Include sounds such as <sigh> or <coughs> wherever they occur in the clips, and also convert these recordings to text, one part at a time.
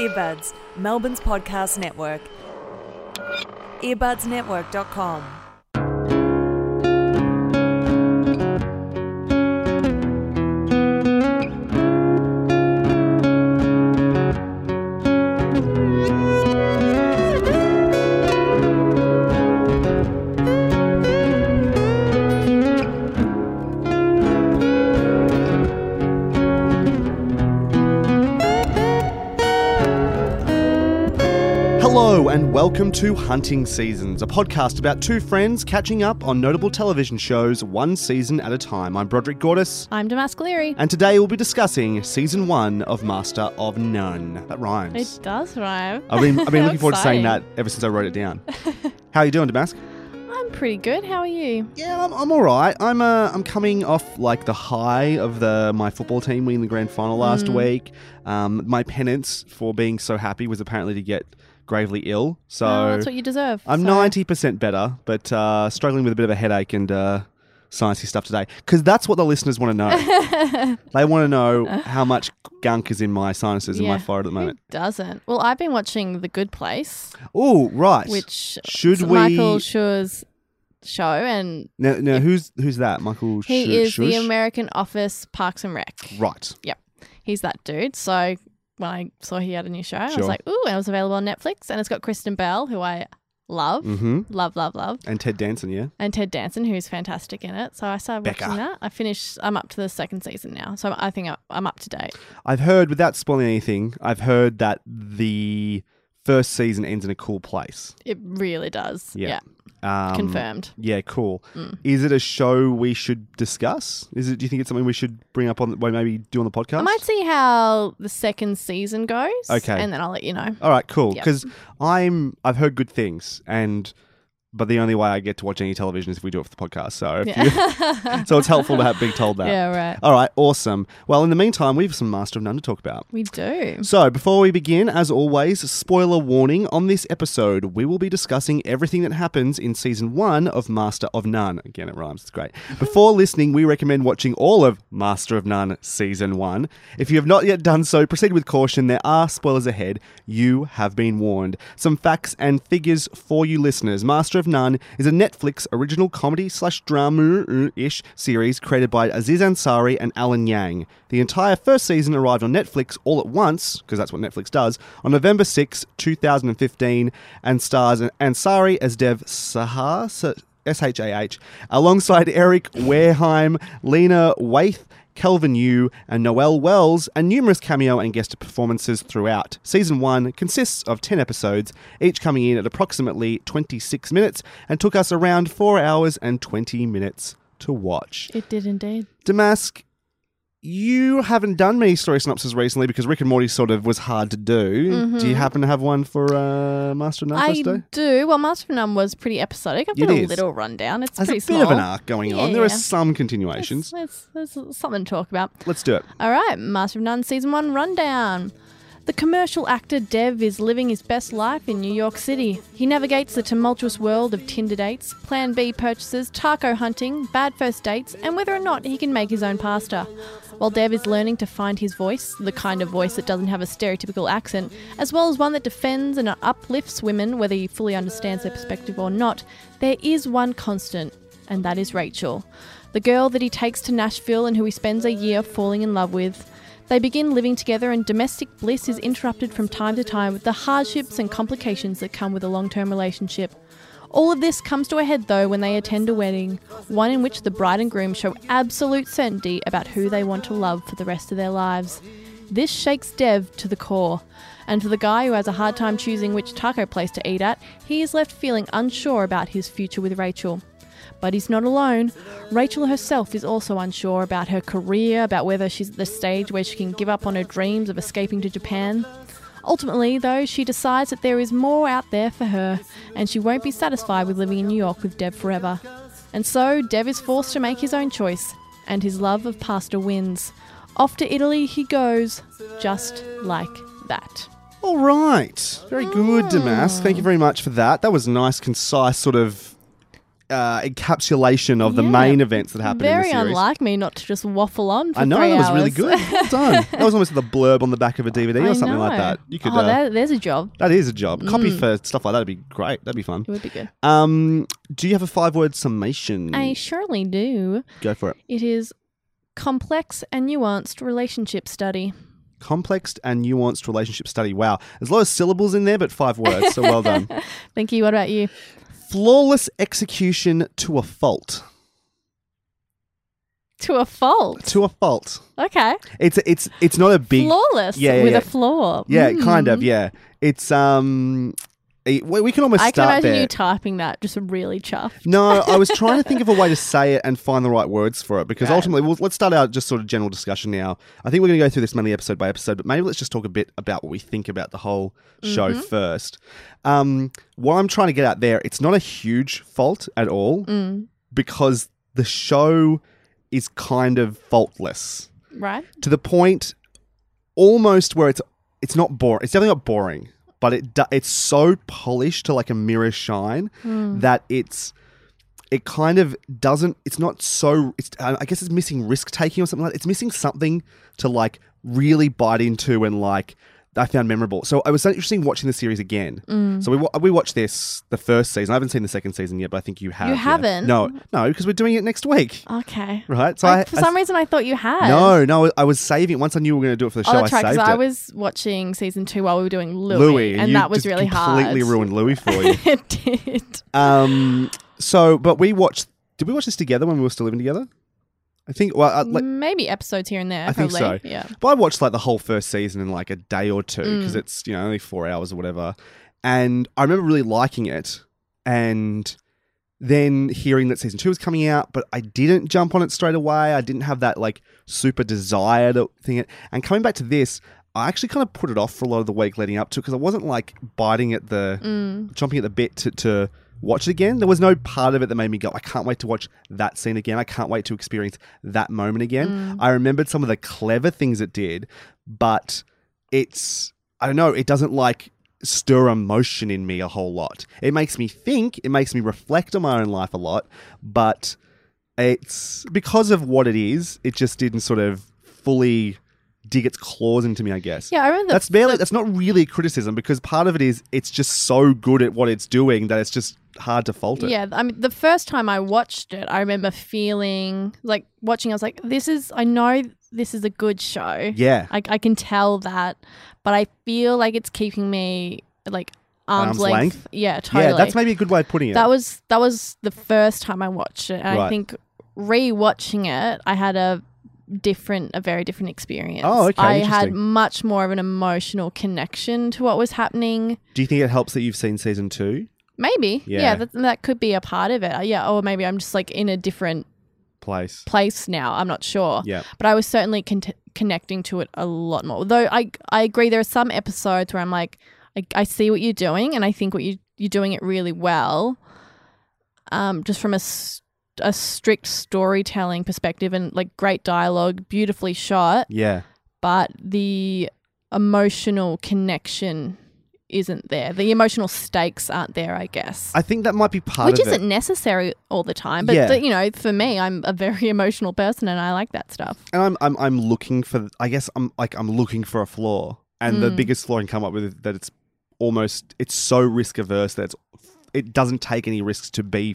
Earbuds, Melbourne's podcast network. Earbudsnetwork.com. Hello and welcome to Hunting Seasons, a podcast about two friends catching up on notable television shows one season at a time. I'm Broderick Gordis, I'm Damask Leary. and today we'll be discussing season one of Master of None. That rhymes. It does rhyme. I've been, I've been looking forward to saying <laughs> that ever since I wrote it down. How are you doing, Damask? I'm pretty good. How are you? Yeah, I'm, I'm all right. I'm uh, I'm coming off like the high of the my football team winning the grand final last Mm. week. Um, my penance for being so happy was apparently to get gravely ill. So oh, that's what you deserve. I'm so- ninety percent better, but uh, struggling with a bit of a headache and uh, sciencey stuff today. Because that's what the listeners want to know. <laughs> they want to know how much gunk is in my sinuses and my forehead at the moment. Who doesn't? Well, I've been watching The Good Place, Oh, right. which should we? Michael Schur's show, and now, now who's who's that? Michael. he Sh- is the American Office Parks and Rec. Right. Yep. He's that dude. So when I saw he had a new show, I Sure. was like, ooh, and it was available on Netflix, and it's got Kristen Bell, who I love, Mm-hmm. love, love, love. And Ted Danson, yeah. and Ted Danson, who's fantastic in it. So I started Becca. watching that. I finished. I'm up to the second season now, so I think I- I'm up to date. I've heard, without spoiling anything, I've heard that the first season ends in a cool place. It really does. Yeah. Yeah, Um, confirmed. Yeah, cool. Mm. Is it a show we should discuss? Is it? Do you think it's something we should bring up on, well, maybe do on the podcast? I might see how the second season goes. Okay. and then I'll let you know. All right, cool. Yep. Because I'm, I've heard good things, and but the only way I get to watch any television is if we do it for the podcast. So, if you, <laughs> so it's helpful to have be told that. yeah, right. All right, awesome. Well, in the meantime, we have some Master of None to talk about. We do. So, before we begin, as always, spoiler warning on this episode, we will be discussing everything that happens in season one of Master of None. Again, it rhymes, it's great. <laughs> Before listening, we recommend watching all of Master of None season one. If you have not yet done so, proceed with caution. There are spoilers ahead. You have been warned. Some facts and figures for you listeners. Master of None is a Netflix original comedy slash drama ish series created by Aziz Ansari and Alan Yang. The entire first season arrived on Netflix all at once, because that's what Netflix does, on November 6, 2015, and stars Ansari as Dev Shah. S-H-A-H, alongside Eric Wareheim, Lena Waithe, Kelvin Yu, and Noel Wells, and numerous cameo and guest performances throughout. Season 1 consists of 10 episodes, each coming in at approximately 26 minutes, and took us around 4 hours and 20 minutes to watch. It did indeed. Damask, you haven't done many story synopses recently because Rick and Morty sort of was hard to do. Do you happen to have one for uh, Master of None Mm-hmm. I today? do. Well, Master of None was pretty episodic. I've got a little rundown. It's There's a pretty bit of an arc going on. There are some continuations. There's, there's, there's something to talk about. Let's do it. All right, Master of None Season 1 Rundown. The commercial actor Dev is living his best life in New York City. He navigates the tumultuous world of Tinder dates, Plan B purchases, taco hunting, bad first dates, and whether or not he can make his own pasta. While Dev is learning to find his voice, the kind of voice that doesn't have a stereotypical accent, as well as one that defends and uplifts women whether he fully understands their perspective or not, there is one constant, and that is Rachel, the girl that he takes to Nashville and who he spends a year falling in love with. They begin living together, and domestic bliss is interrupted from time to time with the hardships and complications that come with a long term relationship. All of this comes to a head, though, when they attend a wedding, one in which the bride and groom show absolute certainty about who they want to love for the rest of their lives. This shakes Dev to the core. And for the guy who has a hard time choosing which taco place to eat at, he is left feeling unsure about his future with Rachel. But he's not alone. Rachel herself is also unsure about her career, about whether she's at the stage where she can give up on her dreams of escaping to Japan. Ultimately, though, she decides that there is more out there for her, and she won't be satisfied with living in New York with Dev forever. And so, Dev is forced to make his own choice, and his love of pasta wins. Off to Italy he goes, just like that. All right. Very good, Damask. Thank you very much for that. That was nice, concise sort of uh, encapsulation of the Yeah. main events that happened Very in the series. unlike me not to just waffle on for I know three that was really hours. good. Well <laughs> done. that was almost the blurb on the back of a DVD or I something like know. that. You could. oh, uh, that, there's a job. that is a job. Copy Mm. for stuff like that would be great. That'd be fun. It would be good. Um, do you have a five-word summation? I surely do. Go for it. It is complex and nuanced relationship study. Complex and nuanced relationship study. Wow, there's a lot of syllables in there, but five words. So well done. <laughs> Thank you. What about you? Flawless execution to a fault. To a fault. To a fault. Okay. It's it's it's not a big. Flawless Yeah, yeah, with yeah. a flaw. Yeah, kind of. Mm. Yeah, it's um. We we can almost I can start imagine there. you typing that just really chuffed. No, I was trying to think of a way to <laughs> say it and find the right words for it because Right. ultimately, well, let's start out just sort of general discussion now. I think we're going to go through this mainly episode by episode, but maybe let's just talk a bit about what we think about the whole show Mm-hmm. first. Um, what I'm trying to get out there, it's not a huge fault at all Mm. because the show is kind of faultless Right? to the point almost where it's it's not boring. It's definitely not boring, but it do- it's so polished to like a mirror shine Hmm. that it's it kind of doesn't. It's not so. It's I guess it's missing risk taking or something like. that. It's missing something to like really bite into and like. I found memorable. So it was interesting watching the series again. Mm. So we we watched this the first season. I haven't seen the second season yet, but I think you have. yeah. haven't? No, no, because we're doing it next week, Okay. right? So I, I, for I- some reason, I thought you had. no, no, I was saving. Once I knew we were going to do it for the Oh, show, that's I right. Because saved I was watching season two while we were doing Louis, Louis, and you that was really hard. completely ruined Louis for you. <laughs> it did. um, so, but we watched. Did we watch this together when we were still living together? I think. Well, uh, like, Maybe episodes here and there. I think so. Yeah. But I watched like the whole first season in like a day or two Mm. because it's you know only four hours or whatever, and I remember really liking it, and then hearing that season two was coming out, but I didn't jump on it straight away. I didn't have that like super desire to thing. And coming back to this, I actually kind of put it off for a lot of the week leading up to because I wasn't like biting at the Mm. chomping at the bit to, to watch it again. There was no part of it that made me go, I can't wait to watch that scene again. I can't wait to experience that moment again. Mm. I remembered some of the clever things it did, but it's, I don't know, it doesn't like stir emotion in me a whole lot. It makes me think, it makes me reflect on my own life a lot, but it's because of what it is, it just didn't sort of fully dig its claws into me, I guess. Yeah, I remember. That's barely. That's not really a criticism because part of it is it's just so good at what it's doing that it's just hard to fault it. Yeah, I mean, the first time I watched it, I remember feeling like watching. I was like, "This is. I know this is a good show. Yeah. I, I can tell that, but I feel like it's keeping me like arm's, Arm's length. length? Yeah, totally. Yeah, that's maybe a good way of putting it. that was that was the first time I watched it, and I think re-watching it, I had a different, a very different experience. Oh, okay, I had much more of an emotional connection to what was happening. Do you think it helps that you've seen season two? Maybe, Yeah. yeah, that, that could be a part of it. Uh, Yeah, or maybe I'm just like in a different Place. place now. I'm not sure. Yeah. But I was certainly con- connecting to it a lot more. Though I I agree there are some episodes where I'm like I, I see what you're doing and I think what you you're doing it really well. Um, just from a s- a strict storytelling perspective and like great dialogue, beautifully shot, Yeah. but the emotional connection isn't there. The emotional stakes aren't there, I guess. I think that might be part Which isn't it. necessary all the time, but Yeah. you know, for me, I'm a very <laughs> emotional person, and I like that stuff. And I'm, I'm I'm looking for. I guess I'm like I'm looking for a flaw, and the Mm. biggest flaw I can come up with is that it's almost it's so risk averse that it's, it doesn't take any risks to be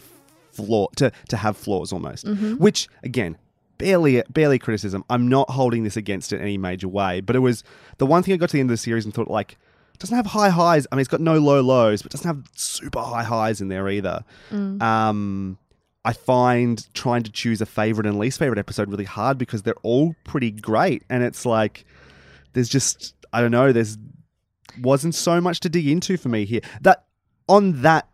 flaw to to have flaws almost. Mm-hmm. Which again, barely barely criticism. I'm not holding this against it in any major way, but it was the one thing I got to the end of the series and thought like. Doesn't have high highs. I mean, it's got no low lows, but doesn't have super high highs in there either. Mm. Um, I find trying to choose a favorite and least favorite episode really hard because they're all pretty great, and it's like there's just I don't know. There's wasn't so much to dig into for me here. That on that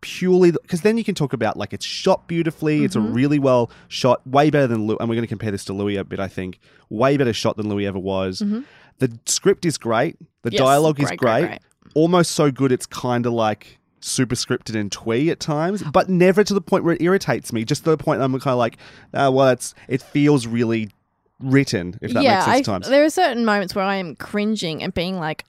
purely because then you can talk about like it's shot beautifully. It's a Mm-hmm. really well shot, way better than Louis. And we're going to compare this to Louis a bit. I think way better shot than Louis ever was. The script is great. The Mm-hmm. Yes, dialogue is great, great. great. Almost so good it's kind of like super scripted and twee at times, but never to the point where it irritates me. Just to the point I'm kind of like, uh, well, it's it feels really written. If that yeah, makes sense. I, times. there are certain moments where I am cringing and being like,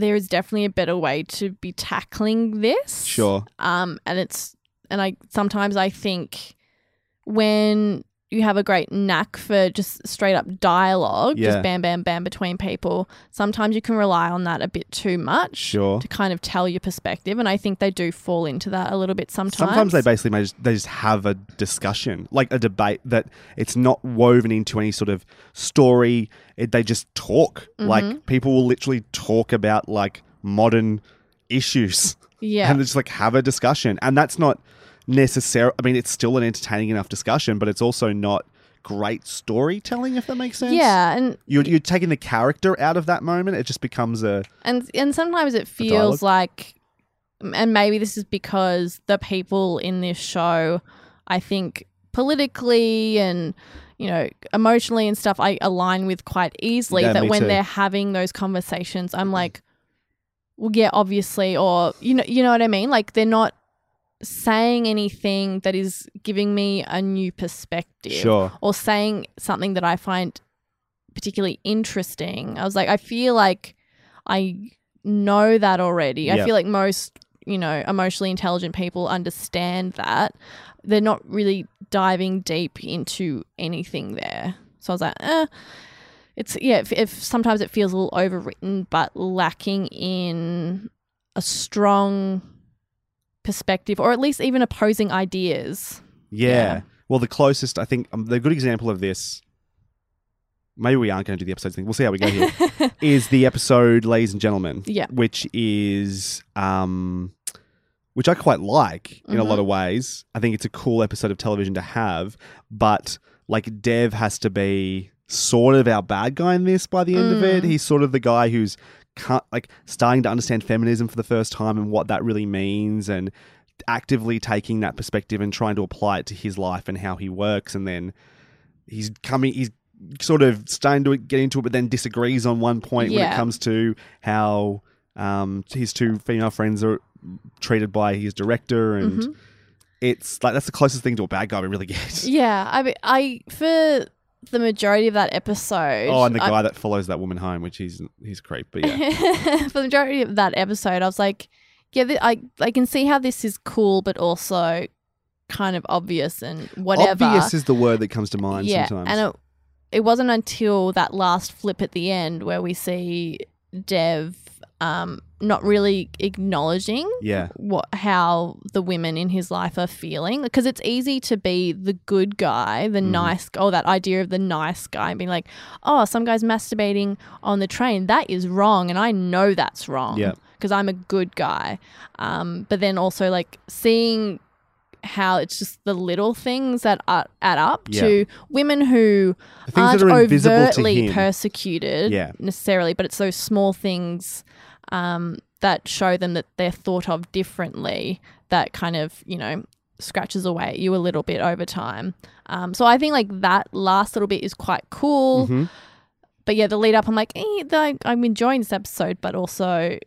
there is definitely a better way to be tackling this. Sure. Um, and it's and I sometimes I think when you have a great knack for just straight up dialogue, Yeah. just bam, bam, bam between people, sometimes you can rely on that a bit too much Sure. to kind of tell your perspective. And I think they do fall into that a little bit sometimes. Sometimes they basically may just, they just have a discussion, like a debate that it's not woven into any sort of story. It, they just talk. Mm-hmm. Like people will literally talk about like modern issues yeah. <laughs> and they just like have a discussion. And that's not necessary. I mean, it's still an entertaining enough discussion, but it's also not great storytelling. If that makes sense. yeah, and You're, you're taking the character out of that moment. It just becomes a and and sometimes it feels like and maybe this is because the people in this show i think politically and you know emotionally and stuff i align with quite easily Yeah, that when too. they're having those conversations i'm like well yeah obviously or you know you know what i mean like they're not saying anything that is giving me a new perspective sure. or saying something that I find particularly interesting. I was like, I feel like I know that already. Yeah. I feel like most, you know, emotionally intelligent people understand that. They're not really diving deep into anything there. So I was like, eh. It's yeah. If, if sometimes it feels a little overwritten, but lacking in a strong perspective, or at least even opposing ideas. Yeah. Yeah. Well, the closest I think um, the good example of this. Maybe we aren't going to do the episode thing. We'll see how we go here. <laughs> is the episode, ladies and gentlemen? Yeah. Which is, um, which I quite like in a Mm-hmm. lot of ways. I think it's a cool episode of television to have, but like Dev has to be sort of our bad guy in this by the end of it. Mm. He's sort of the guy who's ca- like starting to understand feminism for the first time and what that really means and actively taking that perspective and trying to apply it to his life and how he works and then he's coming he's sort of starting to get into it but then disagrees on one point when it comes to how um, his two female friends are treated by his director and Mhm. it's like that's the closest thing to a bad guy we really get Yeah, I mean, I for the majority of that episode. oh and the I- guy that follows that woman home which he's he's creep but yeah <laughs> for the majority of that episode, I was like, yeah, th- I I can see how this is cool, but also kind of obvious and whatever. obvious is the word that comes to mind yeah, sometimes and it, it wasn't until that last flip at the end where we see Dev um not really acknowledging yeah what how the women in his life are feeling because it's easy to be the good guy the Mm-hmm. nice oh that idea of the nice guy and being like oh some guy's masturbating on the train that is wrong and i know that's wrong Yeah. because i'm a good guy um, but then also like seeing how it's just the little things that are, add up Yeah. to women who aren't are overtly persecuted Yeah. necessarily, but it's those small things um, that show them that they're thought of differently that kind of, you know, scratches away at you a little bit over time. Um, so I think like that last little bit is quite cool. Mhm. But yeah, the lead up, I'm like, eh, th- I'm enjoying this episode, but also,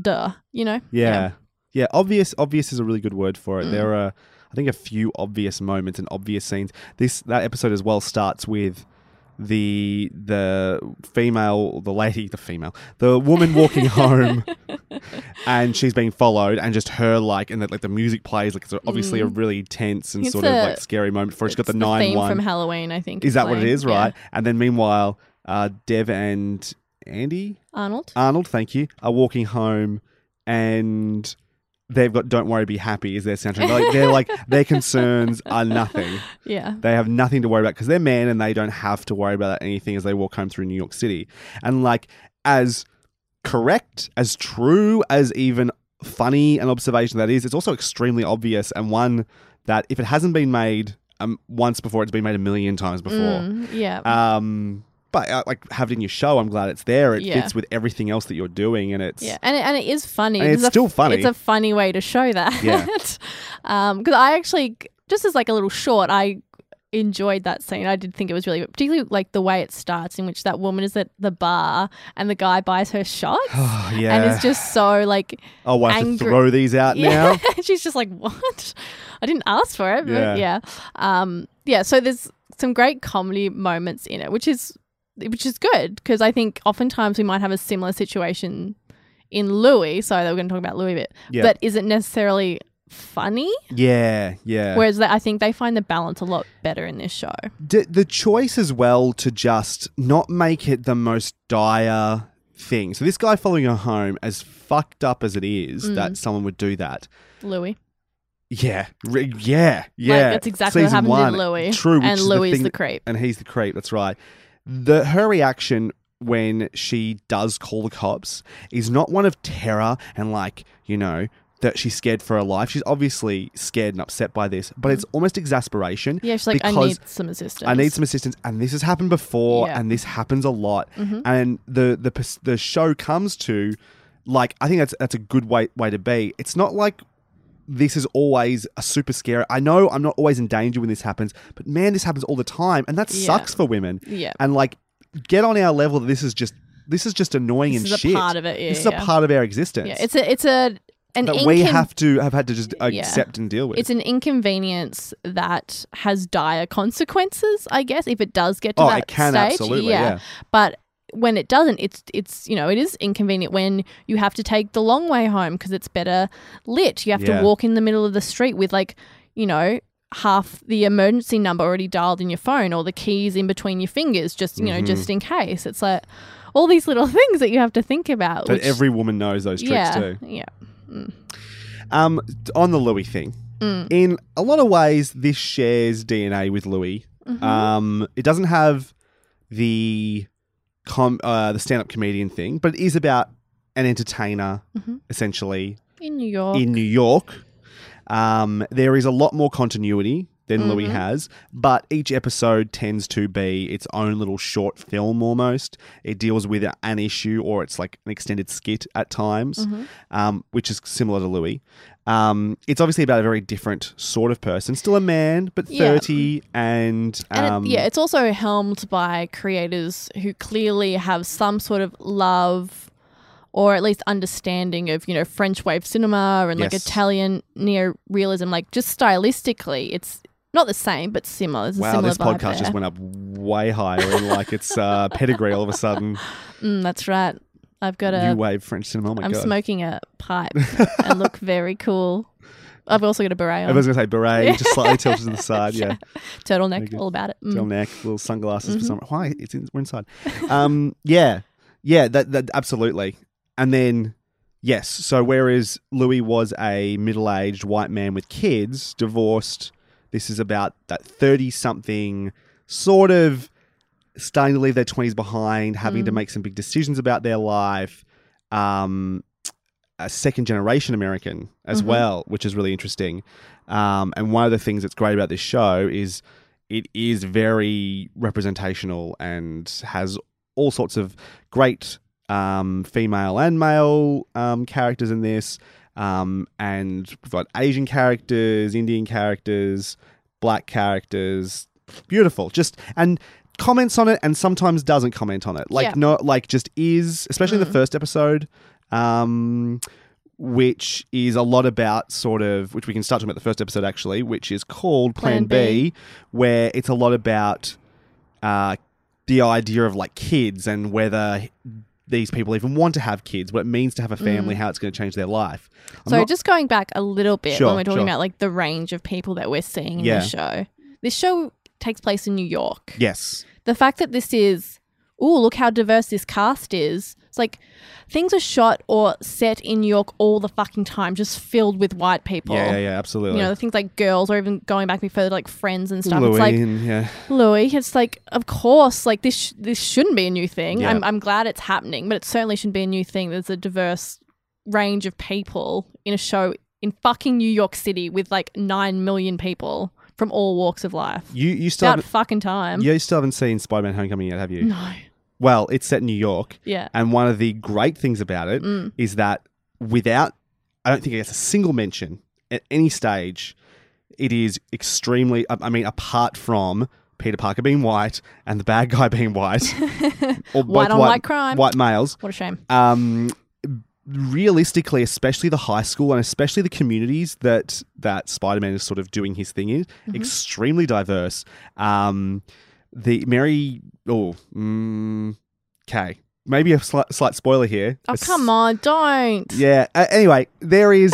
duh, you know? Yeah. Yeah, obvious obvious is a really good word for it. Mm. There are I think a few obvious moments and obvious scenes. This that episode as well starts with the the female the lady the female the woman walking <laughs> home and she's being followed and just her like and the, like the music plays like it's obviously a really tense and Mm. It's sort of a- like scary moment before she's got It's the nine theme one from Halloween, I think. is that what it is, playing. is Yeah. right and then meanwhile uh, Dev and Andy Arnold? Arnold, thank you, are walking home and they've got "Don't Worry, Be Happy" is their soundtrack. They're like, they're like their concerns are nothing. <laughs> Yeah. They have nothing to worry about because they're men and they don't have to worry about anything as they walk home through New York City. And like as correct, as true, as even funny an observation that is, it's also extremely obvious and one that if it hasn't been made um, once before, it's been made a million times before. Mm, yeah. Um, but uh, like have it in your show. I'm glad it's there. It Yeah. fits with everything else that you're doing, and it's Yeah, and it, and it is funny. And it's a- still funny. It's a funny way to show that. Yeah. <laughs> because I actually just as like a little short, I enjoyed that scene. I did think it was really particularly like the way it starts, in which that woman is at the bar and the guy buys her shots, <sighs> yeah. and it's just so like oh, I have to angry- throw these out <laughs> yeah. now. <laughs> She's just like, what? I didn't ask for it. But Yeah. yeah. Um, yeah. So there's some great comedy moments in it, which is which is good because I think oftentimes we might have a similar situation in Louis. Sorry, that we're going to talk about Louis a bit, Yeah. but isn't necessarily funny. Yeah, yeah. Whereas they, I think they find the balance a lot better in this show. D- the choice as well to just not make it the most dire thing. So this guy following her home, as fucked up as it is Mm. that someone would do that. Louis. Yeah, re- yeah, yeah. that's exactly what happened happens in. Louis. True, And is Louis is the creep. and he's the creep. That's right. The her reaction when she does call the cops is not one of terror and like you know that she's scared for her life. She's obviously scared and upset by this, but it's almost exasperation. Mm. Yeah, she's like, I need some assistance. I need some assistance, and this has happened before, Yeah. and this happens a lot. Mhm. And the the the show comes to, like, I think that's that's a good way way to be. It's not like this is always a super scary. I know I'm not always in danger when this happens, but man, this happens all the time, and that Yeah. sucks for women. Yeah. And like, get on our level. that This is just this is just annoying This and is a shit. part of it, yeah, this is a part of our existence. Yeah, it's a it's a an that we have to have had to just Yeah. accept and deal with. It's an inconvenience that has dire consequences, I guess, if it does get to Oh, that it can stage. absolutely, yeah. But when it doesn't, it's it's you know it is inconvenient when you have to take the long way home because it's better lit. You have Yeah. to walk in the middle of the street with like you know half the emergency number already dialed in your phone or the keys in between your fingers, just you know Mhm. just in case. It's like all these little <laughs> things that you have to think about. But which- every woman knows those tricks yeah, too. yeah. Mm. Um, on the Louis thing, Mm. in a lot of ways, this shares DNA with Louis. Mhm. Um, it doesn't have the com- uh, the stand up comedian thing, but it is about an entertainer, Mhm. essentially in New York. in New York. Um, there is a lot more continuity than Louis Mhm. has, but each episode tends to be its own little short film almost. It deals with an issue or it's like an extended skit at times, Mhm. um, which is similar to Louis. Um, it's obviously about a very different sort of person, still a man, but Yeah. 30 and. And Um, it, yeah, it's also helmed by creators who clearly have some sort of love or at least understanding of, you know, French wave cinema and like Yes. Italian neo-realism. Like just stylistically, it's not the same, but similar. A Wow, similar this podcast there. just went up way higher and like it's uh, pedigree all of a sudden. <laughs> Mm, that's right. I've got a. New wave French cinema. Oh my I'm god. smoking a pipe <laughs> and look very cool. I've also got a beret I was going to say beret, just slightly tilted to the <laughs> side. Yeah. Turtleneck, all about it. Mm. Gel neck, little sunglasses Mhm. for some. Why? It's in, we're inside. Um, <laughs> yeah, yeah, that, that absolutely. And then, yes. So whereas Louis was a middle-aged white man with kids, divorced, this is about that thirty-something, sort of starting to leave their twenties behind, having to Mm. make some big decisions about their life. Um, a second-generation American as Mhm. well, which is really interesting. Um, and one of the things that's great about this show is it is very representational and has all sorts of great um, female and male um, characters in this. Um, and we've got Asian characters, Indian characters, black characters. Beautiful. Just and comments on it and sometimes doesn't comment on it. Like Yeah. no like just is, especially Mm. the first episode. Um which is a lot about sort of which we can start talking about the first episode actually, which is called Plan, Plan B, B. where it's a lot about uh, the idea of like kids and whether these people even want to have kids, what it means to have a family, Mm. how it's going to change their life. I'm So not- just going back a little bit Sure, when we're talking sure. about like the range of people that we're seeing in Yeah. this show. This show takes place in New York. yes, The fact that this is, oh, look how diverse this cast is. It's like things are shot or set in New York all the fucking time, just filled with white people. yeah, yeah, yeah, absolutely. You know, things like girls or even going back further, like friends and stuff. Louis It's like yeah, Louis. It's like, of course, like this. Sh- this shouldn't be a new thing. Yeah. I'm, I'm glad it's happening, but it certainly shouldn't be a new thing. There's a diverse range of people in a show in fucking New York City with like nine million people from all walks of life. you you still about haven't, fucking time. you still haven't seen Spider-Man: Homecoming yet, have you? No, Well, it's set in New York. Yeah. And one of the great things about it is Mm. that without, I don't think it gets a single mention at any stage. It is extremely, I I mean, apart from Peter Parker being white and the bad guy <laughs> being white, <laughs> or White both on white crime. white males. What a shame. Um, realistically, especially the high school and especially the communities that that Spider Man is sort of doing his thing in, Mm-hmm. extremely diverse. Um, the Mary, oh, mm, okay, maybe a slight, slight spoiler here. Oh, A s- come on, don't. Yeah. Uh, anyway, there is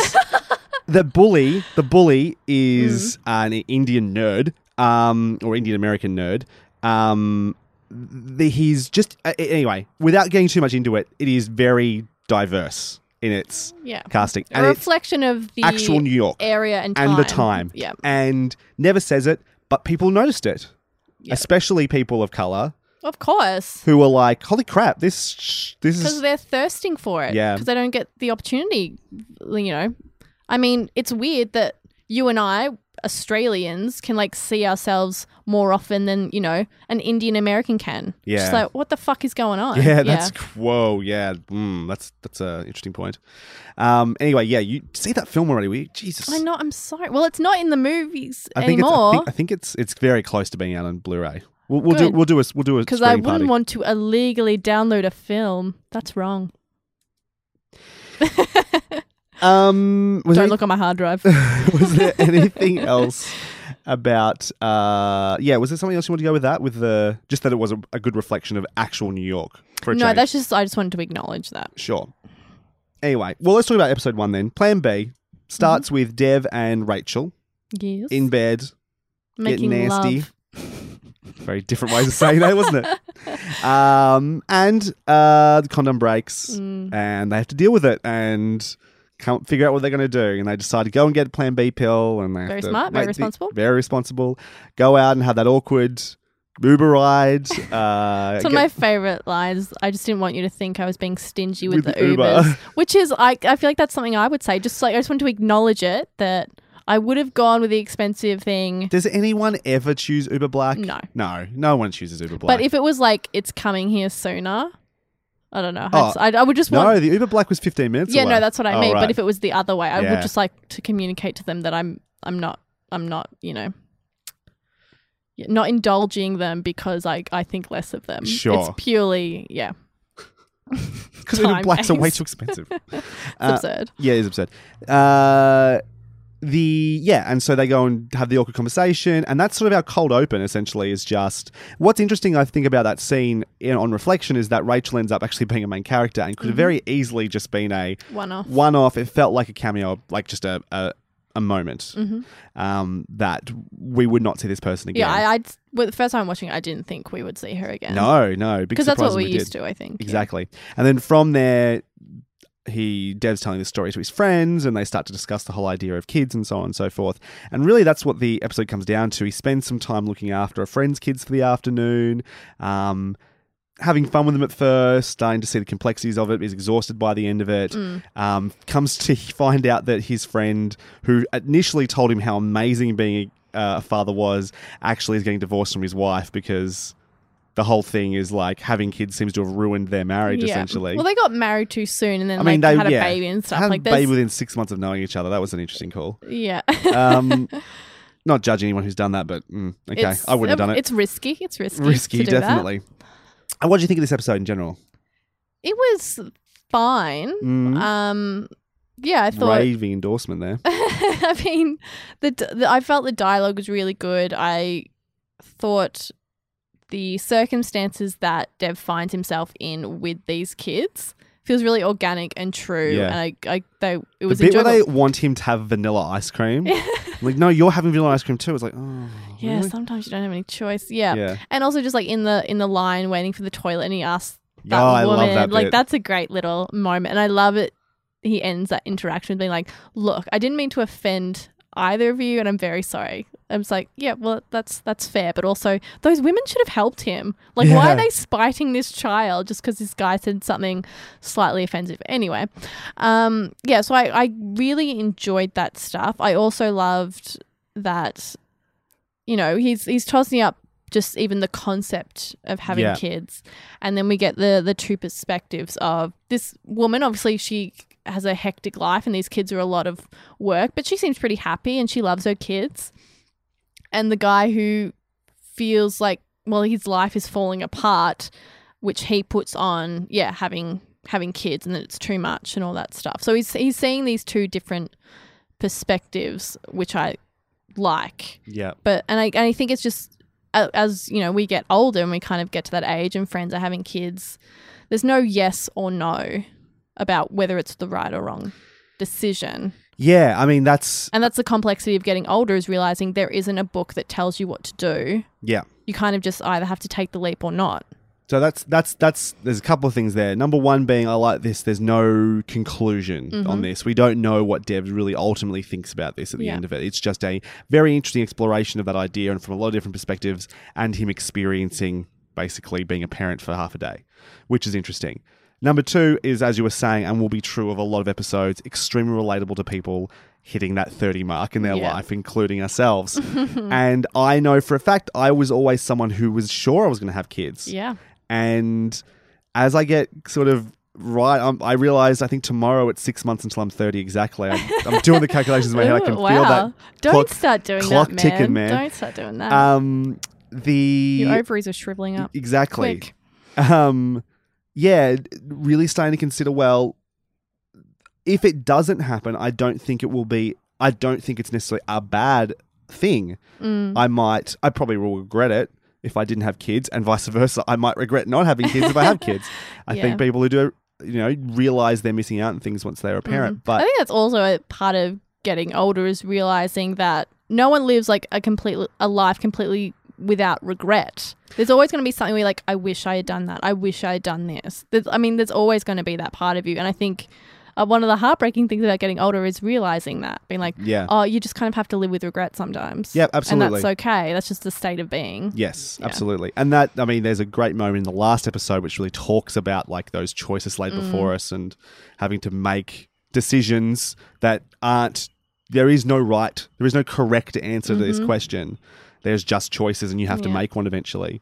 <laughs> the bully. The bully is Mm. an Indian nerd, um, or Indian American nerd. Um, the, he's just uh, anyway. Without getting too much into it, it is very diverse in its Yeah. casting, A and reflection of the actual New York area and time. and the time, Yeah. and never says it, but people noticed it, especially people of color Of course. who were like, "Holy crap! This sh- this Because they're thirsting for it. Yeah. Because they don't get the opportunity, you know. I mean, it's weird that you and I, Australians, can like see ourselves more often than, you know, an Indian American can. Yeah. Just like, what the fuck is going on? Yeah, that's whoa. Yeah, mm, that's that's a interesting point. Um, anyway, yeah, you see that film already? We Jesus, I know. I'm sorry. Well, it's not in the movies I think anymore. I, think, I think it's it's very close to being out on Blu-ray. We'll, we'll do we'll do a we'll do a because I wouldn't party. want to illegally download a film. That's wrong. <laughs> um, Don't there, look on my hard drive. <laughs> was there <laughs> anything else about? Uh, yeah, was there something else you want to go with that? With the just that it was a, a good reflection of actual New York for a no, change. that's just. I just wanted to acknowledge that. Sure. Anyway, well, let's talk about episode one then. Plan B starts Mm-hmm. with Dev and Rachel Yes. in bed, Making getting nasty. love. <laughs> Very different ways of saying that, wasn't it? Um, and uh, the condom breaks, Mm. and they have to deal with it and can't figure out what they're going to do. And they decide to go and get a Plan B pill, and they Very smart, very wait the- responsible. very responsible. Go out and have that awkward Uber ride. <laughs> Uh, It's one of my favorite lines. I just didn't want you to think I was being stingy with, With the the Uber. Ubers, <laughs> which is I. I feel like that's something I would say. Just like I just want to acknowledge it that I would have gone with the expensive thing. Does anyone ever choose Uber Black? No. no, no one chooses Uber Black. But if it was like it's coming here sooner, I don't know. Oh, I, I would just want. no, the Uber Black was fifteen minutes. yeah, away. no, that's what I Oh, mean. right. But if it was the other way, I Yeah. would just like to communicate to them that I'm. I'm not. I'm not. You know. Not indulging them because I I think less of them. Sure. It's purely yeah. <laughs> because Uber Blacks are way too expensive. <laughs> It's Uh, absurd. Yeah, it's absurd. Uh, the yeah, and so they go and have the awkward conversation, and that's sort of our cold open. Essentially, is just what's interesting. I think about that scene in, on reflection is that Rachel ends up actually being a main character, and could have very easily just been a One off. one off. It felt like a cameo, like just a a, a moment Mhm. um, that we would not see this person again. Yeah, I, I'd well, the first time watching, it, I didn't think we would see her again. no, no, because that's what we're we used did. to. I think. yeah. Exactly. And then from there, he Dev's telling this story to his friends, and they start to discuss the whole idea of kids and so on and so forth. And really, that's what the episode comes down to. He spends some time looking after a friend's kids for the afternoon. Um, Having fun with them at first, starting to see the complexities of it, is exhausted by the end of it. Mm. Um, comes to <laughs> find out that his friend, who initially told him how amazing being uh, a father was, actually is getting divorced from his wife because the whole thing is like having kids seems to have ruined their marriage Yeah. essentially. Well, they got married too soon, and then I like mean, they had a baby and stuff. Had like a baby within six months of knowing each other. That was an interesting call. yeah. Um, <laughs> not judging anyone who's done that, but mm, okay, It's- I wouldn't have done it. It's risky. It's risky. risky, to do that. definitely. And what do you think of this episode in general? It was fine. Mm, Um, yeah, I thought. raving endorsement there. <laughs> I mean, the, the I felt the dialogue was really good. I thought the circumstances that Dev finds himself in with these kids feels really organic and true. Yeah. And I, I, they, it The was bit where enjoyable. they want him to have vanilla ice cream, <laughs> like, no, you're having vanilla ice cream too. It's like, oh, yeah, really? sometimes you don't have any choice. Yeah. yeah. and also just like in the in the line waiting for the toilet, and he asks that oh, I woman, love that like bit. that's a great little moment, and I love it. He ends that interaction being like, "Look, I didn't mean to offend either of you, and I'm very sorry." I'm just like, "Yeah, well, that's that's fair, but also those women should have helped him. Like, why are they spiting this child just because this guy said something slightly offensive?" Anyway, um, yeah, so I I really enjoyed that stuff. I also loved that you know he's he's tossing up just even the concept of having Yeah. kids. And then we get the the two perspectives of this woman. Obviously, she has a hectic life, and these kids are a lot of work, but she seems pretty happy and she loves her kids. And the guy who feels like well, his life is falling apart, which he puts on, yeah, having having kids and that it's too much and all that stuff. So he's he's seeing these two different perspectives, which I like Yeah. but and I, and I think it's just as you know we get older and we kind of get to that age and friends are having kids there's no yes or no about whether it's the right or wrong decision Yeah. I mean, that's and that's the complexity of getting older is realizing there isn't a book that tells you what to do yeah. you kind of just either have to take the leap or not So that's that's that's there's a couple of things there. Number one being I like this. There's no conclusion Mm-hmm. on this. We don't know what Dev really ultimately thinks about this at the Yeah. end of it. It's just a very interesting exploration of that idea and from a lot of different perspectives, and him experiencing basically being a parent for half a day, which is interesting. Number two is, as you were saying, and will be true of a lot of episodes, extremely relatable to people hitting that 30 mark in their Yeah. life, including ourselves. <laughs> and I know for a fact I was always someone who was sure I was going to have kids. yeah And as I get sort of right, um, I realize I think tomorrow it's six months until I'm 30 exactly. I'm, I'm doing the calculations in my head. I can Ooh, feel that. don't clock- start doing clock that man. ticking, man. don't start doing that Um, the your ovaries are shriveling up exactly. quick Um, yeah, really starting to consider. Well, if it doesn't happen, I don't think it will be. I don't think it's necessarily a bad thing. Mm. I might. I probably will regret it if I didn't have kids, and vice versa. I might regret not having kids if I have kids. <laughs> I Yeah. think people who do, you know, realize they're missing out on things once they're a parent. I But I think that's also a part of getting older is realizing that no one lives like a completely a life completely without regret. There's always going to be something where you're like, I wish I had done that. I wish I had done this. There's, I mean, there's always going to be that part of you, and I think. Uh, one of the heartbreaking things about getting older is realizing that, being like, Yeah. oh, you just kind of have to live with regret sometimes. Yeah, absolutely. And that's okay. That's just the state of being. Yes, Yeah. absolutely. And that, I mean, there's a great moment in the last episode which really talks about like those choices laid Mm. before us and having to make decisions that aren't, there is no right, there is no correct answer to this question. There's just choices and you have to Mm-hmm. Make one eventually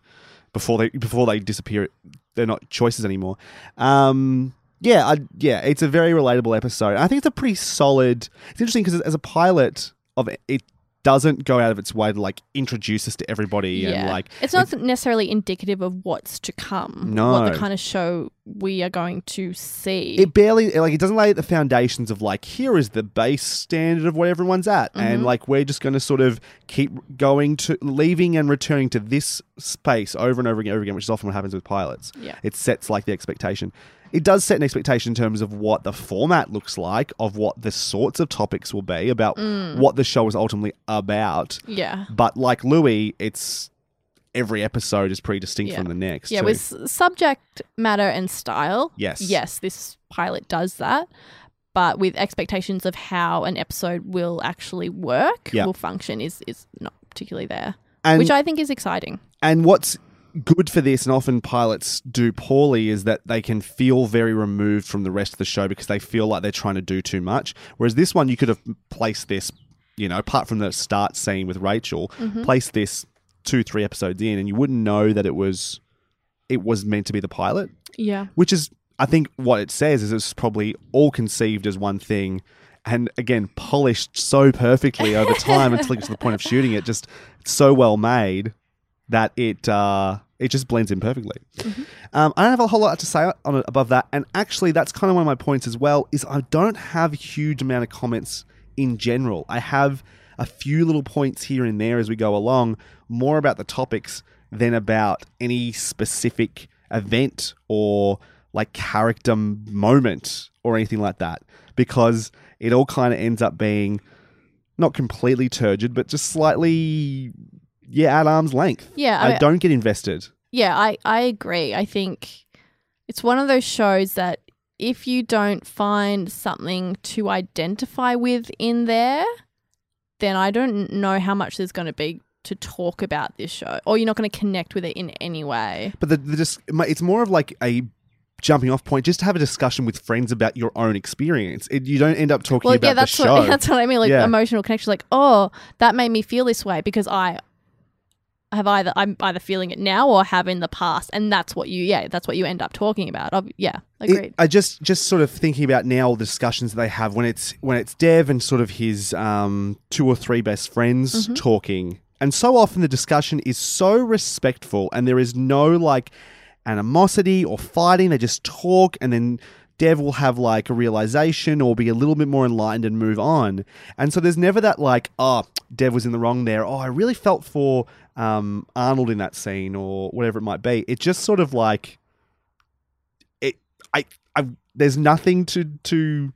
before they, before they disappear. They're not choices anymore. Um, yeah, I, yeah, it's a very relatable episode. I think it's a pretty solid. It's interesting because as a pilot of it doesn't go out of its way to like introduce us to everybody and like it's not necessarily indicative of what's to come. what the kind of show we are going to see. it barely like it doesn't lay the foundations of like here is the base standard of what everyone's at and Mm-hmm. like we're just going to sort of keep going to leaving and returning to this space over and over again over again which is often what happens with pilots Yeah. it sets like the expectation it does set an expectation in terms of what the format looks like of what the sorts of topics will be about Mm. what the show is ultimately about yeah. but like louis it's every episode is pretty distinct Yeah. from the next Yeah, too. with subject matter and style. Yes. Yes, this pilot does that. But with expectations of how an episode will actually work, Yeah. will function, is is not particularly there. and which I think is exciting. And what's good for this, and often pilots do poorly, is that they can feel very removed from the rest of the show because they feel like they're trying to do too much. Whereas this one, you could have placed this, you know, apart from the start scene with Rachel, placed this two, three episodes in, and you wouldn't know that it was it was meant to be the pilot. Yeah. Which is, I think, what it says is it's probably all conceived as one thing. And again, polished so perfectly over <laughs> time until it gets to the point of shooting it, just so well made that it uh, it just blends in perfectly. Um, I don't have a whole lot to say on it above that, and actually, that's kind of one of my points as well. Is I don't have a huge amount of comments in general. I have a few little points here and there as we go along, more about the topics than about any specific event or like character moment or anything like that, because it all kind of ends up being not completely turgid, but just slightly, yeah, at arm's length. Yeah, I, I- don't get invested. Yeah, I, I agree. I think it's one of those shows that if you don't find something to identify with in there, then I don't know how much there's going to be to talk about this show, or you're not going to connect with it in any way. But the, the just it's more of like a jumping off point, just to have a discussion with friends about your own experience. It, you don't end up talking Well, about yeah, that's the <laughs> show. what that's what I mean. Like Yeah. emotional connection. Like, oh, that made me feel this way because I have either I'm either feeling it now or have in the past, and that's what you yeah that's what you end up talking about. Ob- yeah, It- agreed. I just just sort of thinking about now all the discussions they have when it's when it's Dev and sort of his um, two or three best friends Mm-hmm. talking, and so often the discussion is so respectful, and there is no like animosity or fighting. They just talk, and then Dev will have like a realization or be a little bit more enlightened and move on. And so there's never that like, oh, Dev was in the wrong there. Oh, I really felt for um, Arnold in that scene or whatever it might be. It just sort of like it. I. I. There's nothing to to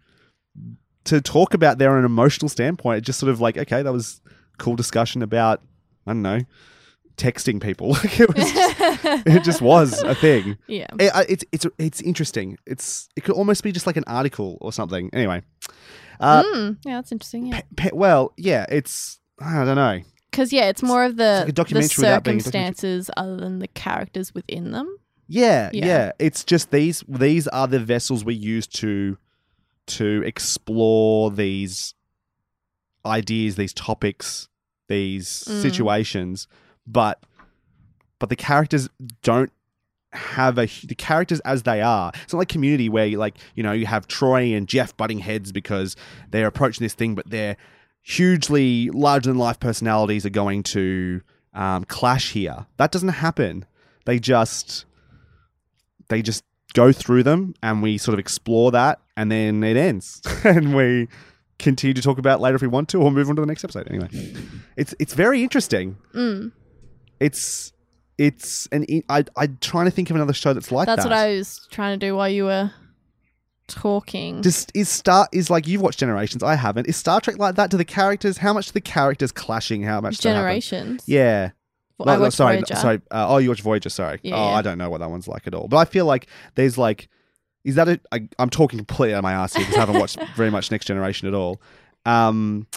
to talk about there on an emotional standpoint. It's just sort of like, okay, that was cool discussion about I don't know texting people. <laughs> Like, it was. Just, <laughs> it just was a thing. yeah. It, it's it's it's interesting. It's it could almost be just like an article or something. Anyway, uh, Mm, yeah, that's interesting. Yeah, pe- well, yeah, it's I don't know. Because yeah, it's more of the, like the documentary being a circumstances other than the characters within them. Yeah, yeah, Yeah. It's just these these are the vessels we use to to explore these ideas, these topics, these Mm. situations, but but the characters don't have a the characters as they are. It's not like Community where you like you know you have Troy and Jeff butting heads because they're approaching this thing, but they're hugely larger than life personalities are going to um, clash here. That doesn't happen. They just they just go through them and we sort of explore that and then it ends <laughs> and we continue to talk about later if we want to or move on to the next episode anyway it's it's very interesting Mm. it's it's an I I'm trying to think of another show that's like that. That's that what I was trying to do while you were talking. just is Star is like you've watched Generations I haven't is Star Trek like that do the characters how much do the characters clashing how much? Generations. yeah Well, No, I watched sorry, Voyager. sorry. Uh, oh, you watch Voyager. Sorry. Yeah, oh, yeah. I don't know what that one's like at all. But I feel like there's like, is that a? I, I'm talking completely out of my ass here because I haven't watched <laughs> very much Next Generation at all. Um,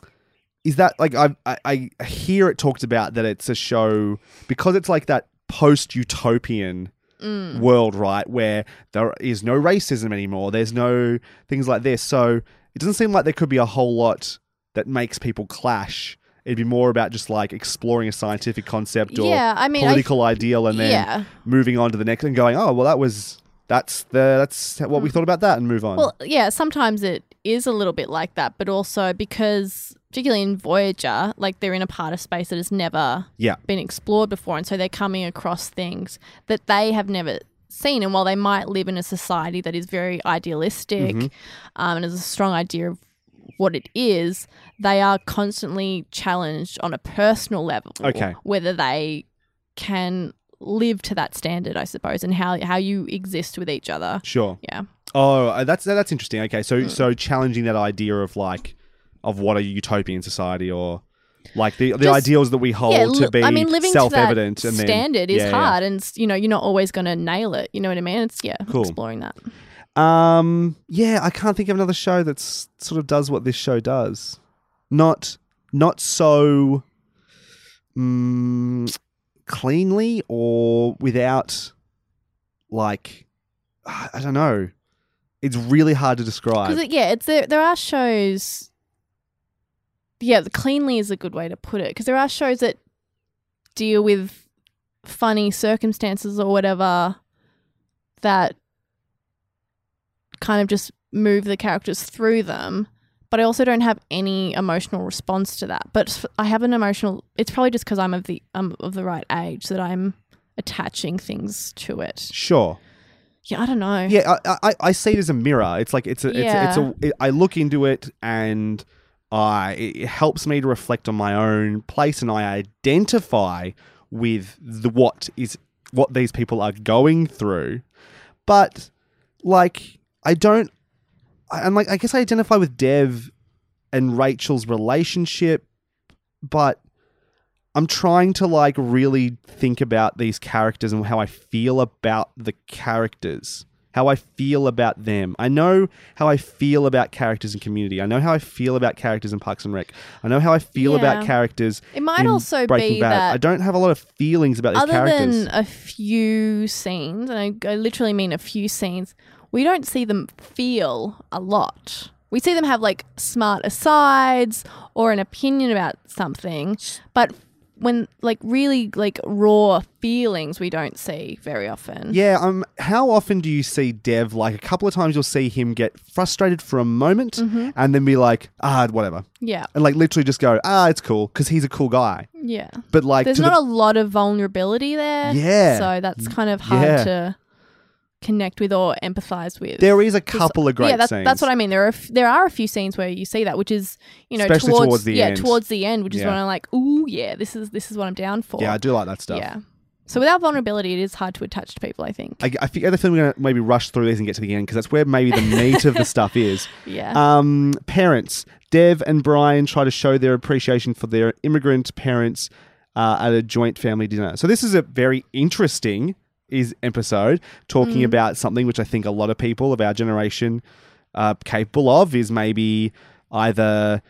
is that like I, I I hear it talked about that it's a show because it's like that post utopian Mm. world, right, where there is no racism anymore. There's no things like this. So it doesn't seem like there could be a whole lot that makes people clash. It'd be more about just like exploring a scientific concept or Yeah, I mean, I- political ideal, and then yeah. moving on to the next and going, oh well, that was that's the that's what we thought about that, and move on. Mm. Well, yeah, sometimes it is a little bit like that, but also because, particularly in Voyager, like they're in a part of space that has never yeah, been explored before, and so they're coming across things that they have never seen. And while they might live in a society that is very idealistic Mm-hmm. um, and has a strong idea of what it is, they are constantly challenged on a personal level. Okay. Whether they can live to that standard, I suppose, and how how you exist with each other. sure. Yeah. Oh, uh, that's that's interesting. Okay, so so challenging that idea of like of what a utopian society or like the the Just- ideals that we hold li- to be I mean, living to that self-evident and then standard is yeah, yeah. hard, and you know you're not always going to nail it. You know what I mean? It's yeah, Cool. exploring that. Um, yeah, I can't think of another show that's sort of does what this show does. Not not so mm, cleanly or without like I don't know. It's really hard to describe. Because yeah, it's there. There are shows. Yeah, the cleanly is a good way to put it. Because there are shows that deal with funny circumstances or whatever that kind of just move the characters through them. But I also don't have any emotional response to that. But I have an emotional. It's probably just because I'm of the I'm of the right age that I'm attaching things to it. sure. Yeah, I don't know. Yeah, I, I, I see it as a mirror. It's like it's a, Yeah. it's, a, it's a. It, I look into it and I it helps me to reflect on my own place, and I identify with the what is what these people are going through. But like, I don't. I- I'm like, I guess I identify with Dev and Rachel's relationship, but I'm trying to like really think about these characters and how I feel about the characters, how I feel about them. I know how I feel about characters in Community. I know how I feel about characters in Parks and Rec. I know how I feel about characters. It might in also Breaking be Bad. that I don't have a lot of feelings about these other characters. than a few scenes, and I, I literally mean a few scenes, we don't see them feel a lot. We see them have like smart asides or an opinion about something, but when like really like raw feelings we don't see very often. Yeah, um, how often do you see Dev? Like a couple of times, you'll see him get frustrated for a moment, Mm-hmm. and then be like, "Ah, whatever," Yeah. and like literally just go, "Ah, it's cool," because he's a cool guy. Yeah. But like, There's not the, a lot of vulnerability there. Yeah. So that's kind of hard Yeah. to connect with or empathize with. There is a couple of great yeah, that's, scenes. that's what I mean. There are f- there are a few scenes where you see that, which is you know Especially towards, towards the yeah end. towards the end, which is Yeah. when I'm like, ooh yeah, this is this is what I'm down for. Yeah, I do like that stuff. Yeah. So without vulnerability, it is hard to attach to people. I think. I, I think I think we're gonna maybe rush through these and get to the end because that's where maybe the meat of the stuff is. <laughs> yeah. Um, parents, Dev and Brian try to show their appreciation for their immigrant parents uh, at a joint family dinner. So this is a very interesting is episode talking about something which I think a lot of people of our generation are capable of is maybe either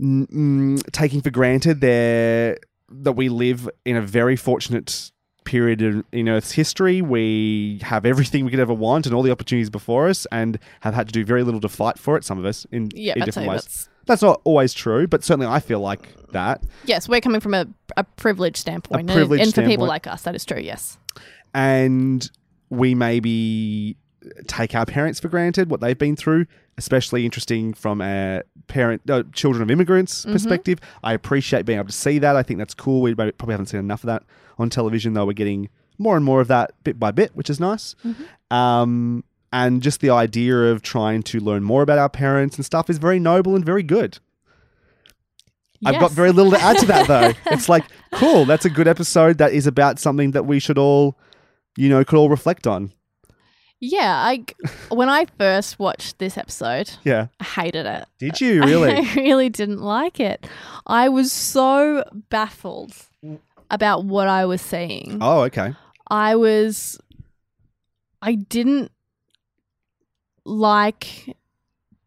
mm, mm, taking for granted their that we live in a very fortunate period in, in Earth's history. We have everything we could ever want and all the opportunities before us, and have had to do very little to fight for it. Some of us in, yeah, in different ways. that's That's not always true, but certainly I feel like that. yes. We're coming from a, a privileged standpoint, and- privileged and, for people like us, that is true. Yes. And we maybe take our parents for granted what they've been through especially interesting from a parent uh, children of immigrants Mm-hmm. perspective. I appreciate being able to see that. I think that's cool. We probably haven't seen enough of that on television though we're getting more and more of that bit by bit which is nice. Mm-hmm. um, and just the idea of trying to learn more about our parents and stuff is very noble and very good. I've got very little to add to that though. <laughs> it's like, cool, that's a good episode. That is about something that we should all, you know, could all reflect on. Yeah, I when I first watched this episode, Yeah. I hated it. Did you really? <laughs> I really didn't like it. I was so baffled about what I was seeing. oh, okay. I was I didn't like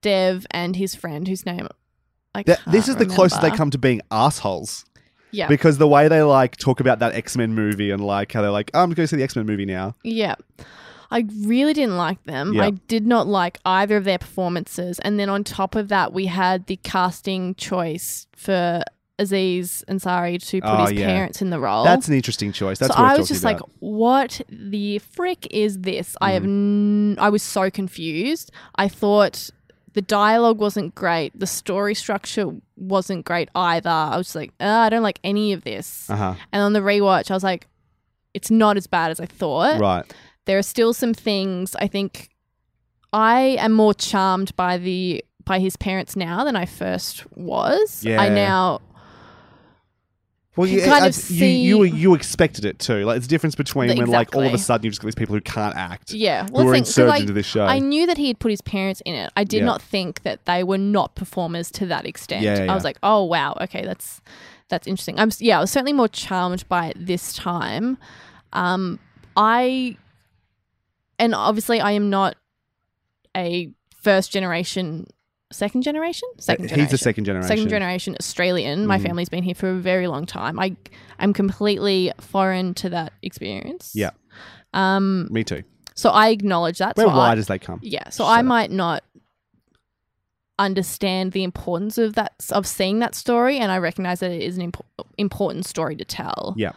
Dev and his friend whose name I can't this is the closest they come to being assholes. Yeah. Because the way they like talk about that X Men movie and like how they're like, oh, I'm going to see the X Men movie now. Yeah. I really didn't like them. Yeah. I did not like either of their performances. And then on top of that, we had the casting choice for Aziz Ansari to put Oh, his yeah. parents in the role. That's an interesting choice. That's so what I was just talking like, what the frick is this? I Mm. have n- I was so confused. I thought the dialogue wasn't great. The story structure wasn't great either. I was like, uh, I don't like any of this. uh huh. And on the rewatch, I was like, it's not as bad as I thought. Right. There are still some things I think I am more charmed by the by his parents now than I first was. Yeah. I now Well, You you, kind of uh, you, you you expected it too. Like, it's a difference between when, like, all of a sudden you've just got these people who can't act, yeah. who Well, are think, 'cause inserted I, into this show. I knew that he had put his parents in it. I did Yeah. not think that they were not performers to that extent. Yeah, yeah, I was like, oh wow, okay, that's that's interesting. I'm yeah, I was certainly more charmed by it this time. Um, I and obviously I am not a first generation, second generation, second generation. He's the second generation. Second generation Australian. My Mhm. family's been here for a very long time. I I'm completely foreign to that experience. Yeah. Um. Me too. So I acknowledge that. Where so I- wide as they come. yeah, so I might not understand the importance of that of seeing that story, and I recognize that it is an impo- important story to tell. Yeah.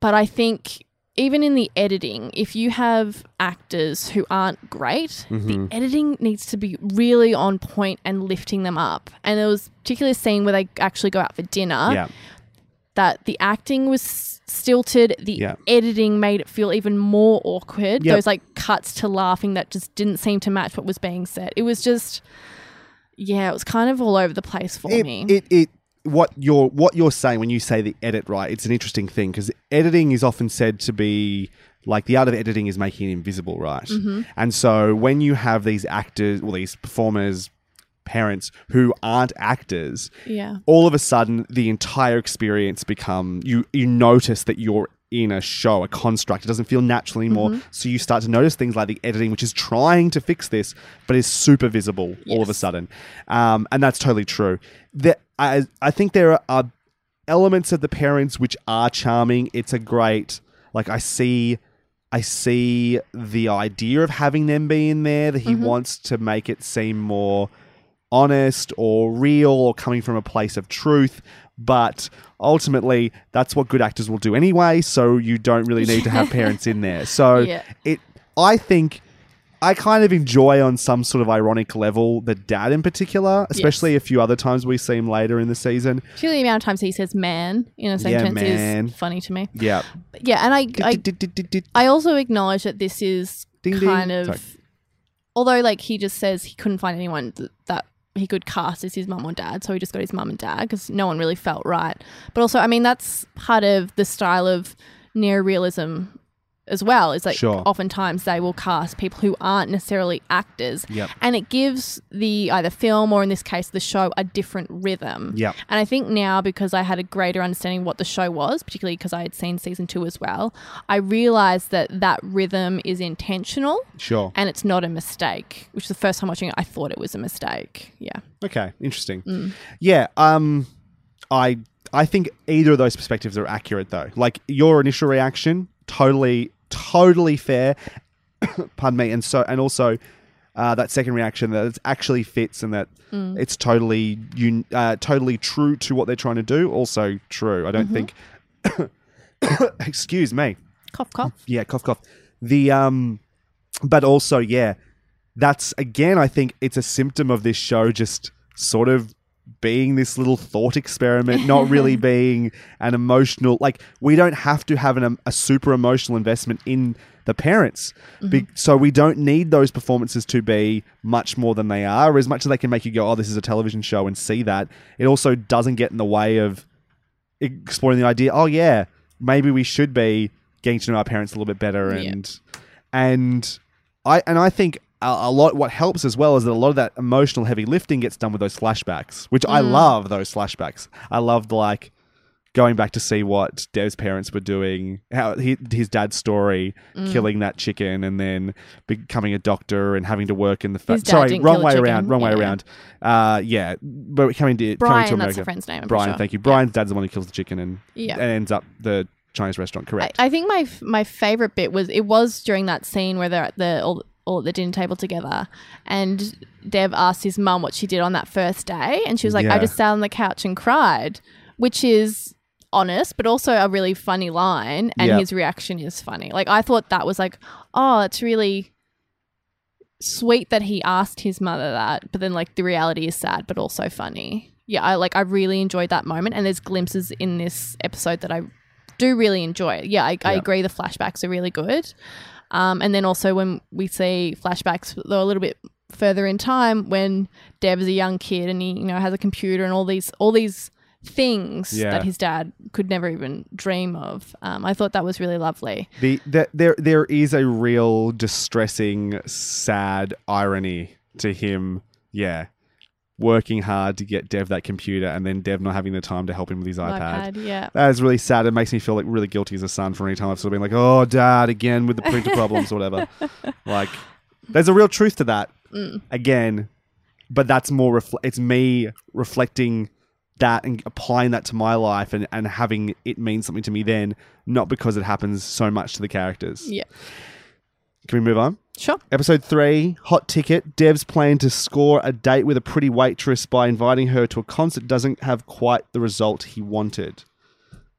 But I think even in the editing, if you have actors who aren't great, Mhm. the editing needs to be really on point and lifting them up. And there was particularly a scene where they actually go out for dinner Yeah. that the acting was stilted, the Yeah. editing made it feel even more awkward. Yep. Those like cuts to laughing that just didn't seem to match what was being said. It was just, yeah, it was kind of all over the place for it, me. It, it what you're what you're saying when you say the edit right it's an interesting thing because editing is often said to be like the art of editing is making it invisible right Mm-hmm. and so when you have these actors or these performers parents who aren't actors yeah. all of a sudden the entire experience become you you notice that you're in a show a construct it doesn't feel natural anymore Mm-hmm. so you start to notice things like the editing which is trying to fix this but is super visible all of a sudden um, and that's totally true that I, I think there are elements of the parents which are charming it's a great like i see i see the idea of having them be in there that he Mm-hmm. wants to make it seem more honest or real or coming from a place of truth. But ultimately, that's what good actors will do anyway. So you don't really need to have <laughs> parents in there. So Yeah. it, I think, I kind of enjoy on some sort of ironic level the dad in particular, especially a few other times we see him later in the season. Particularly the amount of times he says "man" in a sentence man. is funny to me. Yeah. Yeah, and I, I I also acknowledge that this is Ding, ding. kind of, Sorry. although like he just says he couldn't find anyone th- that he could cast as his mum or dad, so he just got his mum and dad because no one really felt right. But also, I mean, that's part of the style of neorealism as well. Is like Sure. oftentimes they will cast people who aren't necessarily actors, Yep. and it gives the either film or in this case the show a different rhythm. Yep. And I think now, because I had a greater understanding what the show was, particularly because I had seen season two as well, I realized that that rhythm is intentional Sure. and it's not a mistake. Which the first time watching it, I thought it was a mistake. Yeah. Okay, interesting. Mm. Yeah, um I I think either of those perspectives are accurate though. Like your initial reaction, totally totally fair. <coughs> Pardon me. And so and also uh, that second reaction that it actually fits and that Mm. it's totally un- uh, totally true to what they're trying to do. Also true. I don't Mm-hmm. think. <coughs> excuse me. Cough, cough. Yeah, cough, cough. The um, but also yeah, that's again. I think it's a symptom of this show just sort of being this little thought experiment, not <laughs> really being an emotional. Like we don't have to have an, um, a super emotional investment in the parents, Be- so we don't need those performances to be much more than they are. As much as they can make you go, "Oh, this is a television show," and see that, it also doesn't get in the way of exploring the idea. Oh yeah, maybe we should be getting to know our parents a little bit better, Yeah. and and I and I think a, a lot. What helps as well is that a lot of that emotional heavy lifting gets done with those flashbacks, which I love. Those flashbacks, I loved like going back to see what Dev's parents were doing, how he, his dad's story, Mm. killing that chicken, and then becoming a doctor and having to work in the fa- sorry, wrong way around, wrong way around. Uh, yeah, but coming to coming to Brian, America. that's the friend's name. I'm Brian, sure. thank you. Brian's dad's the one who kills the chicken and, Yeah. and ends up the Chinese restaurant. I, Correct. I think my f- my favorite bit was it was during that scene where they're at the all, all at the dinner table together, and Dev asked his mum what she did on that first day, and she was like, Yeah. "I just sat on the couch and cried," which is honest, but also a really funny line, and Yeah. his reaction is funny. Like I thought that was like, oh, it's really sweet that he asked his mother that, but then like the reality is sad, but also funny. Yeah, I like I really enjoyed that moment, and there's glimpses in this episode that I do really enjoy. Yeah, I, I Yeah. agree. The flashbacks are really good, um, and then also when we see flashbacks, though a little bit further in time, when Dev is a young kid and he you know has a computer and all these all these things Yeah. that his dad could never even dream of. Um, I thought that was really lovely. the, the there there is a real distressing, sad irony to him. Yeah. Working hard to get Dev that computer and then Dev not having the time to help him with his iPad. iPad, yeah. That is really sad. It makes me feel like really guilty as a son for any time I've sort of been like, oh, dad, again with the printer problems or whatever. <laughs> Like, there's a real truth to that. Mm. Again, but that's more, refle- it's me reflecting that and applying that to my life and, and having it mean something to me then, not because it happens so much to the characters. Yeah. Can we move on? Sure. Episode three, hot ticket. Dev's plan to score a date with a pretty waitress by inviting her to a concert doesn't have quite the result he wanted.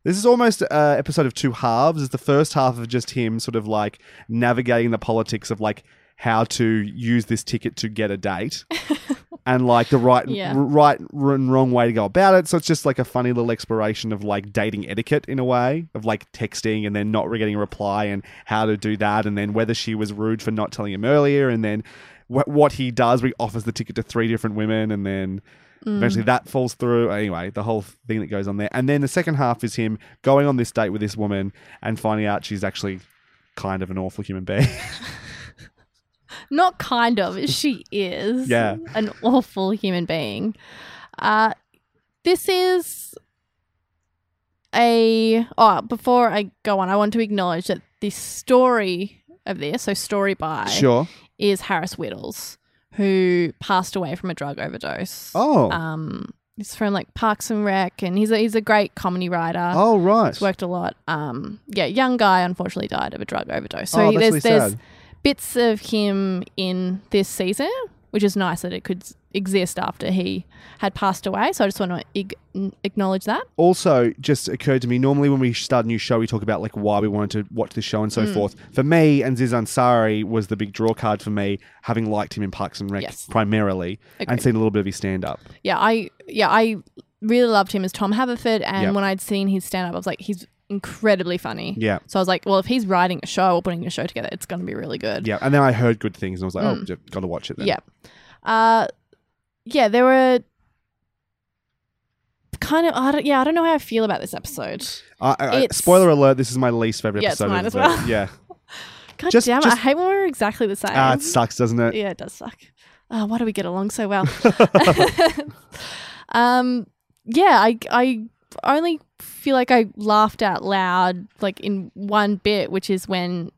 This is almost an episode of two halves. It's the first half of just him sort of like navigating the politics of like how to use this ticket to get a date <laughs> and like the right, Yeah. r- right and wrong way to go about it. So it's just like a funny little exploration of like dating etiquette in a way of like texting and then not getting a reply and how to do that and then whether she was rude for not telling him earlier and then wh- what he does, where he offers the ticket to three different women and then mm. eventually that falls through. Anyway, the whole thing that goes on there. And then the second half is him going on this date with this woman and finding out she's actually kind of an awful human being. <laughs> Not kind of. She is. Yeah. An awful human being. Uh, this is a. Oh, before I go on, I want to acknowledge that the story of this, so story by, sure. is Harris Wittels, who passed away from a drug overdose. Oh. Um, he's from like Parks and Rec, and he's a, he's a great comedy writer. oh, right. He's worked a lot. Um, yeah, young guy unfortunately died of a drug overdose. So oh, he- there's really there's sad. Bits of him in this season, which is nice that it could exist after he had passed away. So I just want to ig- acknowledge that. also just occurred to me normally when we start a new show we talk about like why we wanted to watch this show and so hmm. forth for me and Aziz Ansari was the big draw card for me having liked him in Parks and Rec Yes. primarily and seen a little bit of his stand up Yeah, I yeah I really loved him as Tom Haverford, and Yep. when I'd seen his stand up, I was like, he's incredibly funny. yeah So I was like, well, if he's writing a show or putting a show together, it's going to be really good. yeah and then I heard good things and I was like oh j- gotta watch it then. Yeah. Uh, yeah, there were kind of I don't, yeah I don't know how I feel about this episode. I, I, It's- spoiler alert this is my least favorite Yeah, it's episode mine of as the- well. yeah <laughs> God Just- damn it! just- I hate when we're exactly the same. ah it sucks doesn't it yeah, it does suck. Oh, why do we get along so well? <laughs> <laughs> um, yeah, I I only feel like I laughed out loud like in one bit, which is when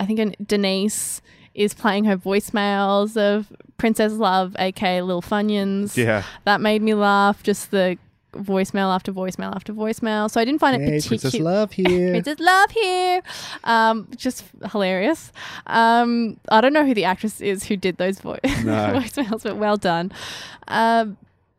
I think Denise is playing her voicemails of Princess Love, aka Lil Funyuns. yeah That made me laugh. Just the voicemail after voicemail after voicemail. So I didn't find it Hey, Princess particularly. Love here <laughs> Princess Love here. Um, just hilarious. Um, I don't know who the actress is who did those vo- <laughs> No. voicemails, but well done. Um,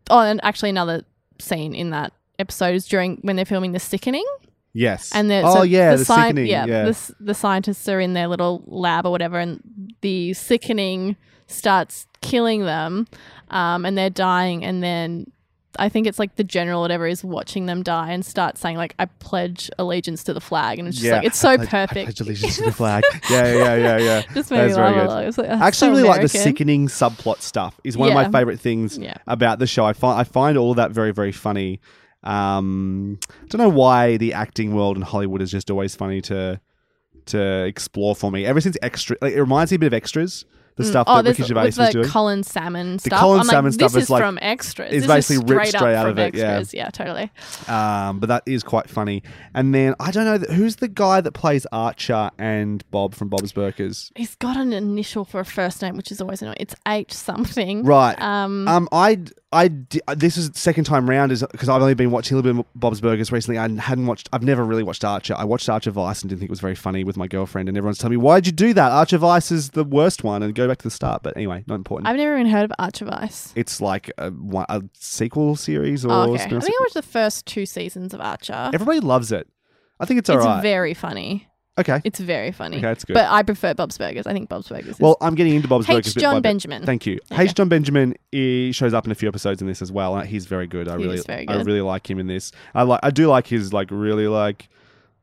oh, and actually another scene in that episode is during when they're filming The Sickening, yes and the oh so yeah the, sci- sickening yeah, yeah, The, the scientists are in their little lab or whatever, and the Sickening starts killing them, um, and they're dying, and then. I think it's like the general, or whatever, is watching them die and starts saying like, "I pledge allegiance to the flag," and it's just yeah like it's <laughs> so I pledge- I perfect. pledge allegiance to the <laughs> flag yeah yeah yeah yeah <laughs> just made me very laugh a good. lot. It like, I actually so really like the sickening subplot stuff. Is one of my favorite things Yeah. about the show. I find I find all that very very funny. Um, I don't know why the acting world in Hollywood is just always funny to to explore for me. Ever since extra, like, it reminds me a bit of extras. The stuff oh, that Ricky Gervais with was the doing. Colin Salmon stuff. The Colin I'm Salmon like, stuff this is like- from extras. it's This is basically ripped straight up out of it, yeah. Extras. Yeah, totally. Um, but that is quite funny. And then I don't know who's the guy that plays Archer and Bob from Bob's Burgers. He's got an initial for a first name, which is always annoying. It's H something. Right. Um. Um, I, I, di- this is second time round is because I've only been watching a little bit of Bob's Burgers recently. I hadn't watched. I've never really watched Archer. I watched Archer Vice and didn't think it was very funny with my girlfriend, and everyone's telling me, "Why'd you do that? Archer Vice is the worst one." And go back to the start. But anyway, not important. I've never even heard of Archer Vice. it's like a, a sequel series or Oh, okay. I think I watched the first two seasons of Archer. Everybody loves it. I think it's alright. it's very funny. Okay. It's very funny. Okay, that's good. But I prefer Bob's Burgers. I think Bob's Burgers. Is Well, I'm getting into Bob's H. Burgers. bit John by bit. Benjamin. Thank you. You H. John Benjamin he shows up in a few episodes in this as well. Uh, he's very good. I He really, is very I good. really like him in this. I like. I do like his like really like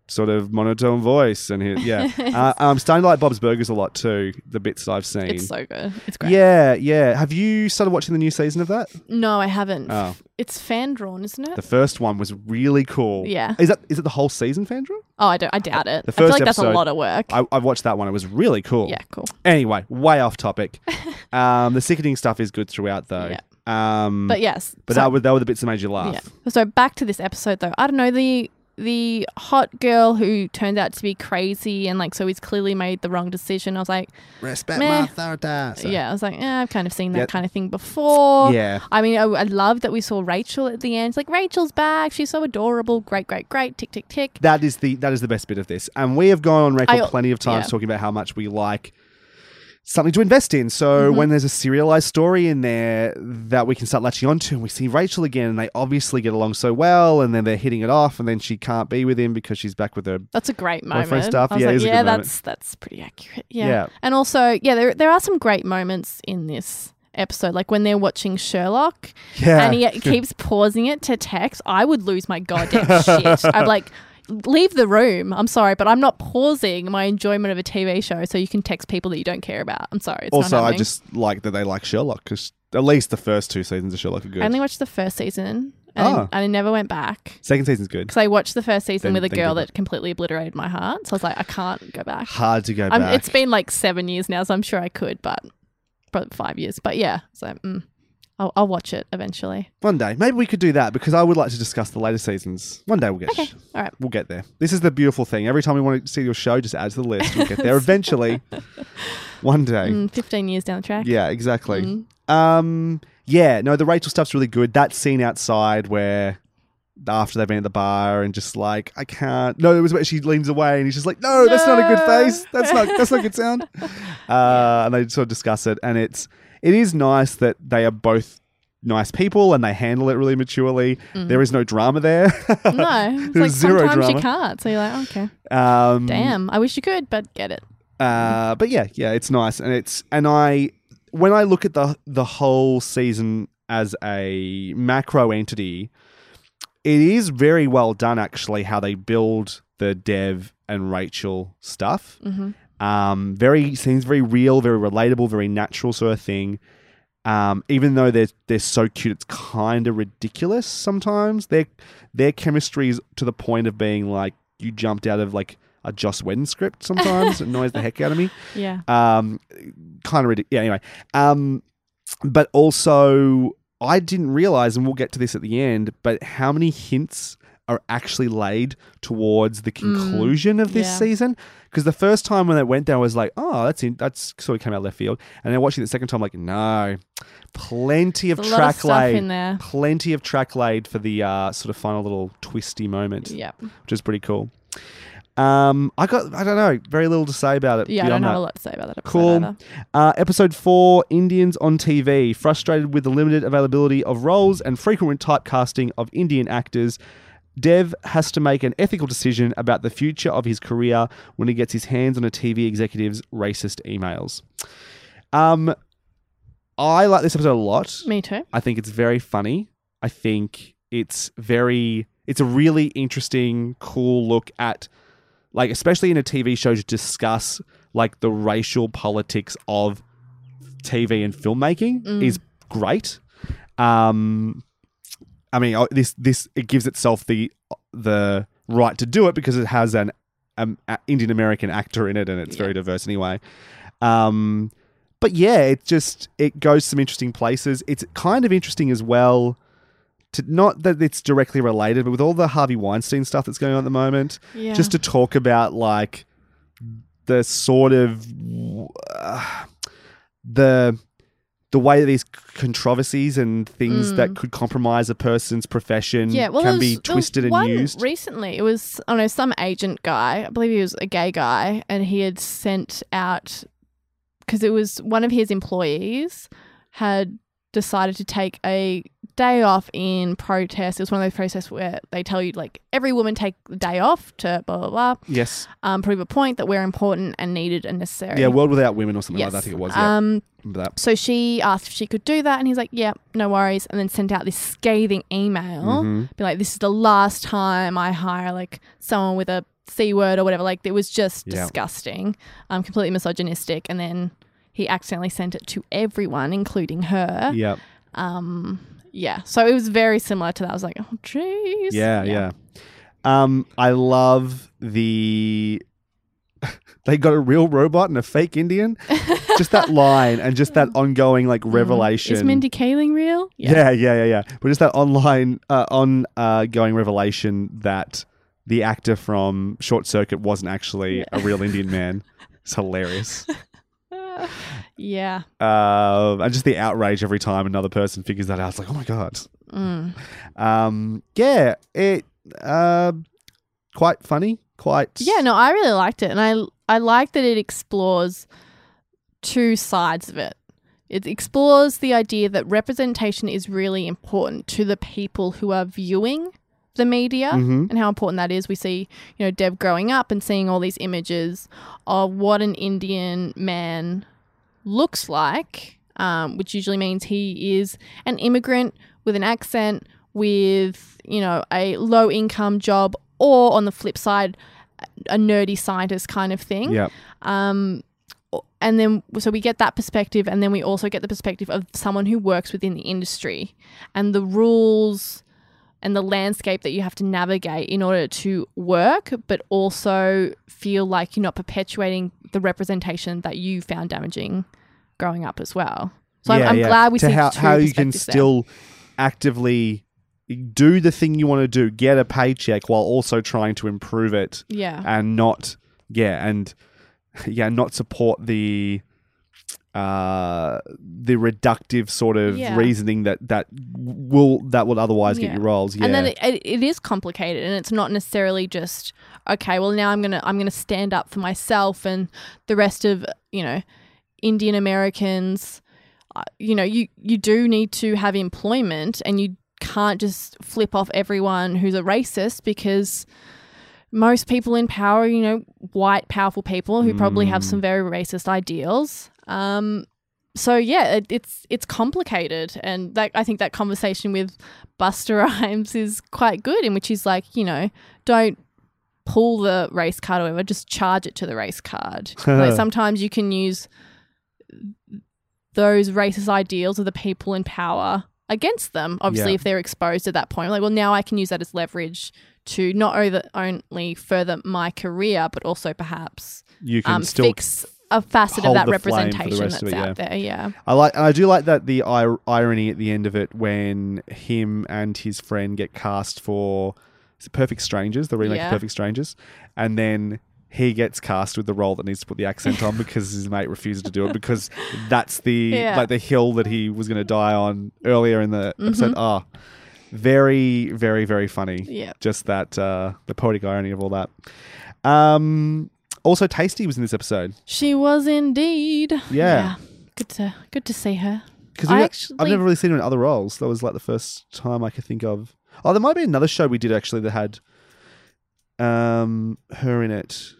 sort of monotone voice and his yeah. <laughs> uh, I'm starting to like Bob's Burgers a lot too. The bits that I've seen. it's so good. It's great. yeah, yeah. Have you started watching the new season of that? No, I haven't. Oh. It's fan drawn, isn't it? The first one was really cool. Yeah. Is that is it the whole season, fan drawn? oh, I don't. I doubt it. The I feel first like that's a lot of work. I, I watched that one. It was really cool. yeah, cool. Anyway, way off topic. <laughs> um, the sickening stuff is good throughout though. Yeah. Um, But yes. But so- that were that were the bits that made you laugh. Yeah. So back to this episode though. I don't know the the hot girl who turned out to be crazy and like so he's clearly made the wrong decision. I was like, Respect Meh. my authority. So- yeah, I was like, eh, I've kind of seen that Yeah. kind of thing before. Yeah. I mean, I, I love that we saw Rachel at the end. It's like Rachel's back. She's so adorable. Great, great, great. Tick, tick, tick. That is the that is the best bit of this, and we have gone on record I- plenty of times yeah. talking about how much we like something to invest in. So Mm-hmm. when there's a serialized story in there that we can start latching onto, and we see Rachel again, and they obviously get along so well, and then they're hitting it off, and then she can't be with him because she's back with her. That's a great moment. stuff, yeah, like, yeah, good moment. that's that's pretty accurate. Yeah. Yeah. And also, yeah, there there are some great moments in this episode, like when they're watching Sherlock Yeah, and he <laughs> keeps pausing it to text. I would lose my goddamn <laughs> shit. I'm like. Leave the room. I'm sorry, but I'm not pausing my enjoyment of a TV show so you can text people that you don't care about. I'm sorry. It's also, I just like that they like Sherlock because at least the first two seasons of Sherlock are good. I only watched the first season and, Ah. and I never went back. Second season's good. Because I watched the first season Then- with a girl that completely obliterated my heart. So I was like, I can't go back. Hard to go Um, back. it's been like seven years now, so I'm sure I could, but probably five years. But yeah, so mm, I'll, I'll watch it eventually. One day, maybe we could do that because I would like to discuss the later seasons. One day we'll get. Okay, all right. We'll get there. This is the beautiful thing. Every time we want to see your show, just add to the list. We'll get there <laughs> eventually. One day. Mm, 15 years down the track. Yeah, exactly. Mm. Um, yeah, no, the Rachel stuff's really good. That scene outside where after they've been at the bar and just like I can't. No, it was where she leans away and he's just like, no, that's not a good face. That's not that's not a good <laughs> sound. Uh, and they sort of discuss it, and it's it is nice that they are both nice people and they handle it really maturely. There is no drama there. <laughs> No, it's There's like zero sometimes drama. you can't. So you're like, okay, um, damn. I wish you could, but get it. Uh, but yeah, yeah, it's nice, and it's and I when I look at the the whole season as a macro entity, it is very well done actually how they build the Dev and Rachel stuff. hmm Um, very seems very real, very relatable, very natural sort of thing. Um, even though they're they're so cute, it's kind of ridiculous sometimes. Their their chemistry is to the point of being like you jumped out of like a Joss Whedon script. Sometimes it annoys the heck out of me. <laughs> Yeah. Um, kind of ridiculous. Yeah. Anyway, um, but also I didn't realize, and we'll get to this at the end, but how many hints are actually laid towards the conclusion of this yeah. season? Because the first time when it went there, I was like, "Oh, that's in, that's sort of came out left field," and then watching the second time, I'm like, no, plenty of There's of track stuff laid, in there. plenty of track laid for the uh, sort of final little twisty moment, Yep. which is pretty cool. Um, I got, I don't know, very little to say about it. Yeah, I don't that. have a lot to say about that episode Cool. Uh, episode four Indians on TV. Frustrated with the limited availability of roles and frequent typecasting of Indian actors, Dev has to make an ethical decision about the future of his career when he gets his hands on a TV executive's racist emails. Um, I like this episode a lot. Me too. I think it's very funny. I think it's very it's a really interesting, cool look at like especially in a TV show to discuss like the racial politics of TV and filmmaking Mm. is great. Um I mean uh, this this it gives itself the the right to do it because it has an um, Indian American actor in it and it's Yeah. very diverse anyway. Um but yeah, it just it goes some interesting places. It's kind of interesting as well. To not that it's directly related, but with all the Harvey Weinstein stuff that's going on at the moment, Yeah. just to talk about like the sort of uh, the the way that these controversies and things that could compromise a person's profession Mm. yeah, well, can there be was twisted and used. Recently, it was I don't know some agent guy. I believe he was a gay guy, and he had sent out because it was one of his employees had decided to take a day off in protest. It was one of those protests where they tell you like every woman take the day off to blah blah blah, yes, um, prove a point that we're important and needed and necessary. yeah, World Without Women or something yes. like that. I think it was. Yeah, Um, remember that. so she asked if she could do that, and he's like, "Yeah, no worries." And then sent out this scathing email, Mhm. be like, "This is the last time I hire like someone with a c word or whatever." Like it was just Yeah. disgusting, um, completely misogynistic. And then he accidentally sent it to everyone, including her. Yeah, Um, yeah. So it was very similar to that. I was like, "Oh, jeez." yeah, yeah. Um, I love the. <laughs> they got a real robot and a fake Indian. <laughs> just that line and just that ongoing like revelation. Mm. Is Mindy Kaling real? Yeah, yeah, yeah, yeah. But just that online, uh, on uh, going revelation that the actor from Short Circuit wasn't actually a real Indian <laughs> man. It's hilarious. <laughs> Yeah. Uh, and just the outrage every time another person figures that out. It's like, oh my god. Mm. Um, yeah, it uh, quite funny. Quite. Yeah, no, I really liked it, and I I like that it explores two sides of it. It explores the idea that representation is really important to the people who are viewing the media Mhm. and how important that is. We see, you know, Dev growing up and seeing all these images of what an Indian man looks like, um, which usually means he is an immigrant with an accent, with, you know, a low income job, or on the flip side, a nerdy scientist kind of thing. Yeah. Um, and then, so we get that perspective, and then we also get the perspective of someone who works within the industry and the rules and the landscape that you have to navigate in order to work, but also feel like you're not perpetuating the representation that you found damaging growing up as well. So I'm, I'm yeah. glad we to see how, two how you can there. still actively do the thing you want to do, get a paycheck while also trying to improve it yeah. and not yeah and yeah not support the uh, the reductive sort of Yeah. reasoning that that will that would otherwise get you roles. Yeah, And then it, it, it is complicated, and it's not necessarily just okay. Well, now I'm gonna I'm gonna stand up for myself and the rest of you know Indian Americans. Uh, you know, you you do need to have employment, and you can't just flip off everyone who's a racist because most people in power, you know, white powerful people who probably have some very racist ideals. Um, so yeah, it, it's it's complicated, and that I think that conversation with Busta <laughs> Rhymes is quite good, in which he's like, you know, don't pull the race card or whatever, just charge it to the race card. <laughs> like sometimes you can use those racist ideals of the people in power against them. Obviously, Yeah. if they're exposed at that point, like, well, now I can use that as leverage to not only further my career, but also perhaps you can um, still. fix a facet of that the flame for the representation that's it, yeah. out there. Yeah. I like, and I do like that the ir- irony at the end of it when him and his friend get cast for Perfect Strangers, the remake Yeah. of Perfect Strangers, and then he gets cast with the role that needs to put the accent on because his mate refuses to do it because <laughs> that's the Yeah. like the hill that he was going to die on earlier in the episode. Ah, very, very, very funny. Yeah. just that uh, the poetic irony of all that. Um, also, Taystee was in this episode. She was indeed. Yeah. Good to good to see her. Because I I've never really seen her in other roles. That was like the first time I could think of. Oh, there might be another show we did actually that had um her in it.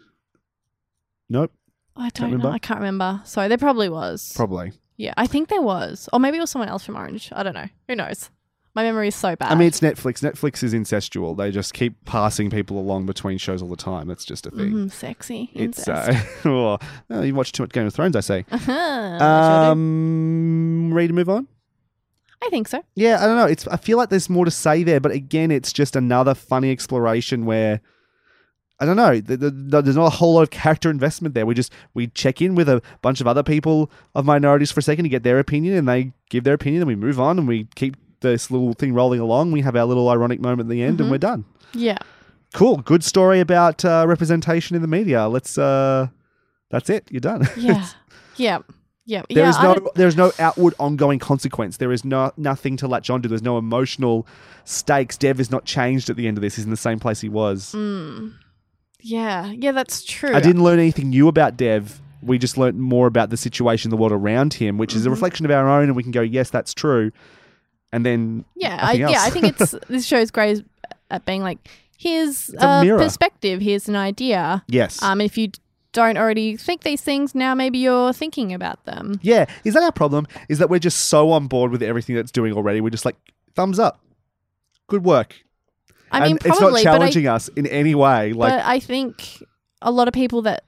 Nope, I don't remember? know. I can't remember. Sorry, there probably was. probably. yeah, I think there was. Or maybe it was someone else from Orange. I don't know. Who knows? My memory is so bad. I mean, it's Netflix. Netflix is incestual. They just keep passing people along between shows all the time. That's just a thing. Mhm, sexy. It's uh, <laughs> well, oh, you watch too much Game of Thrones, I say. Uh-huh. Um, ready to move on? I think so. Yeah, I don't know. It's I feel like there's more to say there, but again, it's just another funny exploration where I don't know. The, the, the- there's not a whole lot of character investment there. We just we check in with a bunch of other people of minorities for a second to get their opinion, and they give their opinion, and we move on, and we keep this little thing rolling along. We have our little ironic moment at the end, and we're done. Yeah. Cool, good story about uh, representation in the media. Let's. uh That's it. You're done. Yeah. <laughs> yeah. Yeah. There yeah, is no there is no outward ongoing consequence. There is no nothing to latch onto. There's no emotional stakes. Dev is not changed at the end of this. He's in the same place he was. yeah. Yeah, that's true. I didn't learn anything new about Dev. We just learned more about the situation, the world around him, which is Mm-hmm. a reflection of our own, and we can go, yes, that's true. And then Yeah, I, yeah. I think it's <laughs> this show's great at being like, here's a a, perspective, here's an idea. yes, Um, if you don't already think these things, now maybe you're thinking about them. yeah. Is that our problem? Is that we're just so on board with everything that's doing already? We're just like thumbs up, good work. I mean, and it's not probably, but I, challenging us in any way. Like but I think a lot of people that,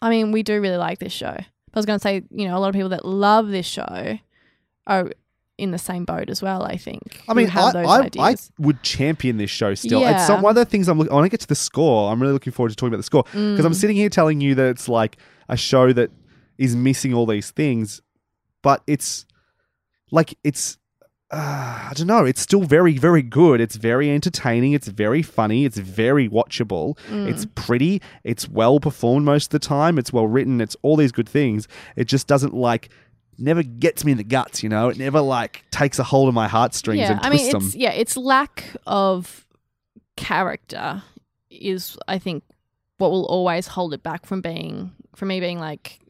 I mean, we do really like this show. I was going to say, you know, a lot of people that love this show are in the same boat as well. I think. I mean, I, I, I would champion this show still. It's Yeah. some, one of the things I'm looking. I want to get to the score. I'm really looking forward to talking about the score because Mm. I'm sitting here telling you that it's like a show that is missing all these things, but it's like it's. Uh, I don't know. It's still very, very good. It's very entertaining. It's very funny. It's very watchable. Mm. It's pretty. It's well performed most of the time. It's well written. It's all these good things. It just doesn't like never gets me in the guts. You know, it never like takes a hold of my heartstrings yeah, and I mean, twists them. it's yeah, its lack of character is, I think, what will always hold it back from being from me being like,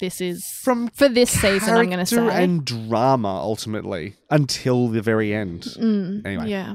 this is From for this season. I'm going to say, and drama ultimately until the very end. Mm, Anyway. yeah,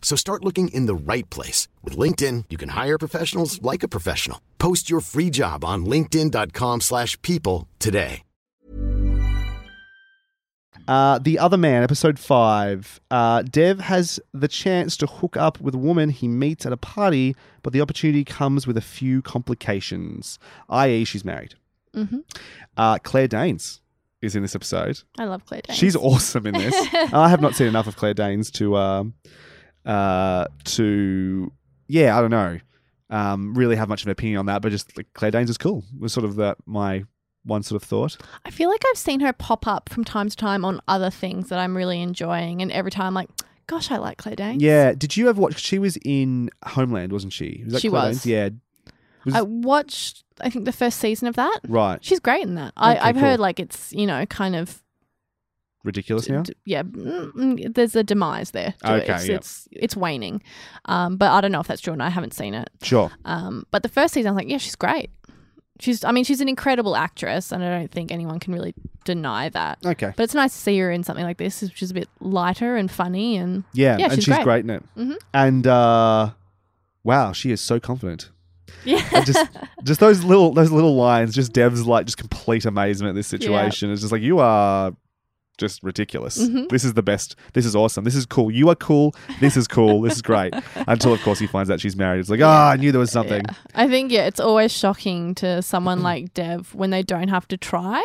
So start looking in the right place. With LinkedIn, you can hire professionals like a professional. Post your free job on linkedin.com/people slash people today. Uh, the Other Man, episode five. Uh, Dev has the chance to hook up with a woman he meets at a party, but the opportunity comes with a few complications, i.e., she's married. Mhm. Uh, Claire Danes is in this episode. I love Claire Danes. She's awesome in this. <laughs> I have not seen enough of Claire Danes to, um, uh, to yeah, I don't know, um, really have much of an opinion on that. But just like, Claire Danes is cool. Was sort of the, my one sort of thought. I feel like I've seen her pop up from time to time on other things that I'm really enjoying, and every time I'm like, gosh, I like Claire Danes. Yeah. Did you ever watch? She was in Homeland, wasn't she? Was that She Claire was. Danes? Yeah. Was- I watched, I think, the first season of that. right. She's great in that. I, Okay, I've cool. heard like it's you know kind of Ridiculous now. d- yeah. mm, mm, There's a demise there. it. Okay, it's, yeah. it's it's waning, um, but I don't know if that's true, and I haven't seen it. Sure. Um, but the first season, I was like, yeah, she's great. She's, I mean, she's an incredible actress, and I don't think anyone can really deny that. Okay. But it's nice to see her in something like this, which is a bit lighter and funny, and Yeah, Yeah, and she's she's great. great, in it. Mhm. And uh, wow, she is so confident. yeah, And just <laughs> just those little those little lines, just Dev's like just complete amazement at this situation. It's just like you are just ridiculous. Mhm. This is the best. This is awesome. This is cool. You are cool. This is cool. this is great. <laughs> Until of course he finds out she's married. It's like, ah, I knew there was something. Yeah. I think yeah, it's always shocking to someone <clears throat> like Dev when they don't have to try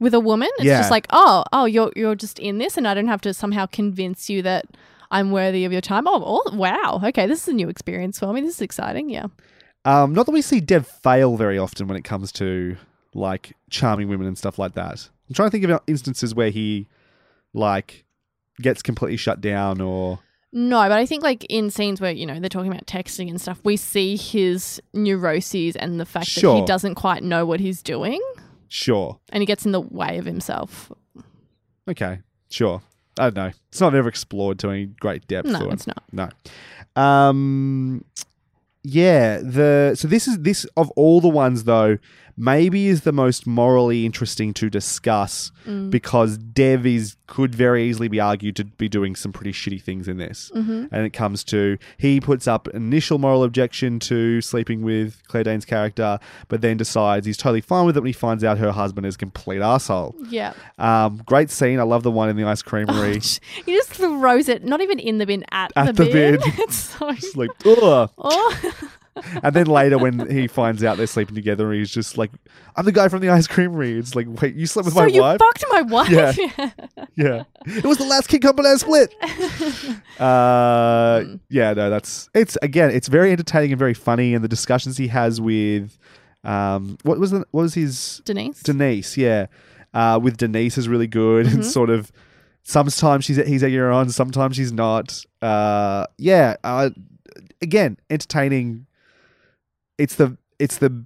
with a woman. It's Yeah. just like, oh, oh, you're you're just in this, and I don't have to somehow convince you that I'm worthy of your time. Oh, oh wow, okay, this is a new experience for me. This is exciting. Yeah, Um, not that we see Dev fail very often when it comes to like charming women and stuff like that. I'm trying to think of instances where he like gets completely shut down or no, but I think like in scenes where you know they're talking about texting and stuff, we see his neuroses and the fact that he doesn't quite know what he's doing, sure. and he gets in the way of himself. Okay, sure. I don't know. It's not ever explored to any great depth. No, it's not. No. Um. Yeah. The so this is this of all the ones though, maybe is the most morally interesting to discuss Mm. because Dev is could very easily be argued to be doing some pretty shitty things in this. Mm-hmm. And it comes to he puts up initial moral objection to sleeping with Claire Danes' character, but then decides he's totally fine with it when he finds out her husband is a complete asshole. Yeah. Um, great scene. I love the one in the ice creamery. <laughs> He just throws it, not even in the bin, at, At the, the bin. bin. <laughs> it's so. It's like, ugh. <laughs> Oh, And then later, when he finds out they're sleeping together, he's just like, "I'm the guy from the ice creamery." It's like, wait, you slept with my wife. so my you wife? fucked my wife? Yeah. <laughs> yeah, it was the last King Company I split. <laughs> uh, Hmm. yeah, no, that's it's again, it's very entertaining and very funny, and the discussions he has with, um, what was the what was his Denise. Denise? Yeah, uh, with Denise is really good Mm-hmm. and sort of. Sometimes she's he's egging her on, sometimes she's not. Uh, yeah, uh, again, entertaining. It's the it's the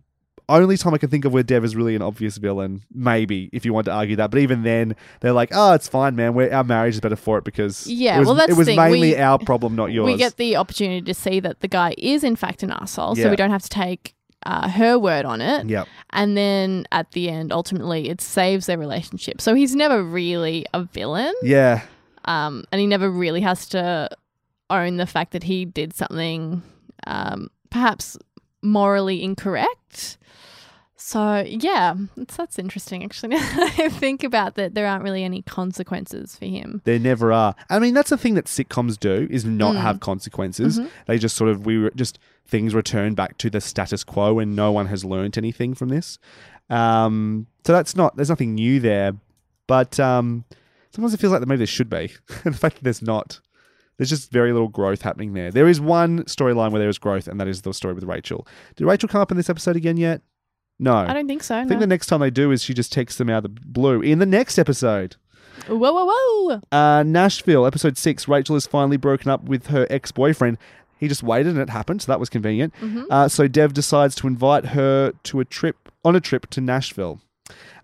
only time I can think of where Dev is really an obvious villain. Maybe if you want to argue that, but even then, they're like, "Oh, it's fine, man. We're, our marriage is better for it because Yeah, it was, well, that's it was mainly We- our problem, not <laughs> yours." we get the opportunity to see that the guy is in fact an asshole, so we don't have to take uh, her word on it. Yep. And then at the end, ultimately, it saves their relationship. So he's never really a villain, Yeah. um, and he never really has to own the fact that he did something um, perhaps morally incorrect. So yeah, it's, that's interesting actually. <laughs> I think about that, there aren't really any consequences for him. There never are. I mean, that's the thing that sitcoms do is not Mm. have consequences. Mm-hmm. They just sort of we were just things return back to the status quo, and no one has learnt anything from this. Um, so that's not there's nothing new there, but um, sometimes it feels like that maybe there should be. and <laughs> the fact that there's not, there's just very little growth happening there. There is one storyline where there is growth, and that is the story with Rachel. Did Rachel come up in this episode again yet? No. I don't think so. I No. think the next time they do is she just texts them out of the blue in the next episode. whoa, whoa, whoa! Uh, Nashville, episode six. Rachel is finally broken up with her ex boyfriend. He just waited and it happened, so that was convenient. Mm-hmm. Uh, so Dev decides to invite her to a trip on a trip to Nashville.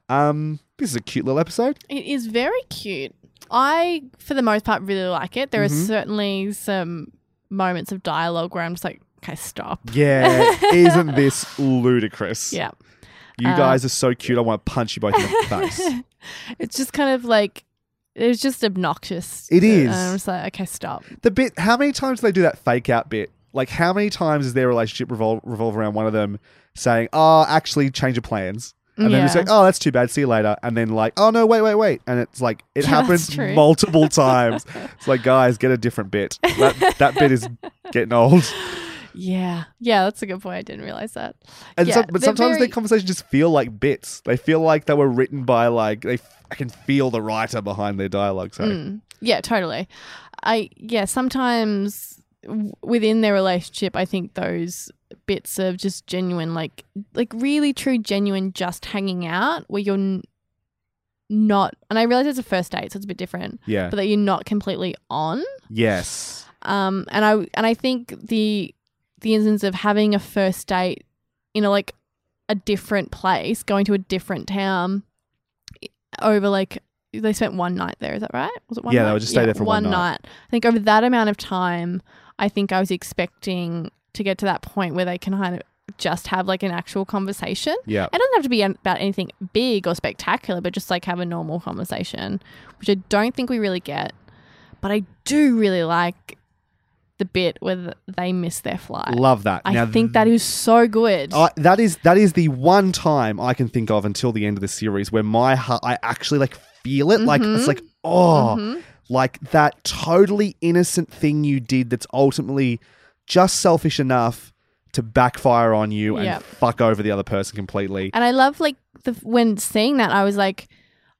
Um, this is a cute little episode. It is very cute. I, for the most part, really like it. There are Mhm. certainly some moments of dialogue where I'm just like, okay, stop. Yeah, <laughs> isn't this ludicrous? Yeah. You Uh, guys are so cute. I want to punch you both in the face. <laughs> It's just kind of like it's just obnoxious. It is. And I'm just like, okay, stop. The bit. How many times do they do that fake out bit? Like, how many times does their relationship revolve revolve around one of them saying, "Oh, actually, change of plans." And then it's Yeah. like, oh, that's too bad. See you later. And then like, oh no, wait, wait, wait. And it's like it Yeah, happens multiple <laughs> times. It's like, guys, get a different bit. That that bit is getting old. Yeah. Yeah, that's a good point. I didn't realize that. And Yeah, some, but sometimes very- their conversations just feel like bits. They feel like they were written by like they. I can feel the writer behind their dialogue. So Mm. Yeah, totally. I yeah, sometimes w- within their relationship, I think those bits of just genuine, like like really true, genuine, just hanging out, where you're n- not. And I realize it's a first date, so it's a bit different, yeah, but that you're not completely on. yes, Um, and I and I think the the instance of having a first date in a like a different place, going to a different town over like they spent one night there. Is that right? Was it one? Yeah, they night? would just stay there for one night. I think over that amount of time, I think I was expecting to get to that point where they can kind of just have like an actual conversation. yeah. It doesn't have to be about anything big or spectacular, but just like have a normal conversation, which I don't think we really get. But I do really like the bit where they miss their flight. Love that. I Now, think that is so good. I that is that is the one time I can think of until the end of the series where my heart I actually like feel it like it's Mhm. like oh Mhm. like that totally innocent thing you did that's ultimately just selfish enough to backfire on you and Yep. fuck over the other person completely. And I love like the when seeing that, I was like,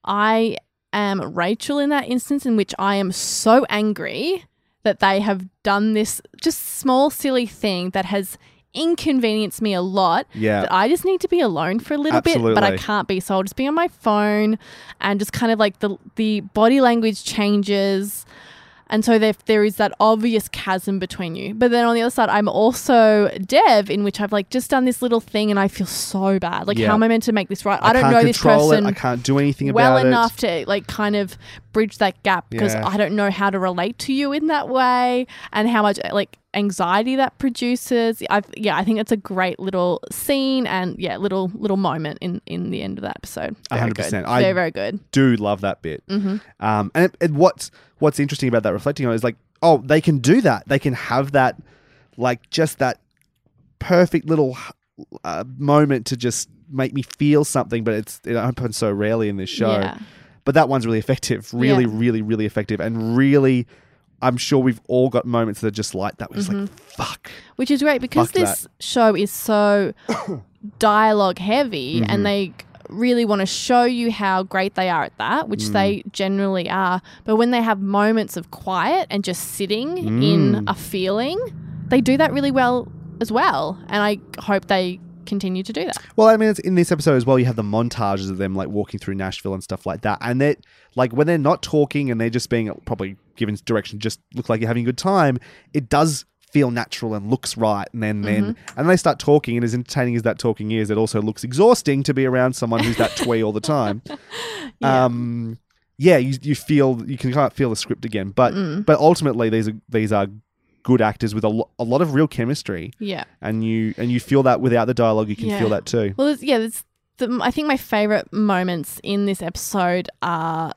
I am Rachel in that instance in which I am so angry that they have done this just small silly thing that has inconvenienced me a lot. Yeah. That I just need to be alone for a little bit, but I Absolutely. can't be. So I'll just be on my phone and just kind of like the the body language changes. And so there, there is that obvious chasm between you. But then on the other side, I'm also Dev, in which I've like just done this little thing and I feel so bad. Like, Yeah. how am I meant to make this right? I, don't know this person It. I can't do anything well enough it. to like kind of bridge that gap because Yeah. I don't know how to relate to you in that way and how much like anxiety that produces. I yeah, I think it's a great little scene and yeah, little little moment in in the end of that episode. Very hundred percent. I- Very very good. Do love that bit. Mm-hmm. Um, and, and what's what's interesting about that reflecting on is like, oh, they can do that. They can have that, like, just that perfect little uh, moment to just make me feel something. But it's it happens so rarely in this show. Yeah. But that one's really effective. Really, Yeah. really, really effective, and really. I'm sure we've all got moments that are just like that. We're just like, fuck. Which is great because Fuck this show is so <coughs> dialogue heavy Mm-hmm. and they really want to show you how great they are at that, which they Mm. generally are. But when they have moments of quiet and just sitting in Mm. a feeling, they do that really well as well. And I hope they continue to do that. Well, I mean, it's in this episode as well. You have the montages of them like walking through Nashville and stuff like that, and they are like when they're not talking and they're just being probably given direction, just look like you're having a good time. It does feel natural and looks right, and then then and they start talking, and as entertaining as that talking is, it also looks exhausting to be around someone who's that twee all the time. <laughs> Yeah. Um, yeah, you you feel you can kind of feel the script again, but but ultimately these are these are good actors with a, lo- a lot of real chemistry, Yeah. and you and you feel that without the dialogue, you can Yeah. feel that too. Well, yeah, the, I think my favorite moments in this episode are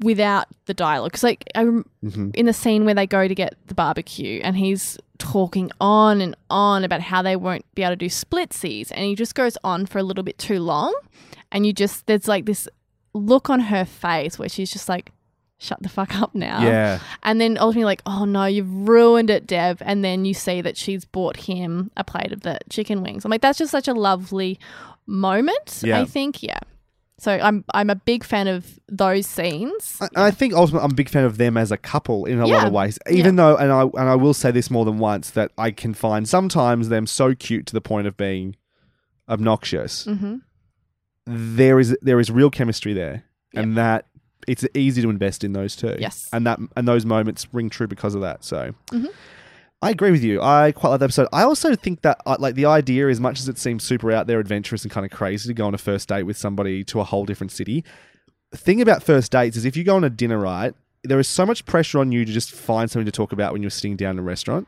without the dialogue. Because, like, I, rem- Mhm. in the scene where they go to get the barbecue and he's talking on and on about how they won't be able to do splitsies, and he just goes on for a little bit too long. And you just, there's like this look on her face where she's just like, shut the fuck up now. Yeah. And then ultimately, like, oh no, you've ruined it, Dev. And then you see that she's bought him a plate of the chicken wings. I'm like, that's just such a lovely moment. Yeah. I think, yeah. So I'm I'm a big fan of those scenes. I, I think ultimately I'm a big fan of them as a couple in a lot of ways. Even though, and I and I will say this more than once that I can find sometimes them so cute to the point of being obnoxious. hmm There is there is real chemistry there, and that it's easy to invest in those two. Yes. and that and those moments ring true because of that. So. I agree with you. I quite like the episode. I also think that, uh, like, the idea, as much as it seems super out there, adventurous, and kind of crazy to go on a first date with somebody to a whole different city, the thing about first dates is if you go on a dinner, right, there is so much pressure on you to just find something to talk about when you're sitting down in a restaurant.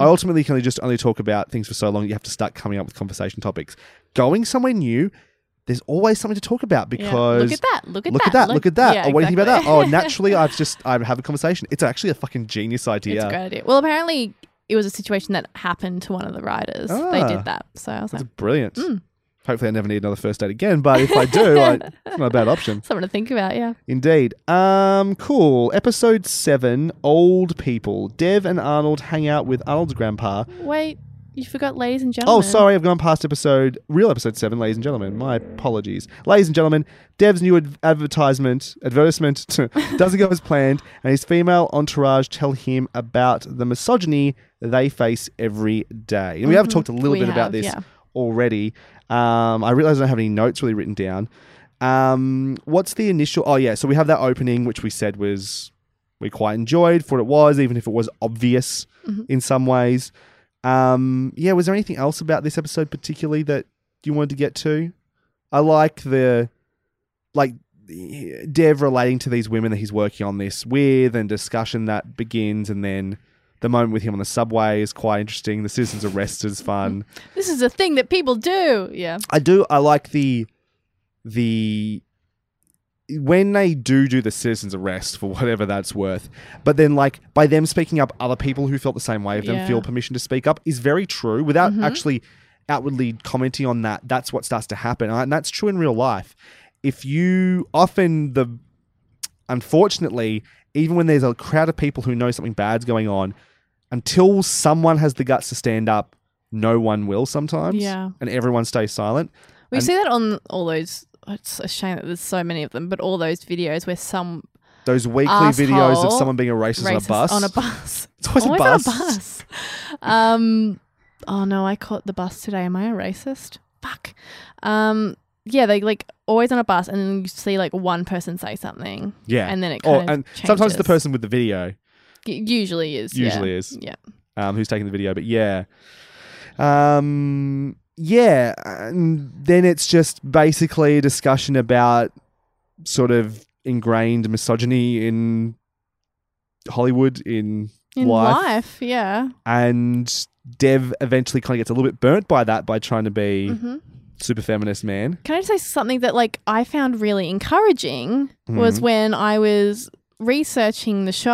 I ultimately can only just only talk about things for so long. You have to start coming up with conversation topics. going somewhere new, there's always something to talk about Yeah. because look at that. Look at look that. at that, look at that. Yeah, oh, what do you think about that? Oh, <laughs> naturally, I've just I have a conversation. It's actually a fucking genius idea. It's a great idea. Well, apparently it was a situation that happened to one of the writers. They Ah. did that. So I was That's like, brilliant. Mm. Hopefully, I never need another first date again. But if I do, I, <laughs> it's not a bad option. something to think about. Yeah. Indeed. Um, cool. Episode seven. Old people. Dev and Arnold hang out with Arnold's grandpa. Wait, you forgot, ladies and gentlemen. Oh, sorry, I've gone past episode, real episode seven, ladies and gentlemen. My apologies, ladies and gentlemen. Dev's new ad- advertisement advertisement <laughs> doesn't go as planned, and his female entourage tell him about the misogyny they face every day. And we have Mhm. talked a little We bit about have, this yeah. already. Um, I realize I don't have any notes really written down. Um, what's the initial? Oh yeah, so we have that opening, which we said was we quite enjoyed for what it was, even if it was obvious Mhm. in some ways. Um, yeah, was there anything else about this episode particularly that you wanted to get to? I like the like Dev relating to these women that he's working on this with, and discussion that begins, and then the moment with him on the subway is quite interesting. The citizens arrest is fun. This is a thing that people do. Yeah. I do. I like the the when they do do the citizens arrest for whatever that's worth, but then like by them speaking up, other people who felt the same way of them Yeah. feel permission to speak up is very true without Mhm. actually outwardly commenting on that. That's what starts to happen, and that's true in real life. If you often the unfortunately, even when there's a crowd of people who know something bad's going on, until someone has the guts to stand up, no one will sometimes. Yeah. And everyone stays silent. We And- see that on all those. It's a shame that there's so many of them, but all those videos where some Those weekly videos of someone being a racist, on a bus. on a bus. <laughs> It's always, Always a bus. on a bus. um, oh no, I caught the bus today. Am I a racist? Fuck. Um, yeah, they like always on a bus, and then you see like one person say something, Yeah. and then it or, kind of and sometimes the person with the video Y- usually is yeah. usually is yeah. um, who's taking the video. But yeah. Um, yeah. And then it's just basically a discussion about sort of ingrained misogyny in Hollywood, in, in life. life, yeah. And Dev eventually kind of gets a little bit burnt by that by trying to be hmm super feminist man. Can I just say something that like I found really encouraging was Mhm. when I was researching the show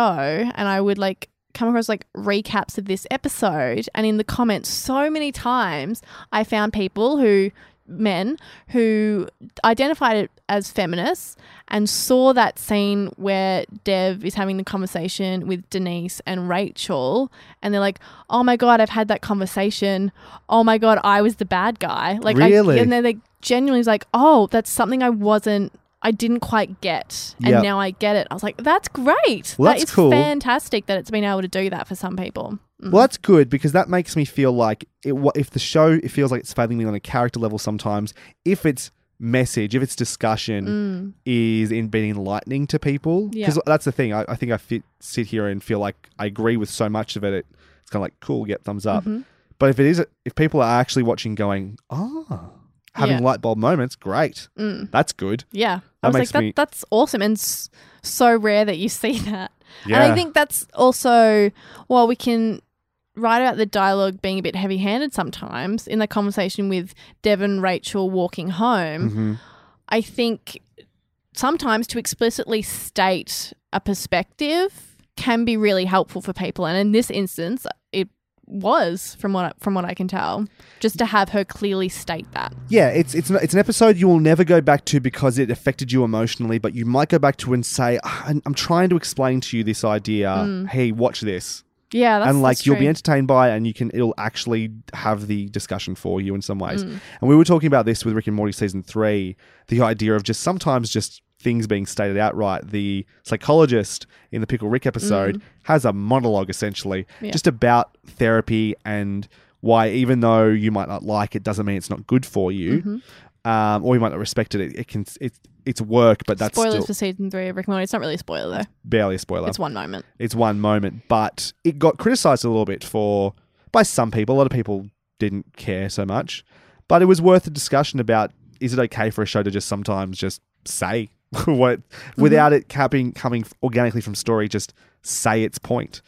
and I would like come across like recaps of this episode and in the comments so many times I found people who men who identified it as feminists and saw that scene where Dev is having the conversation with Denise and Rachel and they're like, "Oh my god, I've had that conversation. Oh my god, I was the bad guy." Like I- Really? and then they genuinely was like, "Oh, that's something I wasn't I didn't quite get, and Yep. now I get it." I was like, "That's great. Well, That that's cool. fantastic that it's been able to do that for some people." Mm. Well, that's good because that makes me feel like it, if the show it feels like it's failing me on a character level sometimes. If its message, if its discussion Mm. is in being enlightening to people, Yeah. because that's the thing. I, I think I fit, sit here and feel like I agree with so much of it. It's kind of like cool, get thumbs up. Mhm. But if it is, if people are actually watching, going, oh, having Yeah. light bulb moments, great, Mm. that's good. Yeah. That I was makes like, me- that, that's awesome and s- so rare that you <laughs> see that. Yeah, And I think that's also, while we can write about the dialogue being a bit heavy handed sometimes in the conversation with Dev and Rachel walking home, Mhm. I think sometimes to explicitly state a perspective can be really helpful for people. And in this instance, was from what I, from what I can tell, just to have her clearly state that. Yeah, it's it's an- it's an episode you will never go back to because it affected you emotionally, but you might go back to and say, "Ah, I'm trying to explain to you this idea. Mm. Hey, watch this, Yeah, that's and like you'll be entertained by, it and you can it'll actually have the discussion for you in some ways. Mm. And we were talking about this with Rick and Morty season three, the idea of just sometimes just things being stated outright. The psychologist in the Pickle Rick episode has a monologue essentially Mm. Yeah. just about therapy and why even though you might not like it doesn't mean it's not good for you. Mhm. Um, or you might not respect it. It, it can it's it's work, but that's Spoilers still for season three of Rick and Morty. It's not really a spoiler though. barely a spoiler. It's one moment. it's one moment, but it got criticized a little bit for by some people. A lot of people didn't care so much, but it was worth a discussion about is it okay for a show to just sometimes just say <laughs> what without it coming coming organically from story, just say its. And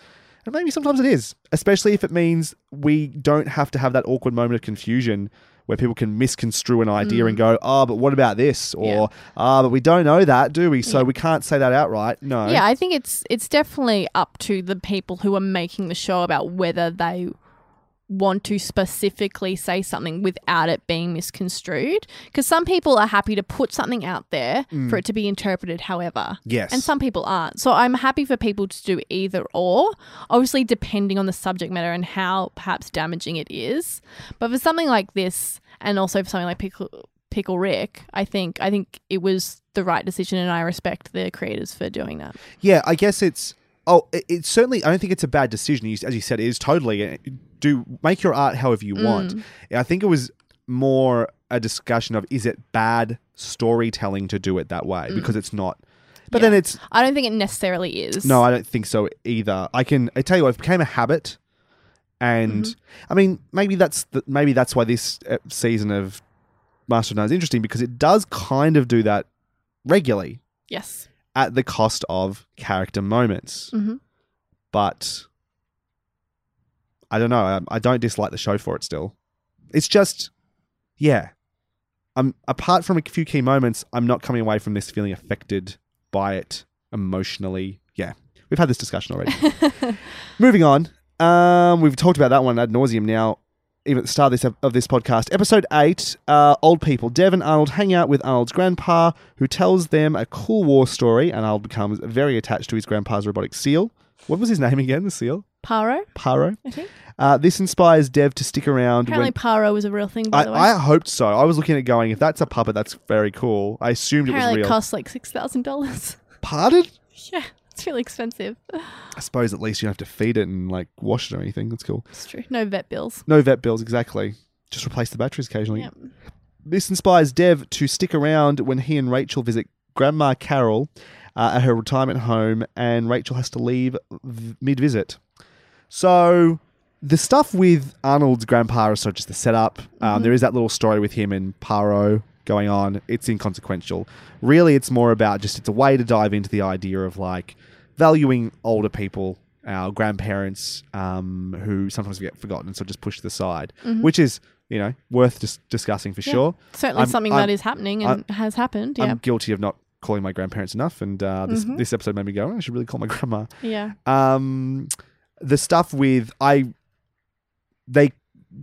maybe sometimes it is, especially if it means we don't have to have that awkward moment of confusion where people can misconstrue an idea and go, oh, but what about this? Or, Mm. Yeah. ah, but we don't know that, do we? So Yeah. we can't say that outright. No. Yeah, I think it's it's definitely up to the people who are making the show about whether they want to specifically say something without it being misconstrued because some people are happy to put something out there for it mm. to be interpreted however Yes. and some people aren't so i'm happy for people to do either or obviously depending on the subject matter and how perhaps damaging it is but for something like this and also for something like pickle pickle rick i think i think it was the right decision and i respect the creators for doing that Yeah, I guess it's. Oh, it, it's certainly. I don't think it's a bad decision. You, as you said, it is totally. uh, Do make your art however you want. Mm. I think it was more a discussion of is it bad storytelling to do it that way because it's not. But Mm. Yeah. then it's I don't think it necessarily is. no, I don't think so either. I can. I tell you what, it became a habit, and Mm-hmm. I mean maybe that's the, maybe that's why this uh, season of Master of None is interesting because it does kind of do that regularly Yes. At the cost of character moments. hmm But I don't know. I, I don't dislike the show for it. Still, it's just yeah. I'm apart from a few key moments. I'm not coming away from this feeling affected by it emotionally. Yeah, we've had this discussion already. <laughs> Moving on. Um, we've talked about that one ad nauseum now. Even at the start of this of this podcast, episode eight. Uh, old people. Dev and Arnold hang out with Arnold's grandpa, who tells them a cool war story, and Arnold becomes very attached to his grandpa's robotic seal. What was his name again? The seal, Paro, Paro. I think. Uh, this inspires Dev to stick around. Apparently, when, Paro was a real thing, by I, the way. I hoped so. I was looking at going, if that's a puppet, that's very cool. I assumed it was Apparently, real. it costs like six thousand dollars. Pardon? <laughs> yeah, it's really expensive. <laughs> I suppose at least you don't have to feed it and like wash it or anything. That's cool. It's true. No vet bills. No vet bills, exactly. Just replace the batteries occasionally. Yep. This inspires Dev to stick around when he and Rachel visit Grandma Carol uh, at her retirement home, and Rachel has to leave v- mid visit. So, the stuff with Arnold's grandpa is sort of just the setup. Um, there is that little story with him and Paro going on. It's inconsequential. Really, it's more about just it's a way to dive into the idea of like valuing older people, our grandparents, um, who sometimes get forgotten and sort of just pushed to the side, which is you know worth just discussing for Yeah. sure. Certainly I'm- something I'm- that is happening and has happened. Yeah. I'm guilty of not calling my grandparents enough, and uh, this Mhm. this episode made me go. "Oh, I should really call my <laughs> grandma. yeah. Um, the stuff with I, they,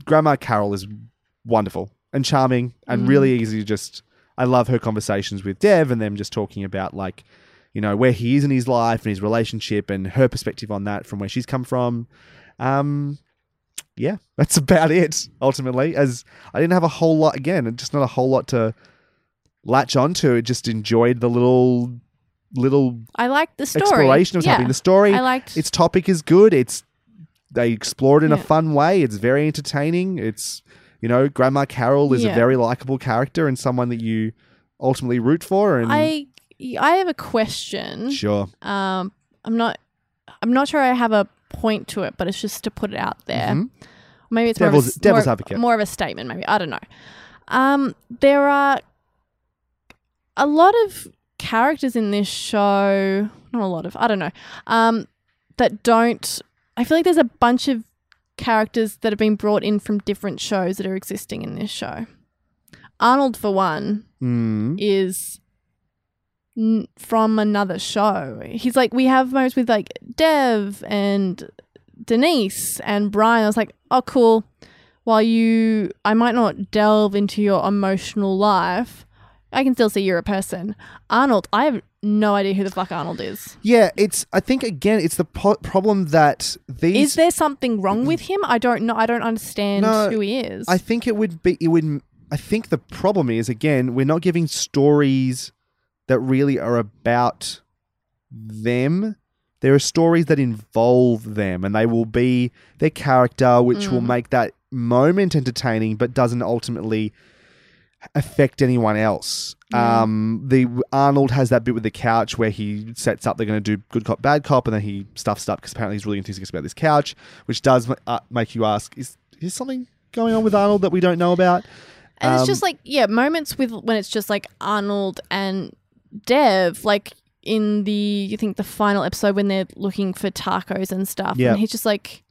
Grandma Carol is wonderful and charming and Mm. really easy to just. I love her conversations with Dev and them just talking about like, you know, where he is in his life and his relationship and her perspective on that from where she's come from. Um, yeah, that's <laughs> about it. Ultimately, as I didn't have a whole lot again, just not a whole lot to latch onto. It just enjoyed the little, little I liked the story. exploration of yeah. happening. The story, I liked. its topic is good. It's they explore it in a fun way. It's very entertaining. It's you know, Grandma Carol is a very likable character and someone that you ultimately root for. And I I have a question. sure, Um, I'm not. I'm not sure I have a point to it, but it's just to put it out there. Mhm. Maybe it's Devil's- more, of a, devil's more, advocate. more of a statement. Maybe I don't know. Um, there are a lot of characters in this show. Not a lot of. I don't know. Um, that don't. I feel like there's a bunch of characters that have been brought in from different shows that are existing in this show. Arnold, for one, mm. is n- from another show. He's like, we have moments with like Dev and Denise and Brian. I was like, oh, cool. While you, I might not delve into your emotional life, I can still see you're a person. Arnold, I have no idea who the fuck Arnold is. yeah. It's I think again, it's the po- problem that these. Is there something wrong with him? I don't know. I don't understand No, who he is. I think it would be. It would. I think the problem is again, we're not giving stories that really are about them. There are stories that involve them, and they will be their character, which will Mm. make that moment entertaining, but doesn't ultimately affect anyone else. Yeah. Um, the Arnold has that bit with the couch where he sets up they're going to do good cop, bad cop, and then he stuffs up because apparently he's really enthusiastic about this couch, which does uh, make you ask: Is is something going on with Arnold that we don't know about? And it's Um, just like, yeah, moments with when it's just like Arnold and Dev, like in the, you think the final episode when they're looking for tacos and stuff. Yeah. And he's just like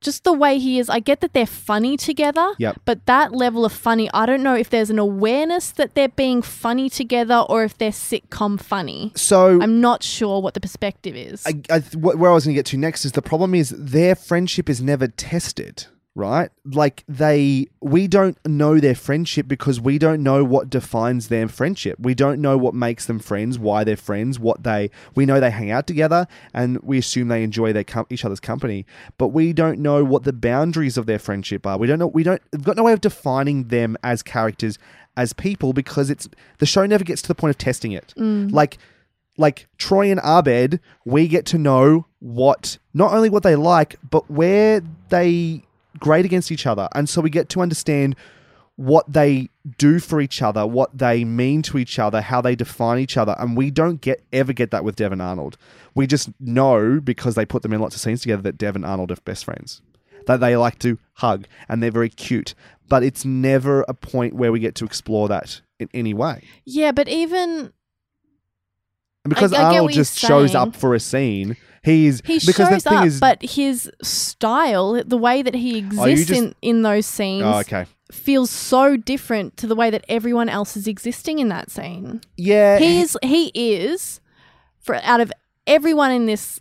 just the way he is. I get that they're funny together. Yep. But that level of funny, I don't know if there's an awareness that they're being funny together or if they're sitcom funny. So I'm not sure what the perspective is. I, I, where I was going to get to next is the problem is their friendship is never tested, right? Like they, we don't know their friendship because we don't know what defines their friendship. We don't know what makes them friends, why they're friends, what they. We know they hang out together, and we assume they enjoy their com- each other's company, but we don't know what the boundaries of their friendship are. We don't know. We don't. We've got no way of defining them as characters, as people, because it's the show never gets to the point of testing it. Mm. Like like Troy and Abed, we get to know what not only what they like, but where they grade against each other. And so we get to understand what they do for each other, what they mean to each other, how they define each other. And we don't get ever get that with Dev and Arnold. We just know because they put them in lots of scenes together that Dev and Arnold are best friends. That they like to hug and they're very cute. But it's never a point where we get to explore that in any way. yeah, but even And because I get Arnold just shows saying. up for a scene, he's he because shows the thing up, is, but his style, the way that he Oh, exists just- in, in those scenes, oh, okay, feels so different to the way that everyone else is existing in that scene. yeah, He's he is for out of everyone in this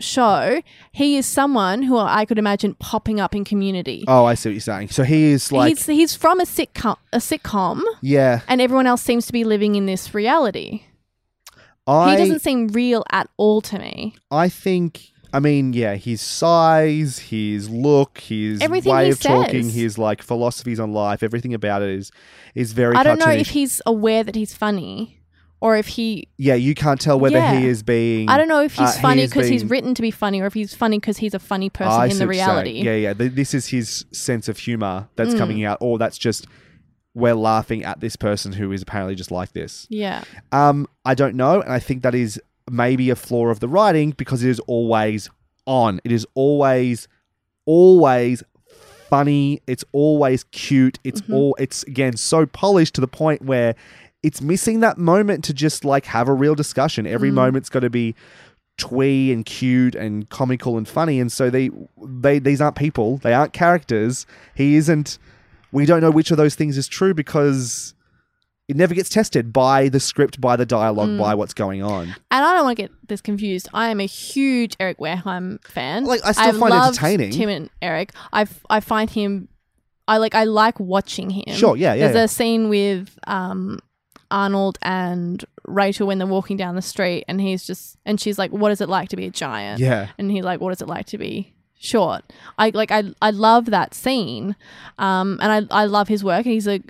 show, he is someone who I could imagine popping up in Community. oh, I see what you're saying. So he is like, he's he's from a sitcom, a sitcom, yeah, and everyone else seems to be living in this reality. I, he doesn't seem real at all to me. I think. I mean, yeah, his size, his look, his Everything way he of talking, says. his like philosophies on life, everything about it is is very. I don't know cartoonish. if he's aware that he's funny, or if he. Yeah, you can't tell whether Yeah. he is being. I don't know if uh, he's he funny because he's being- written to be funny, or if he's funny because he's a funny person I in the reality. Yeah, yeah. Th- This is his sense of humor that's Mm. coming out, or that's just we're laughing at this person who is apparently just like this. Yeah. Um, I don't know, and I think that is maybe a flaw of the writing because it is always on. It is always, always funny. It's always cute. It's Mm-hmm. all. It's again so polished to the point where it's missing that moment to just like have a real discussion. Every Mm. moment's got to be twee and cute and comical and funny and so they they these aren't people they aren't characters he isn't we don't know which of those things is true because it never gets tested by the script by the dialogue Mm. by what's going on And I don't want to get this confused. I am a huge Eric Wareheim fan. Like, I still I've find entertaining. Tim and Eric. I I find him. I like. I like watching him. Sure, yeah, yeah, There's yeah. a scene with um Arnold and Rachel when they're walking down the street, and he's just and she's like, "What is it like to be a giant?" yeah and he's like, "What is it like to be?" Short. I like. I I love that scene, um, and I I love his work. And he's a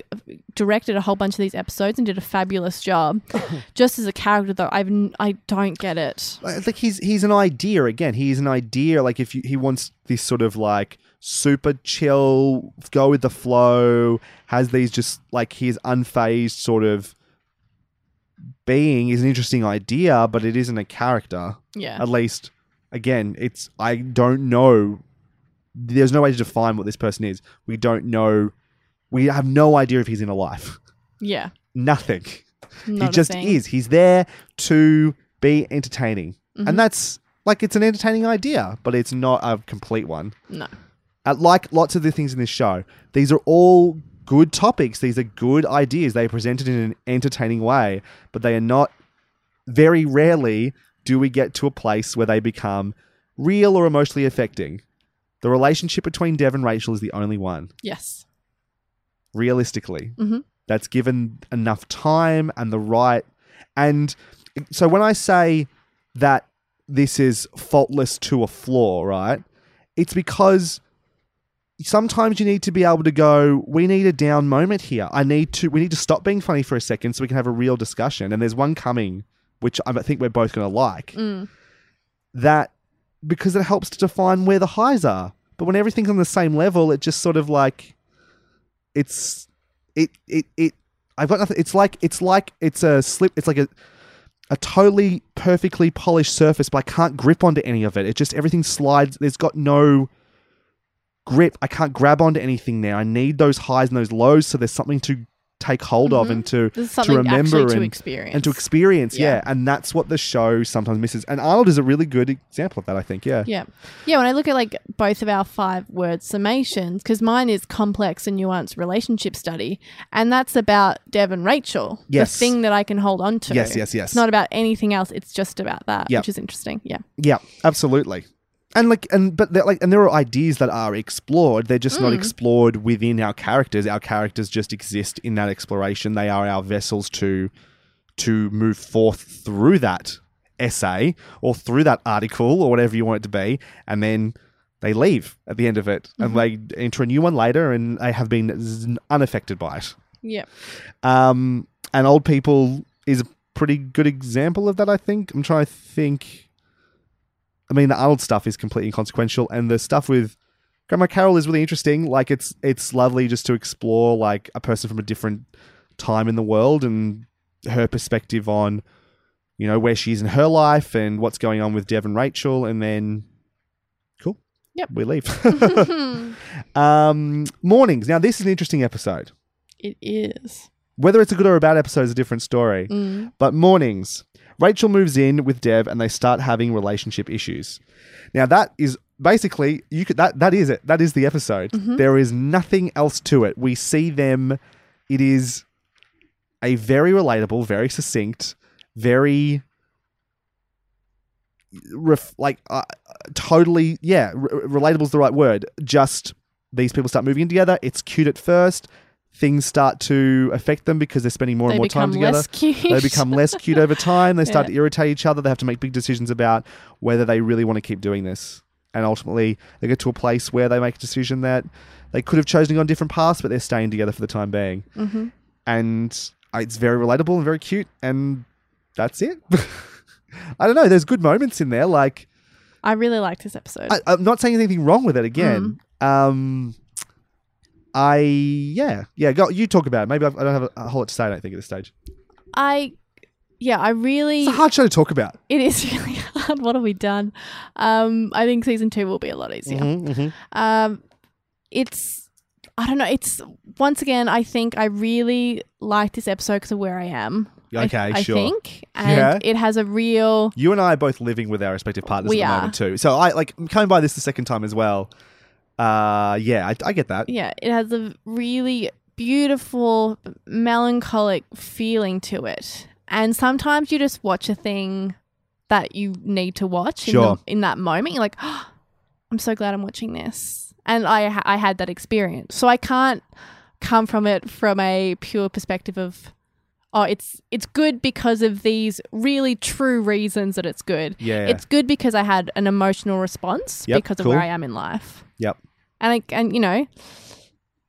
directed a whole bunch of these episodes and did a fabulous job. <coughs> Just as a character, though, I've I don't get it. Like like he's he's an idea again. He's an idea. Like if you, he wants this sort of like super chill, go with the flow, has these just like his unfazed sort of being is an interesting idea, but it isn't a character. Yeah. At least, again, it's I don't know. There's no way to define what this person is. We don't know. We have no idea if he's in a life. Yeah. Nothing Not he just thing. is. He's there to be entertaining. Mm-hmm. And that's like it's an entertaining idea, but it's not a complete one. No. Uh, like lots of the things in this show, these are all good topics. These are good ideas. They are presented in an entertaining way, but they are not. Very rarely do we get to a place where they become real or emotionally affecting. The relationship between Dev and Rachel is the only one Yes. realistically. Mhm. That's given enough time and the right. And so when I say that this is faultless to a flaw, right? It's because sometimes you need to be able to go, we need a down moment here. I need to, we need to stop being funny for a second so we can have a real discussion. And there's one coming, which I think we're both going to like, Mm. that because it helps to define where the highs are. But when everything's on the same level, it just sort of like it's it it it I've got nothing it's like it's like it's a slip it's like a a totally perfectly polished surface, but I can't grip onto any of it. It just everything slides. There's got no grip. I can't grab onto anything now. I need those highs and those lows, so there's something to take hold of mm-hmm. and to to remember actually to and, experience. and to experience. Yeah. Yeah. and that's what the show sometimes misses. And Arnold is a really good example of that. I think. Yeah, Yeah. Yeah, when I look at like both of our five word summations, because mine is complex and nuanced relationship study, and that's about Dev and Rachel. Yes. The thing that I can hold on to. Yes, yes, yes. It's not about anything else, it's just about that, Yep. which is interesting. Yeah. Yeah, absolutely. And like, and but they're like, and there are ideas that are explored. They're just not Mm. explored within our characters. Our characters just exist in that exploration. They are our vessels to to move forth through that essay or through that article or whatever you want it to be, and then they leave at the end of it, and they enter a new one later, and they have been unaffected by it. Yeah. Um, and old people is a pretty good example of that. I think. I'm trying to think. I mean, the Arnold stuff is completely inconsequential, and the stuff with Grandma Carol is really interesting. Like, it's it's lovely just to explore like a person from a different time in the world and her perspective on, you know, where she is in her life and what's going on with Dev and Rachel, and then, cool. Yep. We leave. <laughs> <laughs> um, mornings. Now, this is an interesting episode. It is. Whether it's a good or a bad episode is a different story. Mm. But mornings, Rachel moves in with Dev and they start having relationship issues. Now that is basically you could that that is it. That is the episode. There is nothing else to it. We see them. It is a very relatable, very succinct, very ref, like uh, totally yeah. R- relatable is the right word. Just these people start moving in together. It's cute at first. Things start to affect them because they're spending more They and more time become together less cute. they become less cute over time. They <laughs> start Yeah. to irritate each other. They have to make big decisions about whether they really want to keep doing this. And ultimately, they get to a place where they make a decision that they could have chosen to go on different paths, but they're staying together for the time being. hmm And uh, it's very relatable and very cute. And that's it. <laughs> I don't know. There's good moments in there. Like, I really liked this episode. I, I'm not saying anything wrong with it again. Um, I, yeah. Yeah. Go, you talk about it. Maybe I've, I don't have a, a whole lot to say, I don't think, at this stage. I, yeah, I really. It's a hard show to talk about. It is <laughs> really hard. What have we done? Um, I think season two will be a lot easier. Mhm, Um, it's I don't know. It's once again. I think I really like this episode because of where I am. I- Okay, I, sure. think, and Yeah. it has a real. You and I are both living with our respective partners We at the are. moment too. So I like coming by this the second time as well. Uh, yeah, I, I get that. Yeah, it has a really beautiful, melancholic feeling to it. And sometimes you just watch a thing that you need to watch in, the, in that moment. You're like, oh, <gasps> I'm so glad I'm watching this. And I, ha- I had that experience. So I can't come from it from a pure perspective of, oh, it's it's good because of these really true reasons that it's good. Yeah. It's good because I had an emotional response Yep, because cool. of where I am in life. Yep. And I, and you know,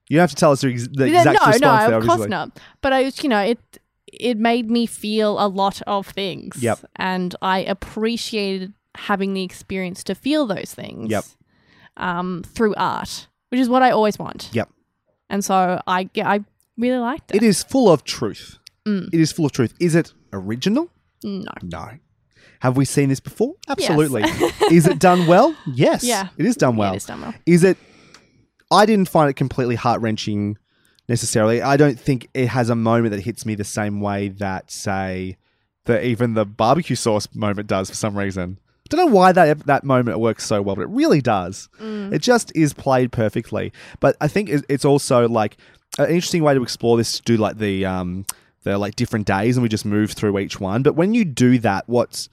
You have to tell us the, ex- the exact no, response no, there, of obviously. course not. But I you know, it it made me feel a lot of things. Yep. And I appreciated having the experience to feel those things. Yep. Um, through art, which is what I always want. Yep. And so I, I really liked it. It is full of truth. Mm. It is full of truth. Is it original? No. No. Have we seen this before? Yes. Absolutely. <laughs> is it done well? Yes. Yeah. It is done Yeah, well. it is done well. Is it? I didn't find it completely heart wrenching necessarily. I don't think it has a moment that hits me the same way that, say, that even the barbecue sauce moment does for some reason. I don't know why that that moment works so well, but it really does. It just is played perfectly. But I think it's also like an interesting way to explore this. To do like the um the like different days, and we just move through each one. But when you do that, what's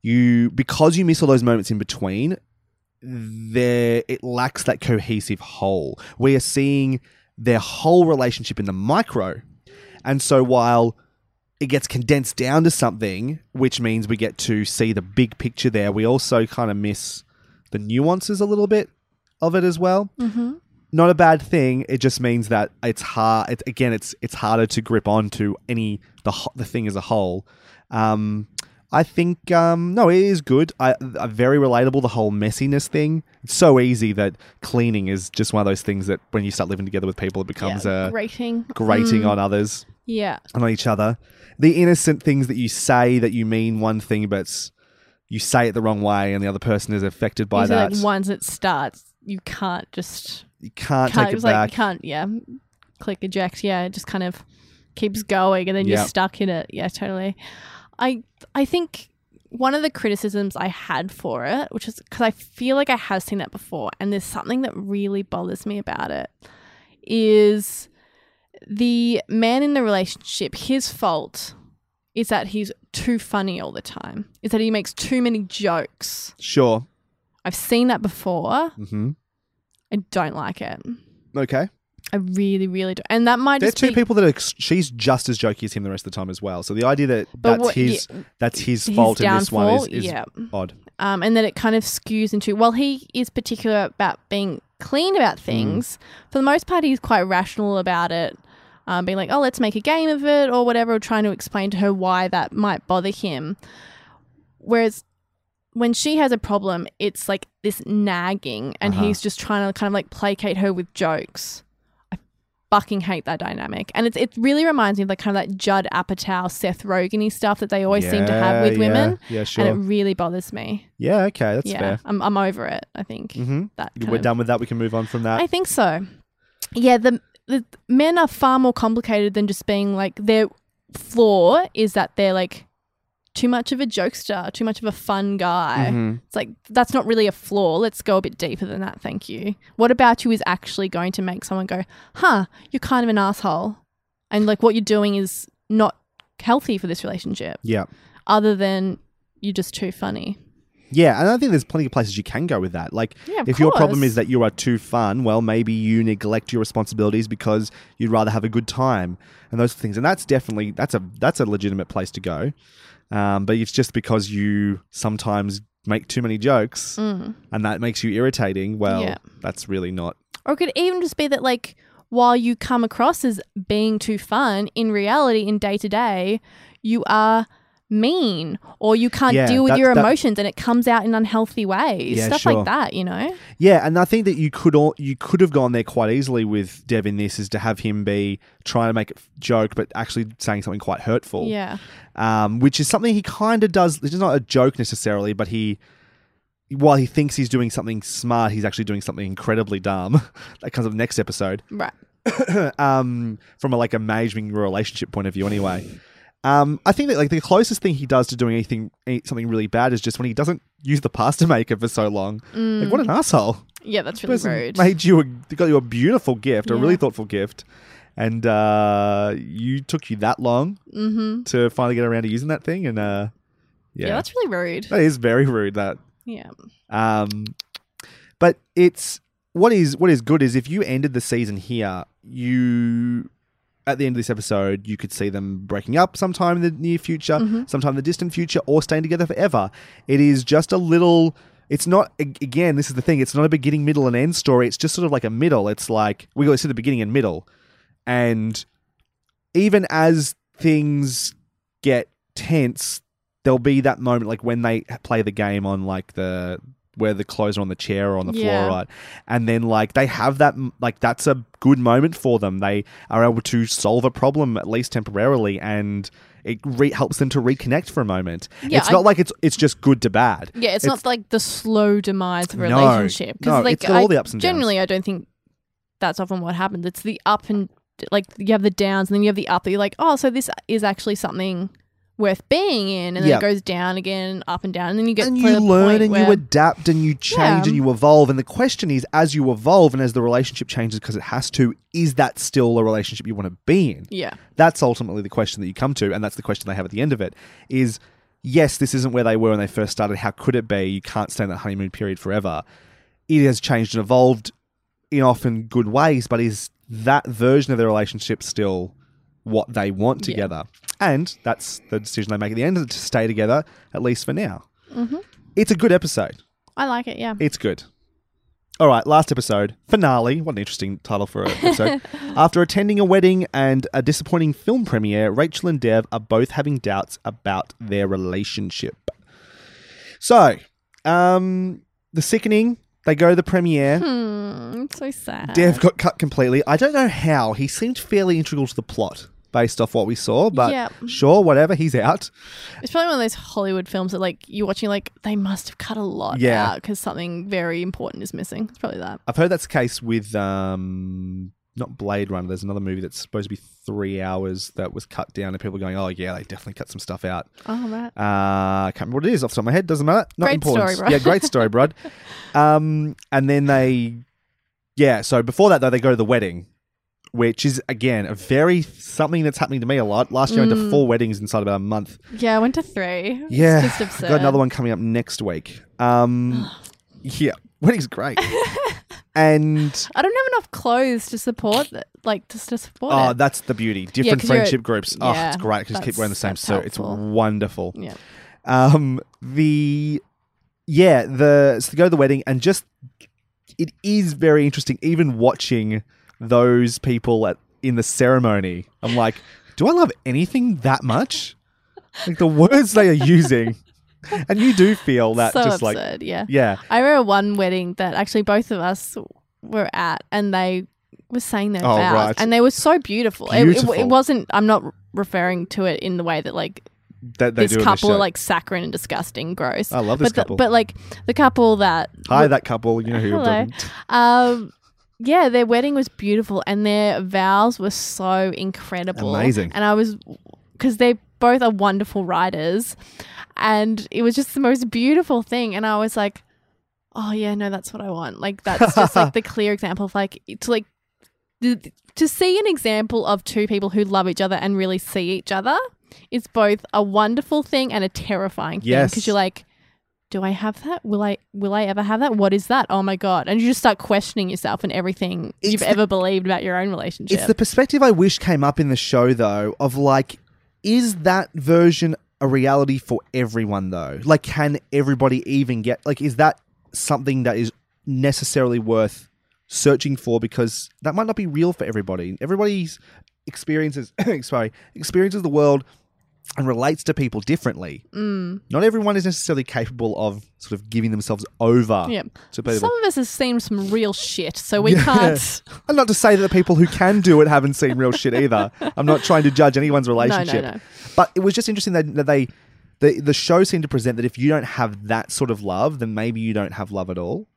you because you miss all those moments in between, there it lacks that cohesive whole. We are seeing their whole relationship in the micro. And so while it gets condensed down to something, which means we get to see the big picture there, we also kind of miss the nuances a little bit of it as well. Mm-hmm. Not a bad thing. It just means that it's hard. It's, again, it's it's harder to grip onto any the the thing as a whole. Um, I think um, no, it is good. I, uh, very relatable. The whole messiness thing. It's so easy that cleaning is just one of those things that when you start living together with people, it becomes yeah, uh, grating. grating Mm, on others Yeah. and on each other. The innocent things that you say that you mean one thing, but you say it the wrong way, and the other person is affected by that. like once it starts, you can't just you can't, can't, take it it back. like you can't yeah click eject yeah it just kind of keeps going and then Yeah. you're stuck in it. Yeah, totally. I I think one of the criticisms I had for it, which is because I feel like I have seen that before, and there's something that really bothers me about it, is the man in the relationship. His fault is that he's too funny all the time. Is that he makes too many jokes. Sure. I've seen that before. hmm I don't like it. Okay. I really, really do. And that might They're just two be people that are, she's just as jokey as him the rest of the time as well. So the idea that But that's what- his yeah, that's his, his fault in this one is, is yeah. odd. um, and then it kind of skews into well, he is particular about being clean about things. For the most part, he's quite rational about it, um, being like, "Oh, let's make a game of it" or whatever, or trying to explain to her why that might bother him. Whereas when she has a problem, it's like this nagging, and Uh-huh. he's just trying to kind of like placate her with jokes. I fucking hate that dynamic, and it's it really reminds me of like kind of that Judd Apatow, Seth Rogen stuff that they always seem to have with Yeah, women, Yeah, sure. and it really bothers me. yeah, okay, that's yeah, fair. I'm I'm over it. I think hmm that We're of- done with that. We can move on from that. I think so. Yeah, the the men are far more complicated than just being like their flaw is that they're like too much of a jokester, too much of a fun guy. Mhm. It's like that's not really a flaw. Let's go a bit deeper than that. Thank you. What about you is actually going to make someone go, "Huh, you're kind of an asshole," and like what you're doing is not healthy for this relationship. Yeah. Other than you're just too funny. Yeah, and I think there's plenty of places you can go with that. Like, Yeah, if your problem is that you are too fun, well, maybe you neglect your responsibilities because you'd rather have a good time and those things. And that's definitely that's a that's a legitimate place to go. Um, but it's just because you sometimes make too many jokes and that makes you irritating. Well, Mm. Yeah. that's really not. Or it could even just be that, like, while you come across as being too fun, in reality, in day to day, you are mean or you can't Yeah, deal with that- your that- emotions and it comes out in unhealthy ways. Yeah, Stuff sure. like that, you know? Yeah, and I think that you could all you could have gone there quite easily with Dev in this is to have him be trying to make a joke, but actually saying something quite hurtful. Yeah. um, which is something he kind of does. It's not a joke necessarily, but he, while he thinks he's doing something smart, he's actually doing something incredibly dumb. that comes up next episode. Right. <coughs> um, from a, like a managing relationship point of view, anyway. Um, I think that like the closest thing he does to doing anything, any- something really bad is just when he doesn't use the pasta maker for so long. Like, what an asshole! Yeah, that's really rude. made you a got you a beautiful gift, a really thoughtful gift, and uh, you took you that long mm-hmm. to finally get around to using that thing, and uh, Yeah. yeah, that's really rude. that is very rude. That, Yeah. um, but it's what is what is good is if you ended the season here, you at the end of this episode, you could see them breaking up sometime in the near future, mm-hmm. sometime in the distant future, or staying together forever. It is just a little. It's not again. This is the thing. It's not a beginning, middle, and end story. It's just sort of like a middle. It's like we got to see the beginning and middle, and even as things get tense, there'll be that moment like when they play the game on like the where the clothes are on the chair or on the Yeah. floor, right? And then like they have that like that's a good moment for them. They are able to solve a problem at least temporarily, and it re- helps them to reconnect for a moment. Yeah, it's I- not like it's it's just good to bad. Yeah, it's, not like the slow demise of a No, relationship. no, like, it's got all I- the ups and downs. Generally, I don't think that's often what happens. It's the up and like you have the downs, and then you have the up. That you're like, oh, so this is actually something worth being in, and then Yeah. it goes down again, up and down, and then you get and to you the learn point and where, you adapt and you change Yeah. and you evolve. And the question is, as you evolve and as the relationship changes because it has to, is that still a relationship you want to be in? yeah, That's ultimately the question that you come to, and that's the question they have at the end of it. Is yes, this isn't where they were when they first started. How could it be? You can't stay in that honeymoon period forever. It has changed and evolved in often good ways, but is that version of their relationship still what they want Yeah. together? And that's the decision they make at the end to stay together, at least for now. Mm-hmm. It's a good episode. I like it. Yeah, It's good. All right, last episode, finale. What an interesting title for an episode. <laughs> After attending a wedding and a disappointing film premiere, Rachel and Dev are both having doubts about their relationship. So, um, the sickening, they go to the premiere. hmm, so sad. Dev got cut completely. I don't know how. He seemed fairly integral to the plot based off what we saw, but Yep. sure, whatever, he's out. It's probably one of those Hollywood films that like you're watching, like they must have cut a lot Yeah. out because something very important is missing. It's probably that. I've heard that's the case with um, not Blade Runner. There's another movie that's supposed to be three hours that was cut down, and people are going, "Oh yeah, they definitely cut some stuff out." Oh, right. Uh, I can't remember what it is off the top of my head. Doesn't matter. Not Great important. story, Brad. Yeah, great story, <laughs> Brad. Um, and then they, yeah. So before that, though, they go to the wedding, which is again a very something that's happening to me a lot. Last year, I went to four weddings inside about a month. Yeah, I went to three. It's Yeah, just I've got another one coming up next week. Um, <gasps> yeah, wedding's great. <laughs> and I don't have enough clothes to support it, like just to support oh, it. that's the beauty. Different 'cause you're- friendship groups. Oh, yeah, it's great. Because keep that's- wearing the same that's suit. It's helpful. wonderful. Yeah. Um, the yeah, the so they go to the wedding and just it is very interesting. Even watching those people at in the ceremony, I'm like, do I love anything that much? Like the words they are using, <laughs> and you do feel that so just like absurd. yeah. yeah, I remember one wedding that actually both of us were at, and they were saying their Oh, vows, right. and they were so beautiful. It- It, Beautiful. it wasn't. I'm not referring to it in the way that like that they this couple the are like saccharine and disgusting, gross. I love this but the- couple. but like the couple that Hi, that couple. You know who you're Hello. Um, yeah, their wedding was beautiful and their vows were so incredible. Amazing. And I was, because they both are wonderful writers, and it was just the most beautiful thing. And I was like, oh, yeah, no, that's what I want. Like, that's just like the <laughs> clear example of like, to like, to see an example of two people who love each other and really see each other is both a wonderful thing and a terrifying thing. Yes. Because you're like, do I have that? Will I will I ever have that? What is that? Oh my god. And you just start questioning yourself and everything It's you've the- ever believed about your own relationship. It's the perspective I wish came up in the show, though, of like, is that version a reality for everyone, though? Like, can everybody even get, like, is that something that is necessarily worth searching for? Because that might not be real for everybody. Everybody's experiences, <coughs> sorry, experiences the world and relates to people differently. Mm. Not everyone is necessarily capable of sort of giving themselves over Yeah. to people. Some of us have seen some real shit, so we Yeah. can't <laughs> And not to say that the people who can do it haven't seen real shit either. <laughs> I'm not trying to judge anyone's relationship. no. no, no. But it was just interesting that, that they, the, the show seemed to present that if you don't have that sort of love, then maybe you don't have love at all.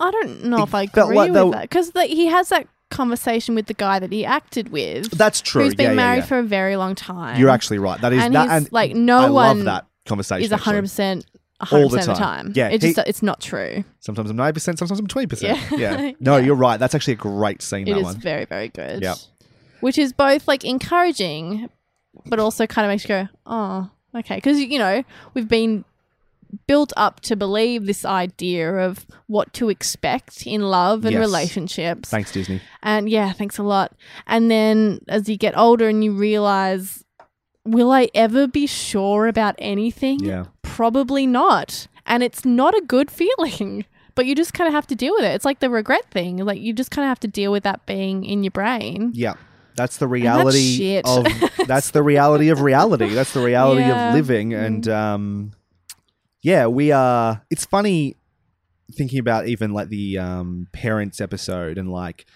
I don't know It if I agree like with that because he has that conversation with the guy that he acted with. That's true. Who's been Yeah, yeah, married yeah. for a very long time. You're actually right. That is and that. and like no I one love that conversation. is actually. hundred percent. All hundred the percent of the time. time. Yeah, it's just it's not true. Sometimes I'm 90%, sometimes I'm 20%. Yeah. Yeah. <laughs> No, Yeah. you're right. That's actually a great scene, It that is one. very very good. Yep. Which is both like encouraging, but also kind of makes you go, oh, okay, because you know we've been built up to believe this idea of what to expect in love and Yes. relationships. Thanks, Disney. And yeah, thanks a lot. And then as you get older and you realize, will I ever be sure about anything? Yeah. Probably not. And it's not a good feeling, <laughs> but you just kind of have to deal with it. It's like the regret thing. Like you just kind of have to deal with that being in your brain. Yeah. That's the reality shit. of that's the reality of reality. That's the reality <laughs> Yeah. of living and um yeah, we are it's funny thinking about even like the um parents episode and like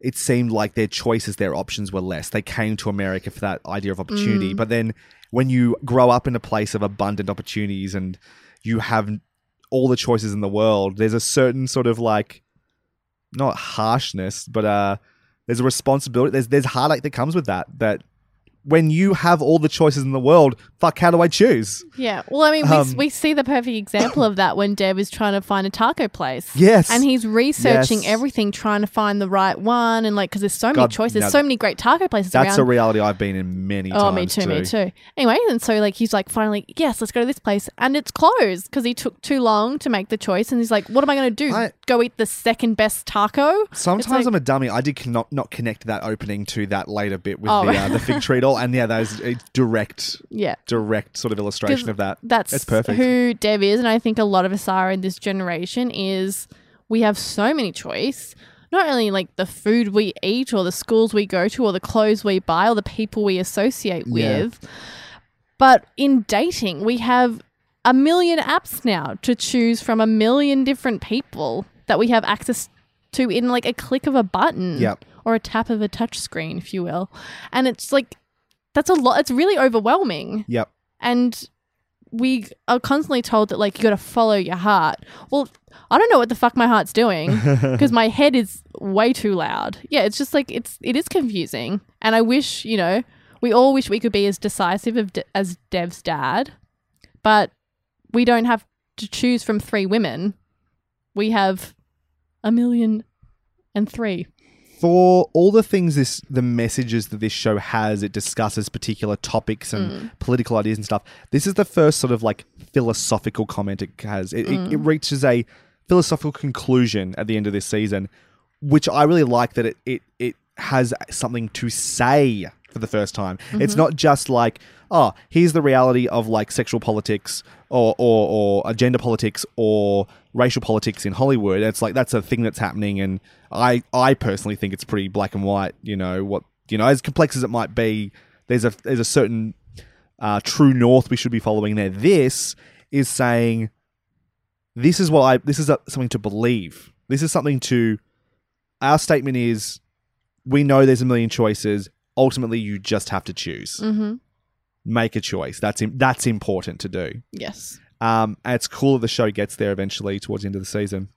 it seemed like their choices, their options were less. They came to America for that idea of opportunity. Mm. But then when you grow up in a place of abundant opportunities and you have all the choices in the world, there's a certain sort of like not harshness, but uh there's a responsibility. There's there's heartache that comes with that. That when you have all the choices in the world, fuck, how do I choose? Yeah. Well, I mean, we, Um, we see the perfect example of that when Dev is trying to find a taco place. Yes, And he's researching Yes. everything, trying to find the right one, and like, because there's so many choices, so many great taco places that's around. a reality I've been in many times. Oh, me too, me too. Anyway, and so like he's like, finally, yes, let's go to this place, and it's closed because he took too long to make the choice, and he's like, what am I going to do? I- go eat the second best taco? Sometimes like- I'm a dummy. I did cannot not connect that opening to that later bit with Oh. the uh, the fig tree doll, and yeah, that is a direct Yeah, direct sort of illustration of that. that's perfect. who Dev is, and I think a lot of us are in this generation. Is we have so many choice. Not only like the food we eat, or the schools we go to, or the clothes we buy, or the people we associate Yeah. with, but in dating, we have a million apps now to choose from a million different people that we have access to in like a click of a button Yep. or a tap of a touch screen, if you will. And it's like that's a lot. It's really overwhelming. Yep. And we are constantly told that like you got to follow your heart. Well, I don't know what the fuck my heart's doing <laughs> because my head is way too loud. Yeah, it's just like it's it is confusing, and I wish you know we all wish we could be as decisive of, as Dev's dad, but we don't have to choose from three women. We have a million and three. For all the things this the messages that this show has it discusses particular topics and Mm. political ideas and stuff this is the first sort of like philosophical comment it has it, Mm. it, it reaches a philosophical conclusion at the end of this season which i really like that it it, it has something to say for the first time it's Mm-hmm. not just like oh here's the reality of like sexual politics or or, or gender politics or racial politics in Hollywood. It's like that's a thing that's happening, and I I personally think it's pretty black and white. You know what you know as complex as it might be. There's a there's a certain uh, true north we should be following there. This is saying this is what I this is a, something to believe. This is something to. Our statement is we know there's a million choices. Ultimately, you just have to choose. Mm-hmm. Make a choice. That's im- that's important to do. Yes. Um, and it's cool that the show gets there eventually towards the end of the season.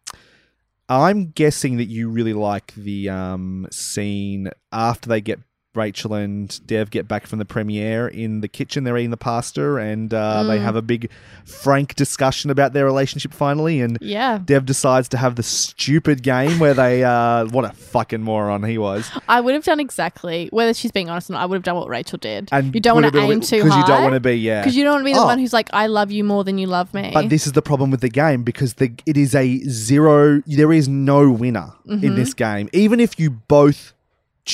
I'm guessing that you really like the um, scene after they get Rachel and Dev get back from the premiere in the kitchen. They're eating the pasta and uh, they have a big, frank discussion about their relationship finally. And Yeah. Dev decides to have the stupid game where they, uh, <laughs> what a fucking moron he was. I would have done exactly whether she's being honest or not. I would have done what Rachel did. And you don't want to aim bit- too high Because you don't want to be, yeah. because you don't want to be the Oh. one who's like, "I love you more than you love me." But this is the problem with the game because the it is a zero. There is no winner Mm-hmm. in this game. Even if you both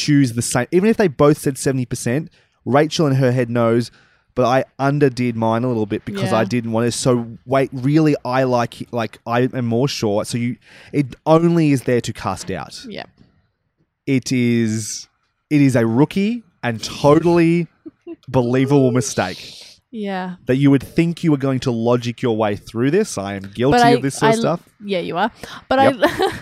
choose the same, even if they both said seventy percent, Rachel in her head knows. But I underdid mine a little bit because Yeah. I didn't want to. So wait, really, I like like I am more sure. So you, it only is there to cast out. yeah, It is, it is a rookie and totally believable mistake yeah. that you would think you were going to logic your way through this. I am guilty I, of this sort I- of stuff. Yeah, you are. But I,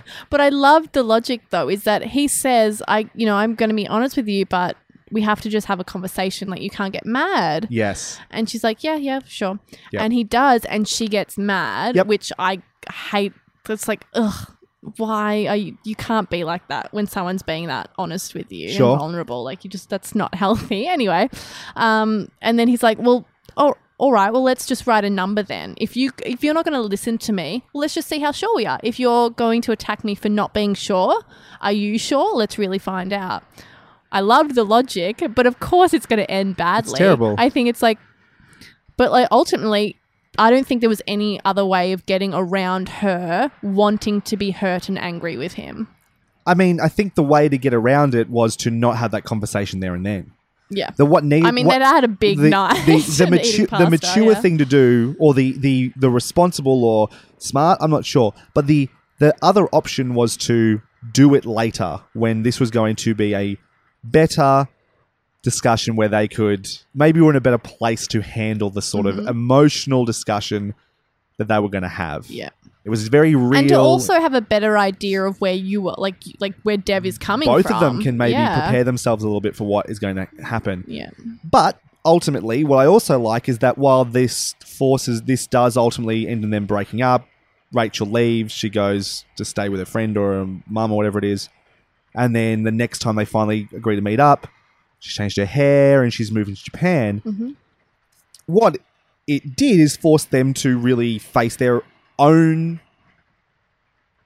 <laughs> but I love the logic though. Is that he says, "I, you know, I'm going to be honest with you, but we have to just have a conversation. Like you can't get mad." Yes. And she's like, "Yeah, yeah, sure." Yep. And he does, and she gets mad, Yep. which I hate. It's like, ugh. Why are you? You can't be like that when someone's being that honest with you Sure. and vulnerable. Like you just that's not <laughs> healthy. Anyway, um, and then he's like, "Well, oh, all right. Well, let's just write a number then. If you if you're not going to listen to me, well, let's just see how sure we are. If you're going to attack me for not being sure, are you sure? Let's really find out." I loved the logic, but of course it's going to end badly. terrible. I think it's like, but like ultimately, I don't think there was any other way of getting around her wanting to be hurt and angry with him. I mean, I think the way to get around it was to not have that conversation there and then. Yeah. The what need? I mean, what, they'd had a big the, night. The, <laughs> the, and mature, eating the mature yeah. thing to do, or the, the the responsible or smart, I'm not sure. But the the other option was to do it later when this was going to be a better discussion where they could maybe were in a better place to handle the sort of emotional discussion that they were going to have. Mm-hmm. Yeah. It was very real. And to also have a better idea of where you were, like like where Dev is coming from. both from. of them can maybe Yeah. prepare themselves a little bit for what is going to happen. Yeah. But ultimately, what I also like is that while this forces, this does ultimately end in them breaking up. Rachel leaves. She goes to stay with a friend or a mum or whatever it is. And then the next time they finally agree to meet up, she's changed her hair and she's moving to Japan. Mm-hmm. What it did is force them to really face their own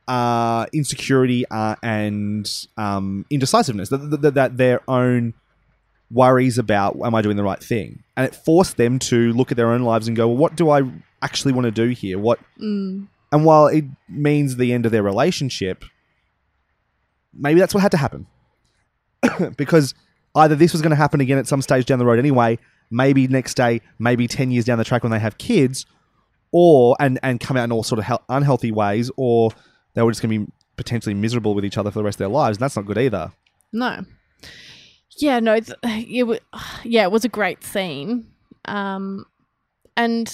uh, insecurity uh, and um, indecisiveness, that, that, that their own worries about am I doing the right thing, and it forced them to look at their own lives and go, well, what do I actually want to do here? What? Mm. And while it means the end of their relationship, maybe that's what had to happen, <coughs> because either this was going to happen again at some stage down the road anyway, maybe next day, maybe ten years down the track when they have kids, or and and come out in all sort of hel- unhealthy ways, or they were just going to be potentially miserable with each other for the rest of their lives. And that's not good either. No. Yeah, no, th- it was, yeah, it was a great scene. Um, and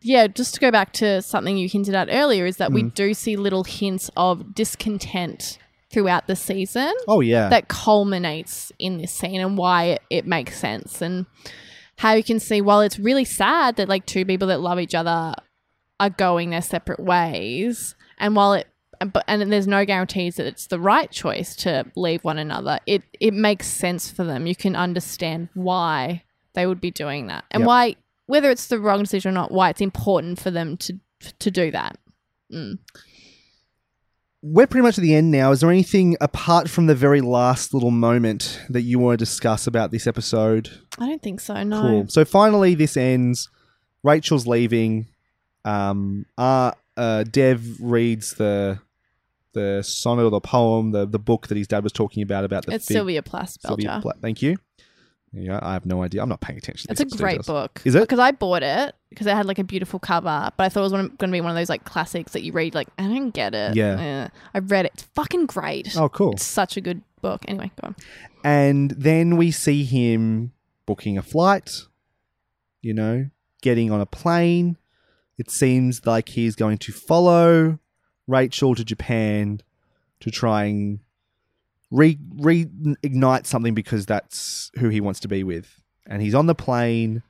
yeah, just to go back to something you hinted at earlier, is that we Mm. do see little hints of discontent throughout the season Oh yeah, that culminates in this scene and why it, it makes sense. And how you can see while it's really sad that like two people that love each other are going their separate ways, and while it but and there's no guarantees that it's the right choice to leave one another. It it makes sense for them. You can understand why they would be doing that, and Yep. why whether it's the wrong decision or not, why it's important for them to to do that. Mm. We're pretty much at the end now. Is there anything apart from the very last little moment that you want to discuss about this episode? I don't think so. No. Cool. So finally, this ends. Rachel's leaving. Um, uh, uh, Dev reads the the sonnet or the poem, the the book that his dad was talking about about the It's fig- Sylvia Plath Sylvia Belcher. Plath. Thank you. Yeah, I have no idea. I'm not paying attention. to It's a great details. book. Is it? Because I bought it because it had like a beautiful cover, but I thought it was going to be one of those like classics that you read. Like I don't get it. Yeah. Eh. I read it. It's fucking great. Oh, cool. It's such a good book. Anyway, go on. And then we see him booking a flight, you know, getting on a plane. It seems like he's going to follow Rachel to Japan to try and re reignite something because that's who he wants to be with. And he's on the plane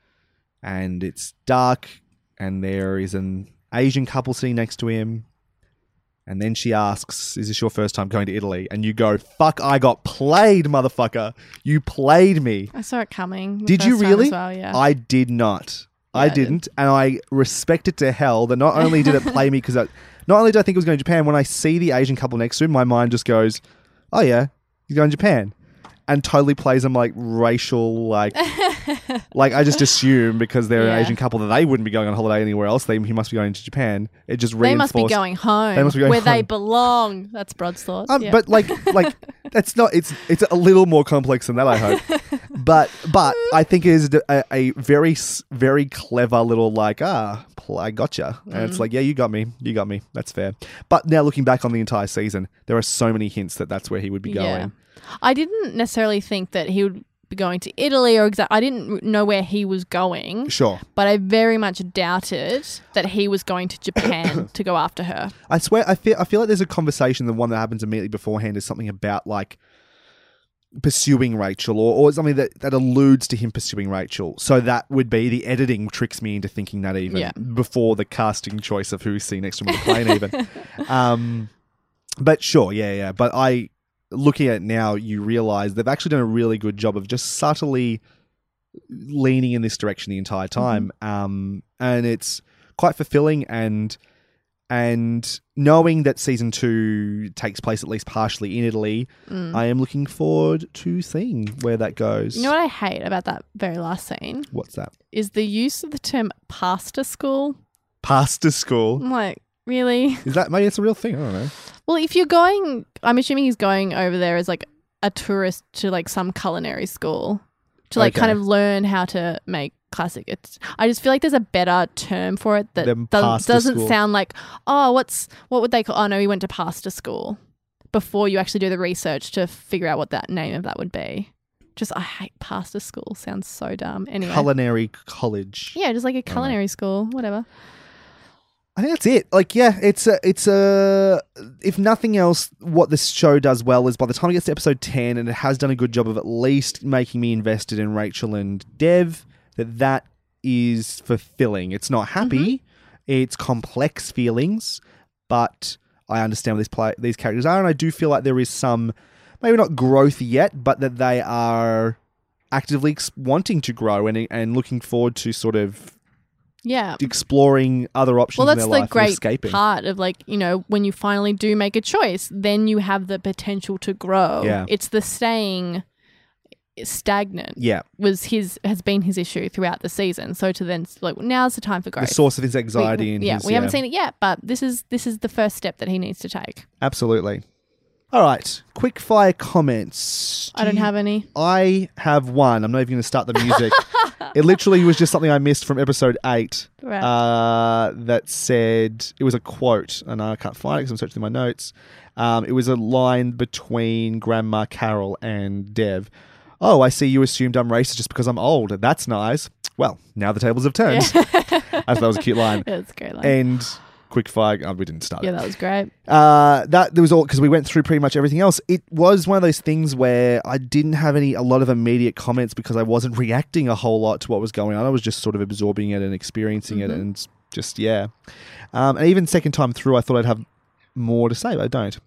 and it's dark and there is an Asian couple sitting next to him. And then she asks, Is this your first time going to Italy? And you go, Fuck, I got played, motherfucker. You played me. I saw it coming. Did you really? Well, yeah. I did not. I Yeah, I did. didn't. And I respect it to hell that not only did it <laughs> play me because not only did I think it was going to Japan, when I see the Asian couple next to him, my mind just goes, Oh, yeah, he's going to Japan. And totally plays them like racial, like, <laughs> like I just assume because they're Yeah. an Asian couple that they wouldn't be going on holiday anywhere else. They, he must be going to Japan. It just they must be going home. They must be going where they home. belong. That's Brad's thoughts. Um, yeah. But like, like <laughs> that's not. It's it's a little more complex than that. I hope. but but I think it is a, a very s- very clever little like ah pl- I gotcha, and Mm. it's like yeah you got me, you got me. That's fair. But now looking back on the entire season, there are so many hints that that's where he would be going. I didn't necessarily think that he would be going to Italy or exact. I didn't know where he was going, Sure. but I very much doubted that he was going to Japan <coughs> to go after her. I swear, I feel I feel like there's a conversation. The one that happens immediately beforehand is something about like pursuing Rachel, or, or something that that alludes to him pursuing Rachel. So that would be the editing tricks me into thinking that even Yeah. before the casting choice of who's seen next to him on the plane. even, <laughs> um, but sure, yeah, yeah. But I looking at it now, you realize they've actually done a really good job of just subtly leaning in this direction the entire time, um, and it's quite fulfilling and and knowing that season two takes place at least partially in Italy, I am looking forward to seeing where that goes. Mm. You know what I hate about that very last scene What's that? is the use of the term pasta school. Pasta school. I'm like, really? <laughs> Is that maybe it's a real thing? I don't know. Well, if you're going, I'm assuming he's going over there as like a tourist to like some culinary school to like kind of learn how to make classic. It's I just feel like there's a better term for it that pasta doesn't school. sound like oh, what's what would they call? Oh no, he went to pasta school before you actually do the research to figure out what that name of that would be. Just I hate pasta school. Sounds so dumb. Anyway, Culinary college. yeah, just like a culinary school, whatever. I think that's it. Like, yeah, it's a, it's a. If nothing else, what this show does well is by the time it gets to episode ten, and it has done a good job of at least making me invested in Rachel and Dev. That that is fulfilling. It's not happy. Mm-hmm. It's complex feelings, but I understand what these play, these characters are, and I do feel like there is some, maybe not growth yet, but that they are actively wanting to grow and and looking forward to sort of Yeah, exploring other options well that's the great escaping. part of like you know when you finally do make a choice then you have the potential to grow Yeah. it's the staying stagnant Yeah, was his has been his issue throughout the season so to then like now's the time for growth the source of his We- anxiety and yeah his, we haven't seen it yet but this is this is the first step that he needs to take absolutely. All right, quick fire comments. i don't have any I have one. I'm not even going to start the music. <laughs> it literally was just something I missed from episode eight. Right. Uh, that said, it was a quote, and I can't find it because I'm searching my notes. Um, it was a line between Grandma Carol and Dev. Oh, I see you assumed I'm racist just because I'm old. That's nice. Well, now the tables have turned. I <laughs> thought that was a cute line. <laughs> that's a great line And quick fire. Oh, we didn't start. Yeah, it. that was great. Uh, that there was all because we went through pretty much everything else. It was one of those things where I didn't have any a lot of immediate comments because I wasn't reacting a whole lot to what was going on. I was just sort of absorbing it and experiencing it, and just yeah. Um, and even second time through, I thought I'd have more to say, but I don't.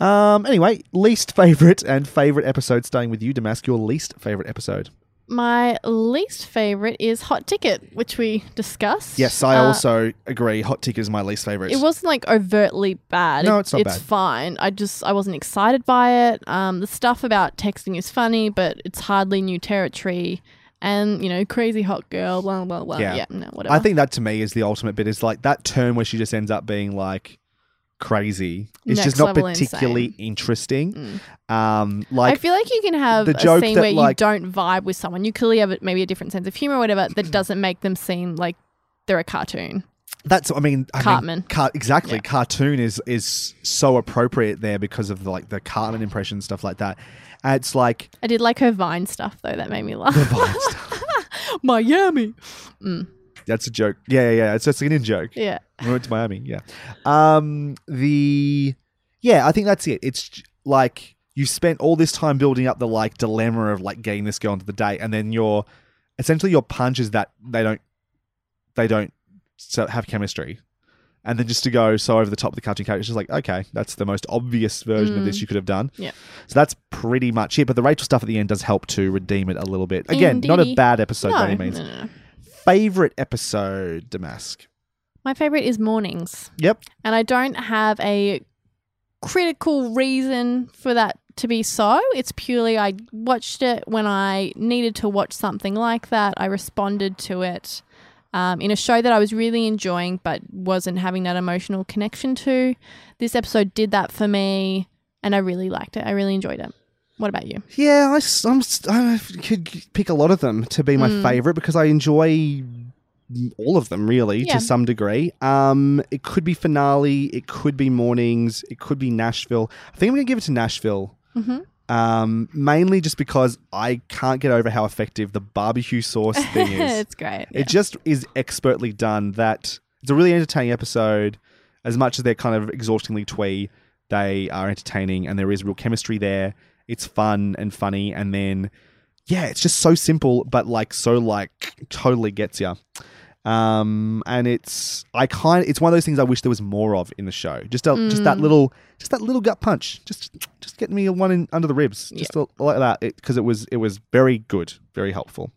Um, anyway, least favorite and favorite episode, starting with you, Damask. Your least favorite episode. My least favorite is Hot Ticket, which we discussed. Yes, I Uh, also agree. Hot Ticket is my least favorite. It wasn't like overtly bad. No, it's not It's bad. fine. I just I wasn't excited by it. Um, the stuff about texting is funny, but it's hardly new territory. And you know, crazy hot girl, blah blah blah. Yeah. Yeah, no, whatever. I think that to me is the ultimate bit. Is like that turn where she just ends up being like crazy. It's Next just not particularly insane. interesting. Um, like I feel like you can have the a joke scene that, where you like- don't vibe with someone. You clearly have maybe a different sense of humor or whatever that doesn't make them seem like they're a cartoon. that's. I mean, I mean, Cartman. car- exactly. Yeah. Cartoon is is so appropriate there because of like the Cartman impression stuff like that. And it's like I did like her Vine stuff though. That made me laugh. Vine stuff. <laughs> Miami. That's a joke. Yeah, yeah, yeah. It's just an in joke. Yeah. We went to Miami. Yeah. Um. The yeah. I think that's it. It's like you spent all this time building up the like dilemma of like getting this girl into the date, and then your essentially your punch is that they don't they don't have chemistry. And then just to go so over the top of the cartoon character, it's just like, okay, that's the most obvious version of this you could have done. Yeah. So that's pretty much it. But the Rachel stuff at the end does help to redeem it a little bit. Again, not a bad episode no, by any means. no, no. Favorite episode, Damask. My favorite is mornings. Yep. And I don't have a critical reason for that to be so. It's purely I watched it when I needed to watch something like that. I responded to it um, in a show that I was really enjoying but wasn't having that emotional connection to. This episode did that for me and I really liked it. I really enjoyed it. What about you? Yeah, I, I'm, I could pick a lot of them to be my Mm. favorite because I enjoy all of them really Yeah. to some degree. Um, it could be finale, it could be mornings, it could be Nashville. I think I'm gonna give it to Nashville. Mhm. Um, mainly just because I can't get over how effective the barbecue sauce thing <laughs> is. it's great. It just is expertly done. That it's a really entertaining episode. As much as they're kind of exhaustingly twee, they are entertaining, and there is real chemistry there. It's fun and funny, and then yeah, it's just so simple, but like so like totally gets you. Um, and it's I kind it's one of those things I wish there was more of in the show. Just a, just that little just that little gut punch. Just just getting me one in under the ribs. Just a, like that because it was it was very good, very helpful.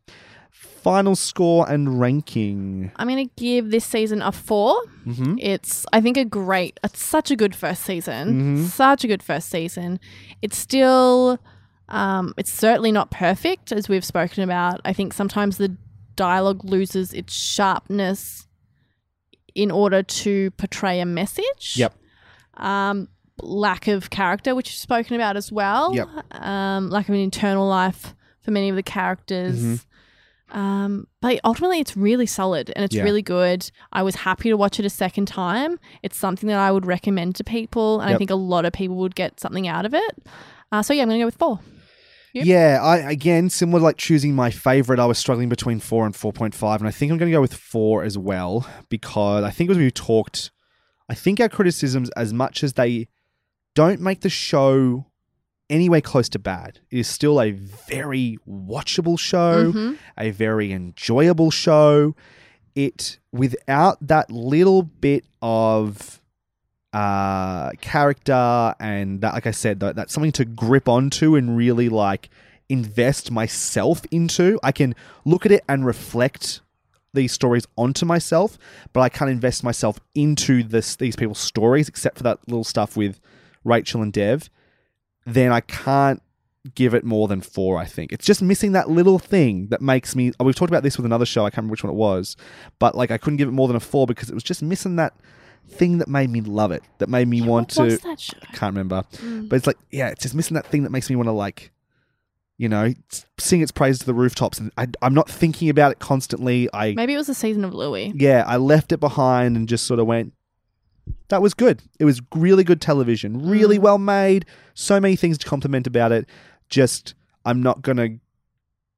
Final score and ranking. I'm going to give this season a 4 Mhm. It's, I think, a great, it's such a good first season. Mm-hmm. Such a good first season. It's still, um, it's certainly not perfect, as we've spoken about. I think sometimes the dialogue loses its sharpness in order to portray a message. Yep. Um, lack of character, which you've spoken about as well. Yep. Um, lack of an internal life for many of the characters. Mm-hmm. Um, but ultimately, it's really solid and it's Yeah. really good. I was happy to watch it a second time. It's something that I would recommend to people, and I think a lot of people would get something out of it. Uh, so yeah, I'm going to go with four. Yep. Yeah, I again similar to like choosing my favorite. I was struggling between four and four point five, and I think I'm going to go with four as well because I think as we talked, I think our criticisms, as much as they don't make the show anywhere close to bad, it is still a very watchable show, Mhm. a very enjoyable show. It without that little bit of uh character and that like i said that, that's something to grip onto and really like invest myself into i can look at it and reflect these stories onto myself but i can't invest myself into this these people's stories except for that little stuff with rachel and dev then i can't give it more than four i think. It's just missing that little thing that makes me oh, we've talked about this with another show i can't remember which one it was but like i couldn't give it more than a four because it was just missing that thing that made me love it that made me want What was to that show? I can't remember. Mm. But it's like yeah it's just missing that thing that makes me want to like you know sing its praise to the rooftops. And I, i'm not thinking about it constantly. I Maybe it was the season of Louie. yeah i left it behind and just sort of went that was good it was really good television really mm. well made so many things to compliment about it just i'm not gonna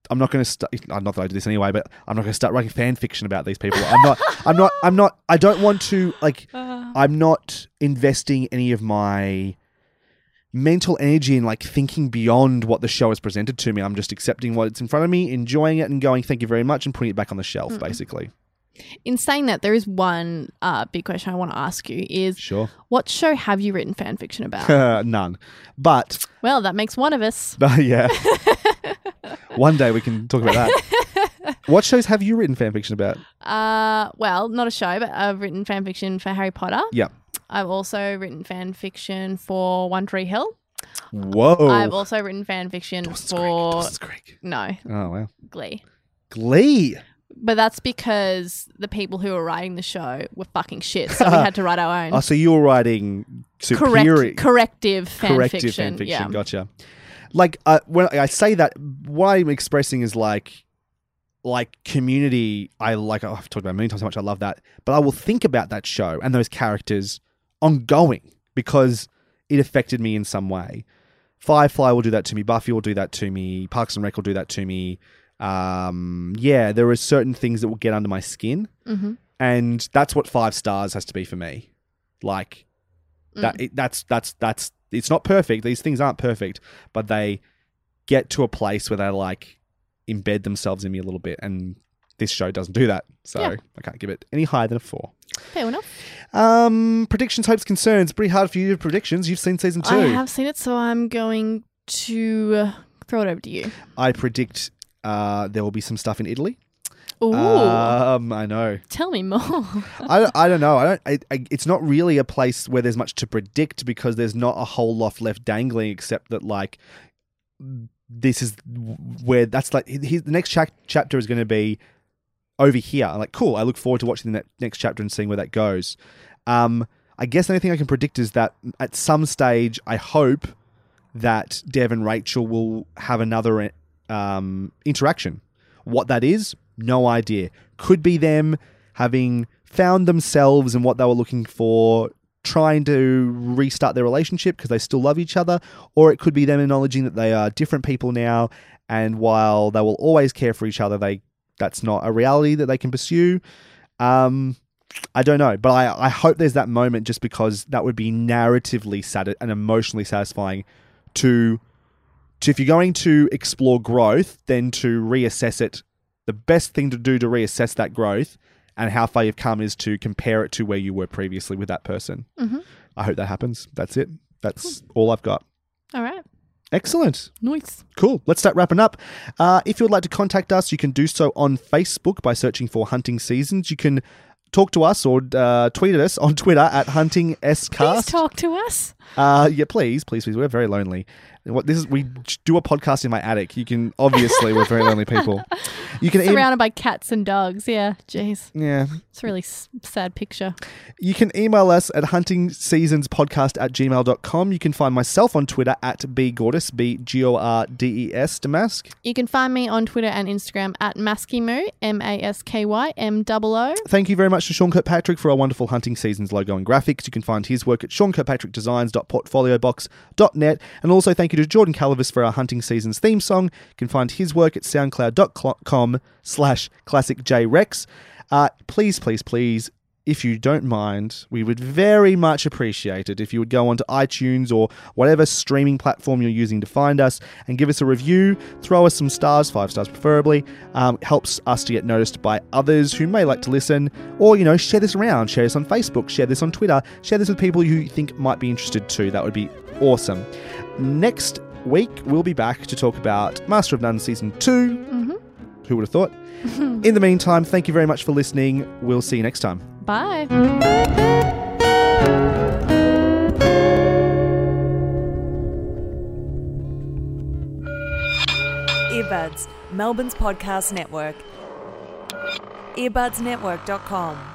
I'm not going to start. Not that I do this anyway, but I'm not going to start writing fan fiction about these people. I'm not. <laughs> I'm not. I'm not. I don't want to like. Uh. I'm not investing any of my mental energy in like thinking beyond what the show has presented to me. I'm just accepting what's in front of me, enjoying it, and going, "Thank you very much," and putting it back on the shelf. Mm. Basically, In saying that, there is one uh, big question I want to ask you: is sure. what show have you written fan fiction about? <laughs> None, but well, that makes one of us. <laughs> But yeah. One day we can talk about that. <laughs> what shows have you written fan fiction about? Uh, well, not a show, but I've written fan fiction for Harry Potter. Yeah. I've also written fan fiction for One Tree Hill. Whoa. I've also written fan fiction Dawson's Creek. for Dawson's Creek. no Oh wow. Glee. Glee. But that's because the people who were writing the show were fucking shit, so we <laughs> had to write our own Oh, so you were writing superior correct, corrective fan corrective fiction. fan fiction. Yeah. Gotcha. Like uh, when I say that, what I'm expressing is like, like community. I like. Oh, I've talked about it many times how much I love that, but I will think about that show and those characters ongoing because it affected me in some way. Firefly will do that to me. Buffy will do that to me. Parks and Rec will do that to me. Um, yeah, there are certain things that will get under my skin, Mhm. and that's what five stars has to be for me. Like Mm. that. It, that's that's that's. It's not perfect. These things aren't perfect, but they get to a place where they like embed themselves in me a little bit, and this show doesn't do that. So Yeah. I can't give it any higher than a four. Fair enough. Um, predictions, hopes, concerns. Pretty hard for you to predictions. You've seen season two. I have seen it, so I'm going to throw it over to you. I predict uh, there will be some stuff in Italy. Ooh, Um, I know. tell me more. <laughs> I, don't- I don't know. I don't. I, I, it's not really a place where there's much to predict because there's not a whole lot left dangling except that like this is where that's like he, the next chap- chapter is going to be over here. I'm like, cool. I look forward to watching that next chapter and seeing where that goes. Um, I guess the only thing I can predict is that at some stage, I hope that Dev and Rachel will have another um, interaction. What that is, no idea. Could be them having found themselves and what they were looking for, trying to restart their relationship because they still love each other, or it could be them acknowledging that they are different people now, and while they will always care for each other, they that's not a reality that they can pursue. Um, I don't know, but I, I hope there's that moment just because that would be narratively sati- and emotionally satisfying to to if you're going to explore growth, then to reassess it. The best thing to do to reassess that growth and how far you've come is to compare it to where you were previously with that person. Mhm. I hope that happens. That's it. That's all I've got. All right, Excellent. nice. Cool. Let's start wrapping up. Uh, if you would like to contact us, you can do so on Facebook by searching for Hunting Seasons. You can talk to us or uh, tweet at us on Twitter at Hunting Please Scast. talk to us. Uh, yeah, please, please, please. We're very lonely. What this is? We do a podcast in my attic. You can obviously we're very lonely people. You can em- Surrounded by cats and dogs. Yeah, jeez, yeah. it's a really s- sad picture. You can email us at huntingseasonspodcast at gmail.com. You can find myself on Twitter at bgordes, B G O R D E S, Damask. You can find me on Twitter and Instagram at Maskymoo, M A S K Y M O O. Thank you very much to Sean Kirkpatrick for our wonderful Hunting Seasons logo and graphics. You can find his work at seankirkpatrickdesigns.portfoliobox.net. And also thank you to Jordan Calavis for our Hunting Seasons theme song. You can find his work at soundcloud.com slash classicjrex. Uh, please, please, please, if you don't mind, we would very much appreciate it if you would go onto iTunes or whatever streaming platform you're using to find us and give us a review. Throw us some stars, five stars preferably. Um, helps us to get noticed by others who may like to listen. Or, you know, share this around. Share this on Facebook. Share this on Twitter. Share this with people you think might be interested too. That would be awesome. Next week, we'll be back to talk about Master of None Season 2. Mm-hmm. Who would have thought? <laughs> In the meantime, thank you very much for listening. We'll see you next time. Bye. Earbuds, Melbourne's podcast network. Earbudsnetwork.com.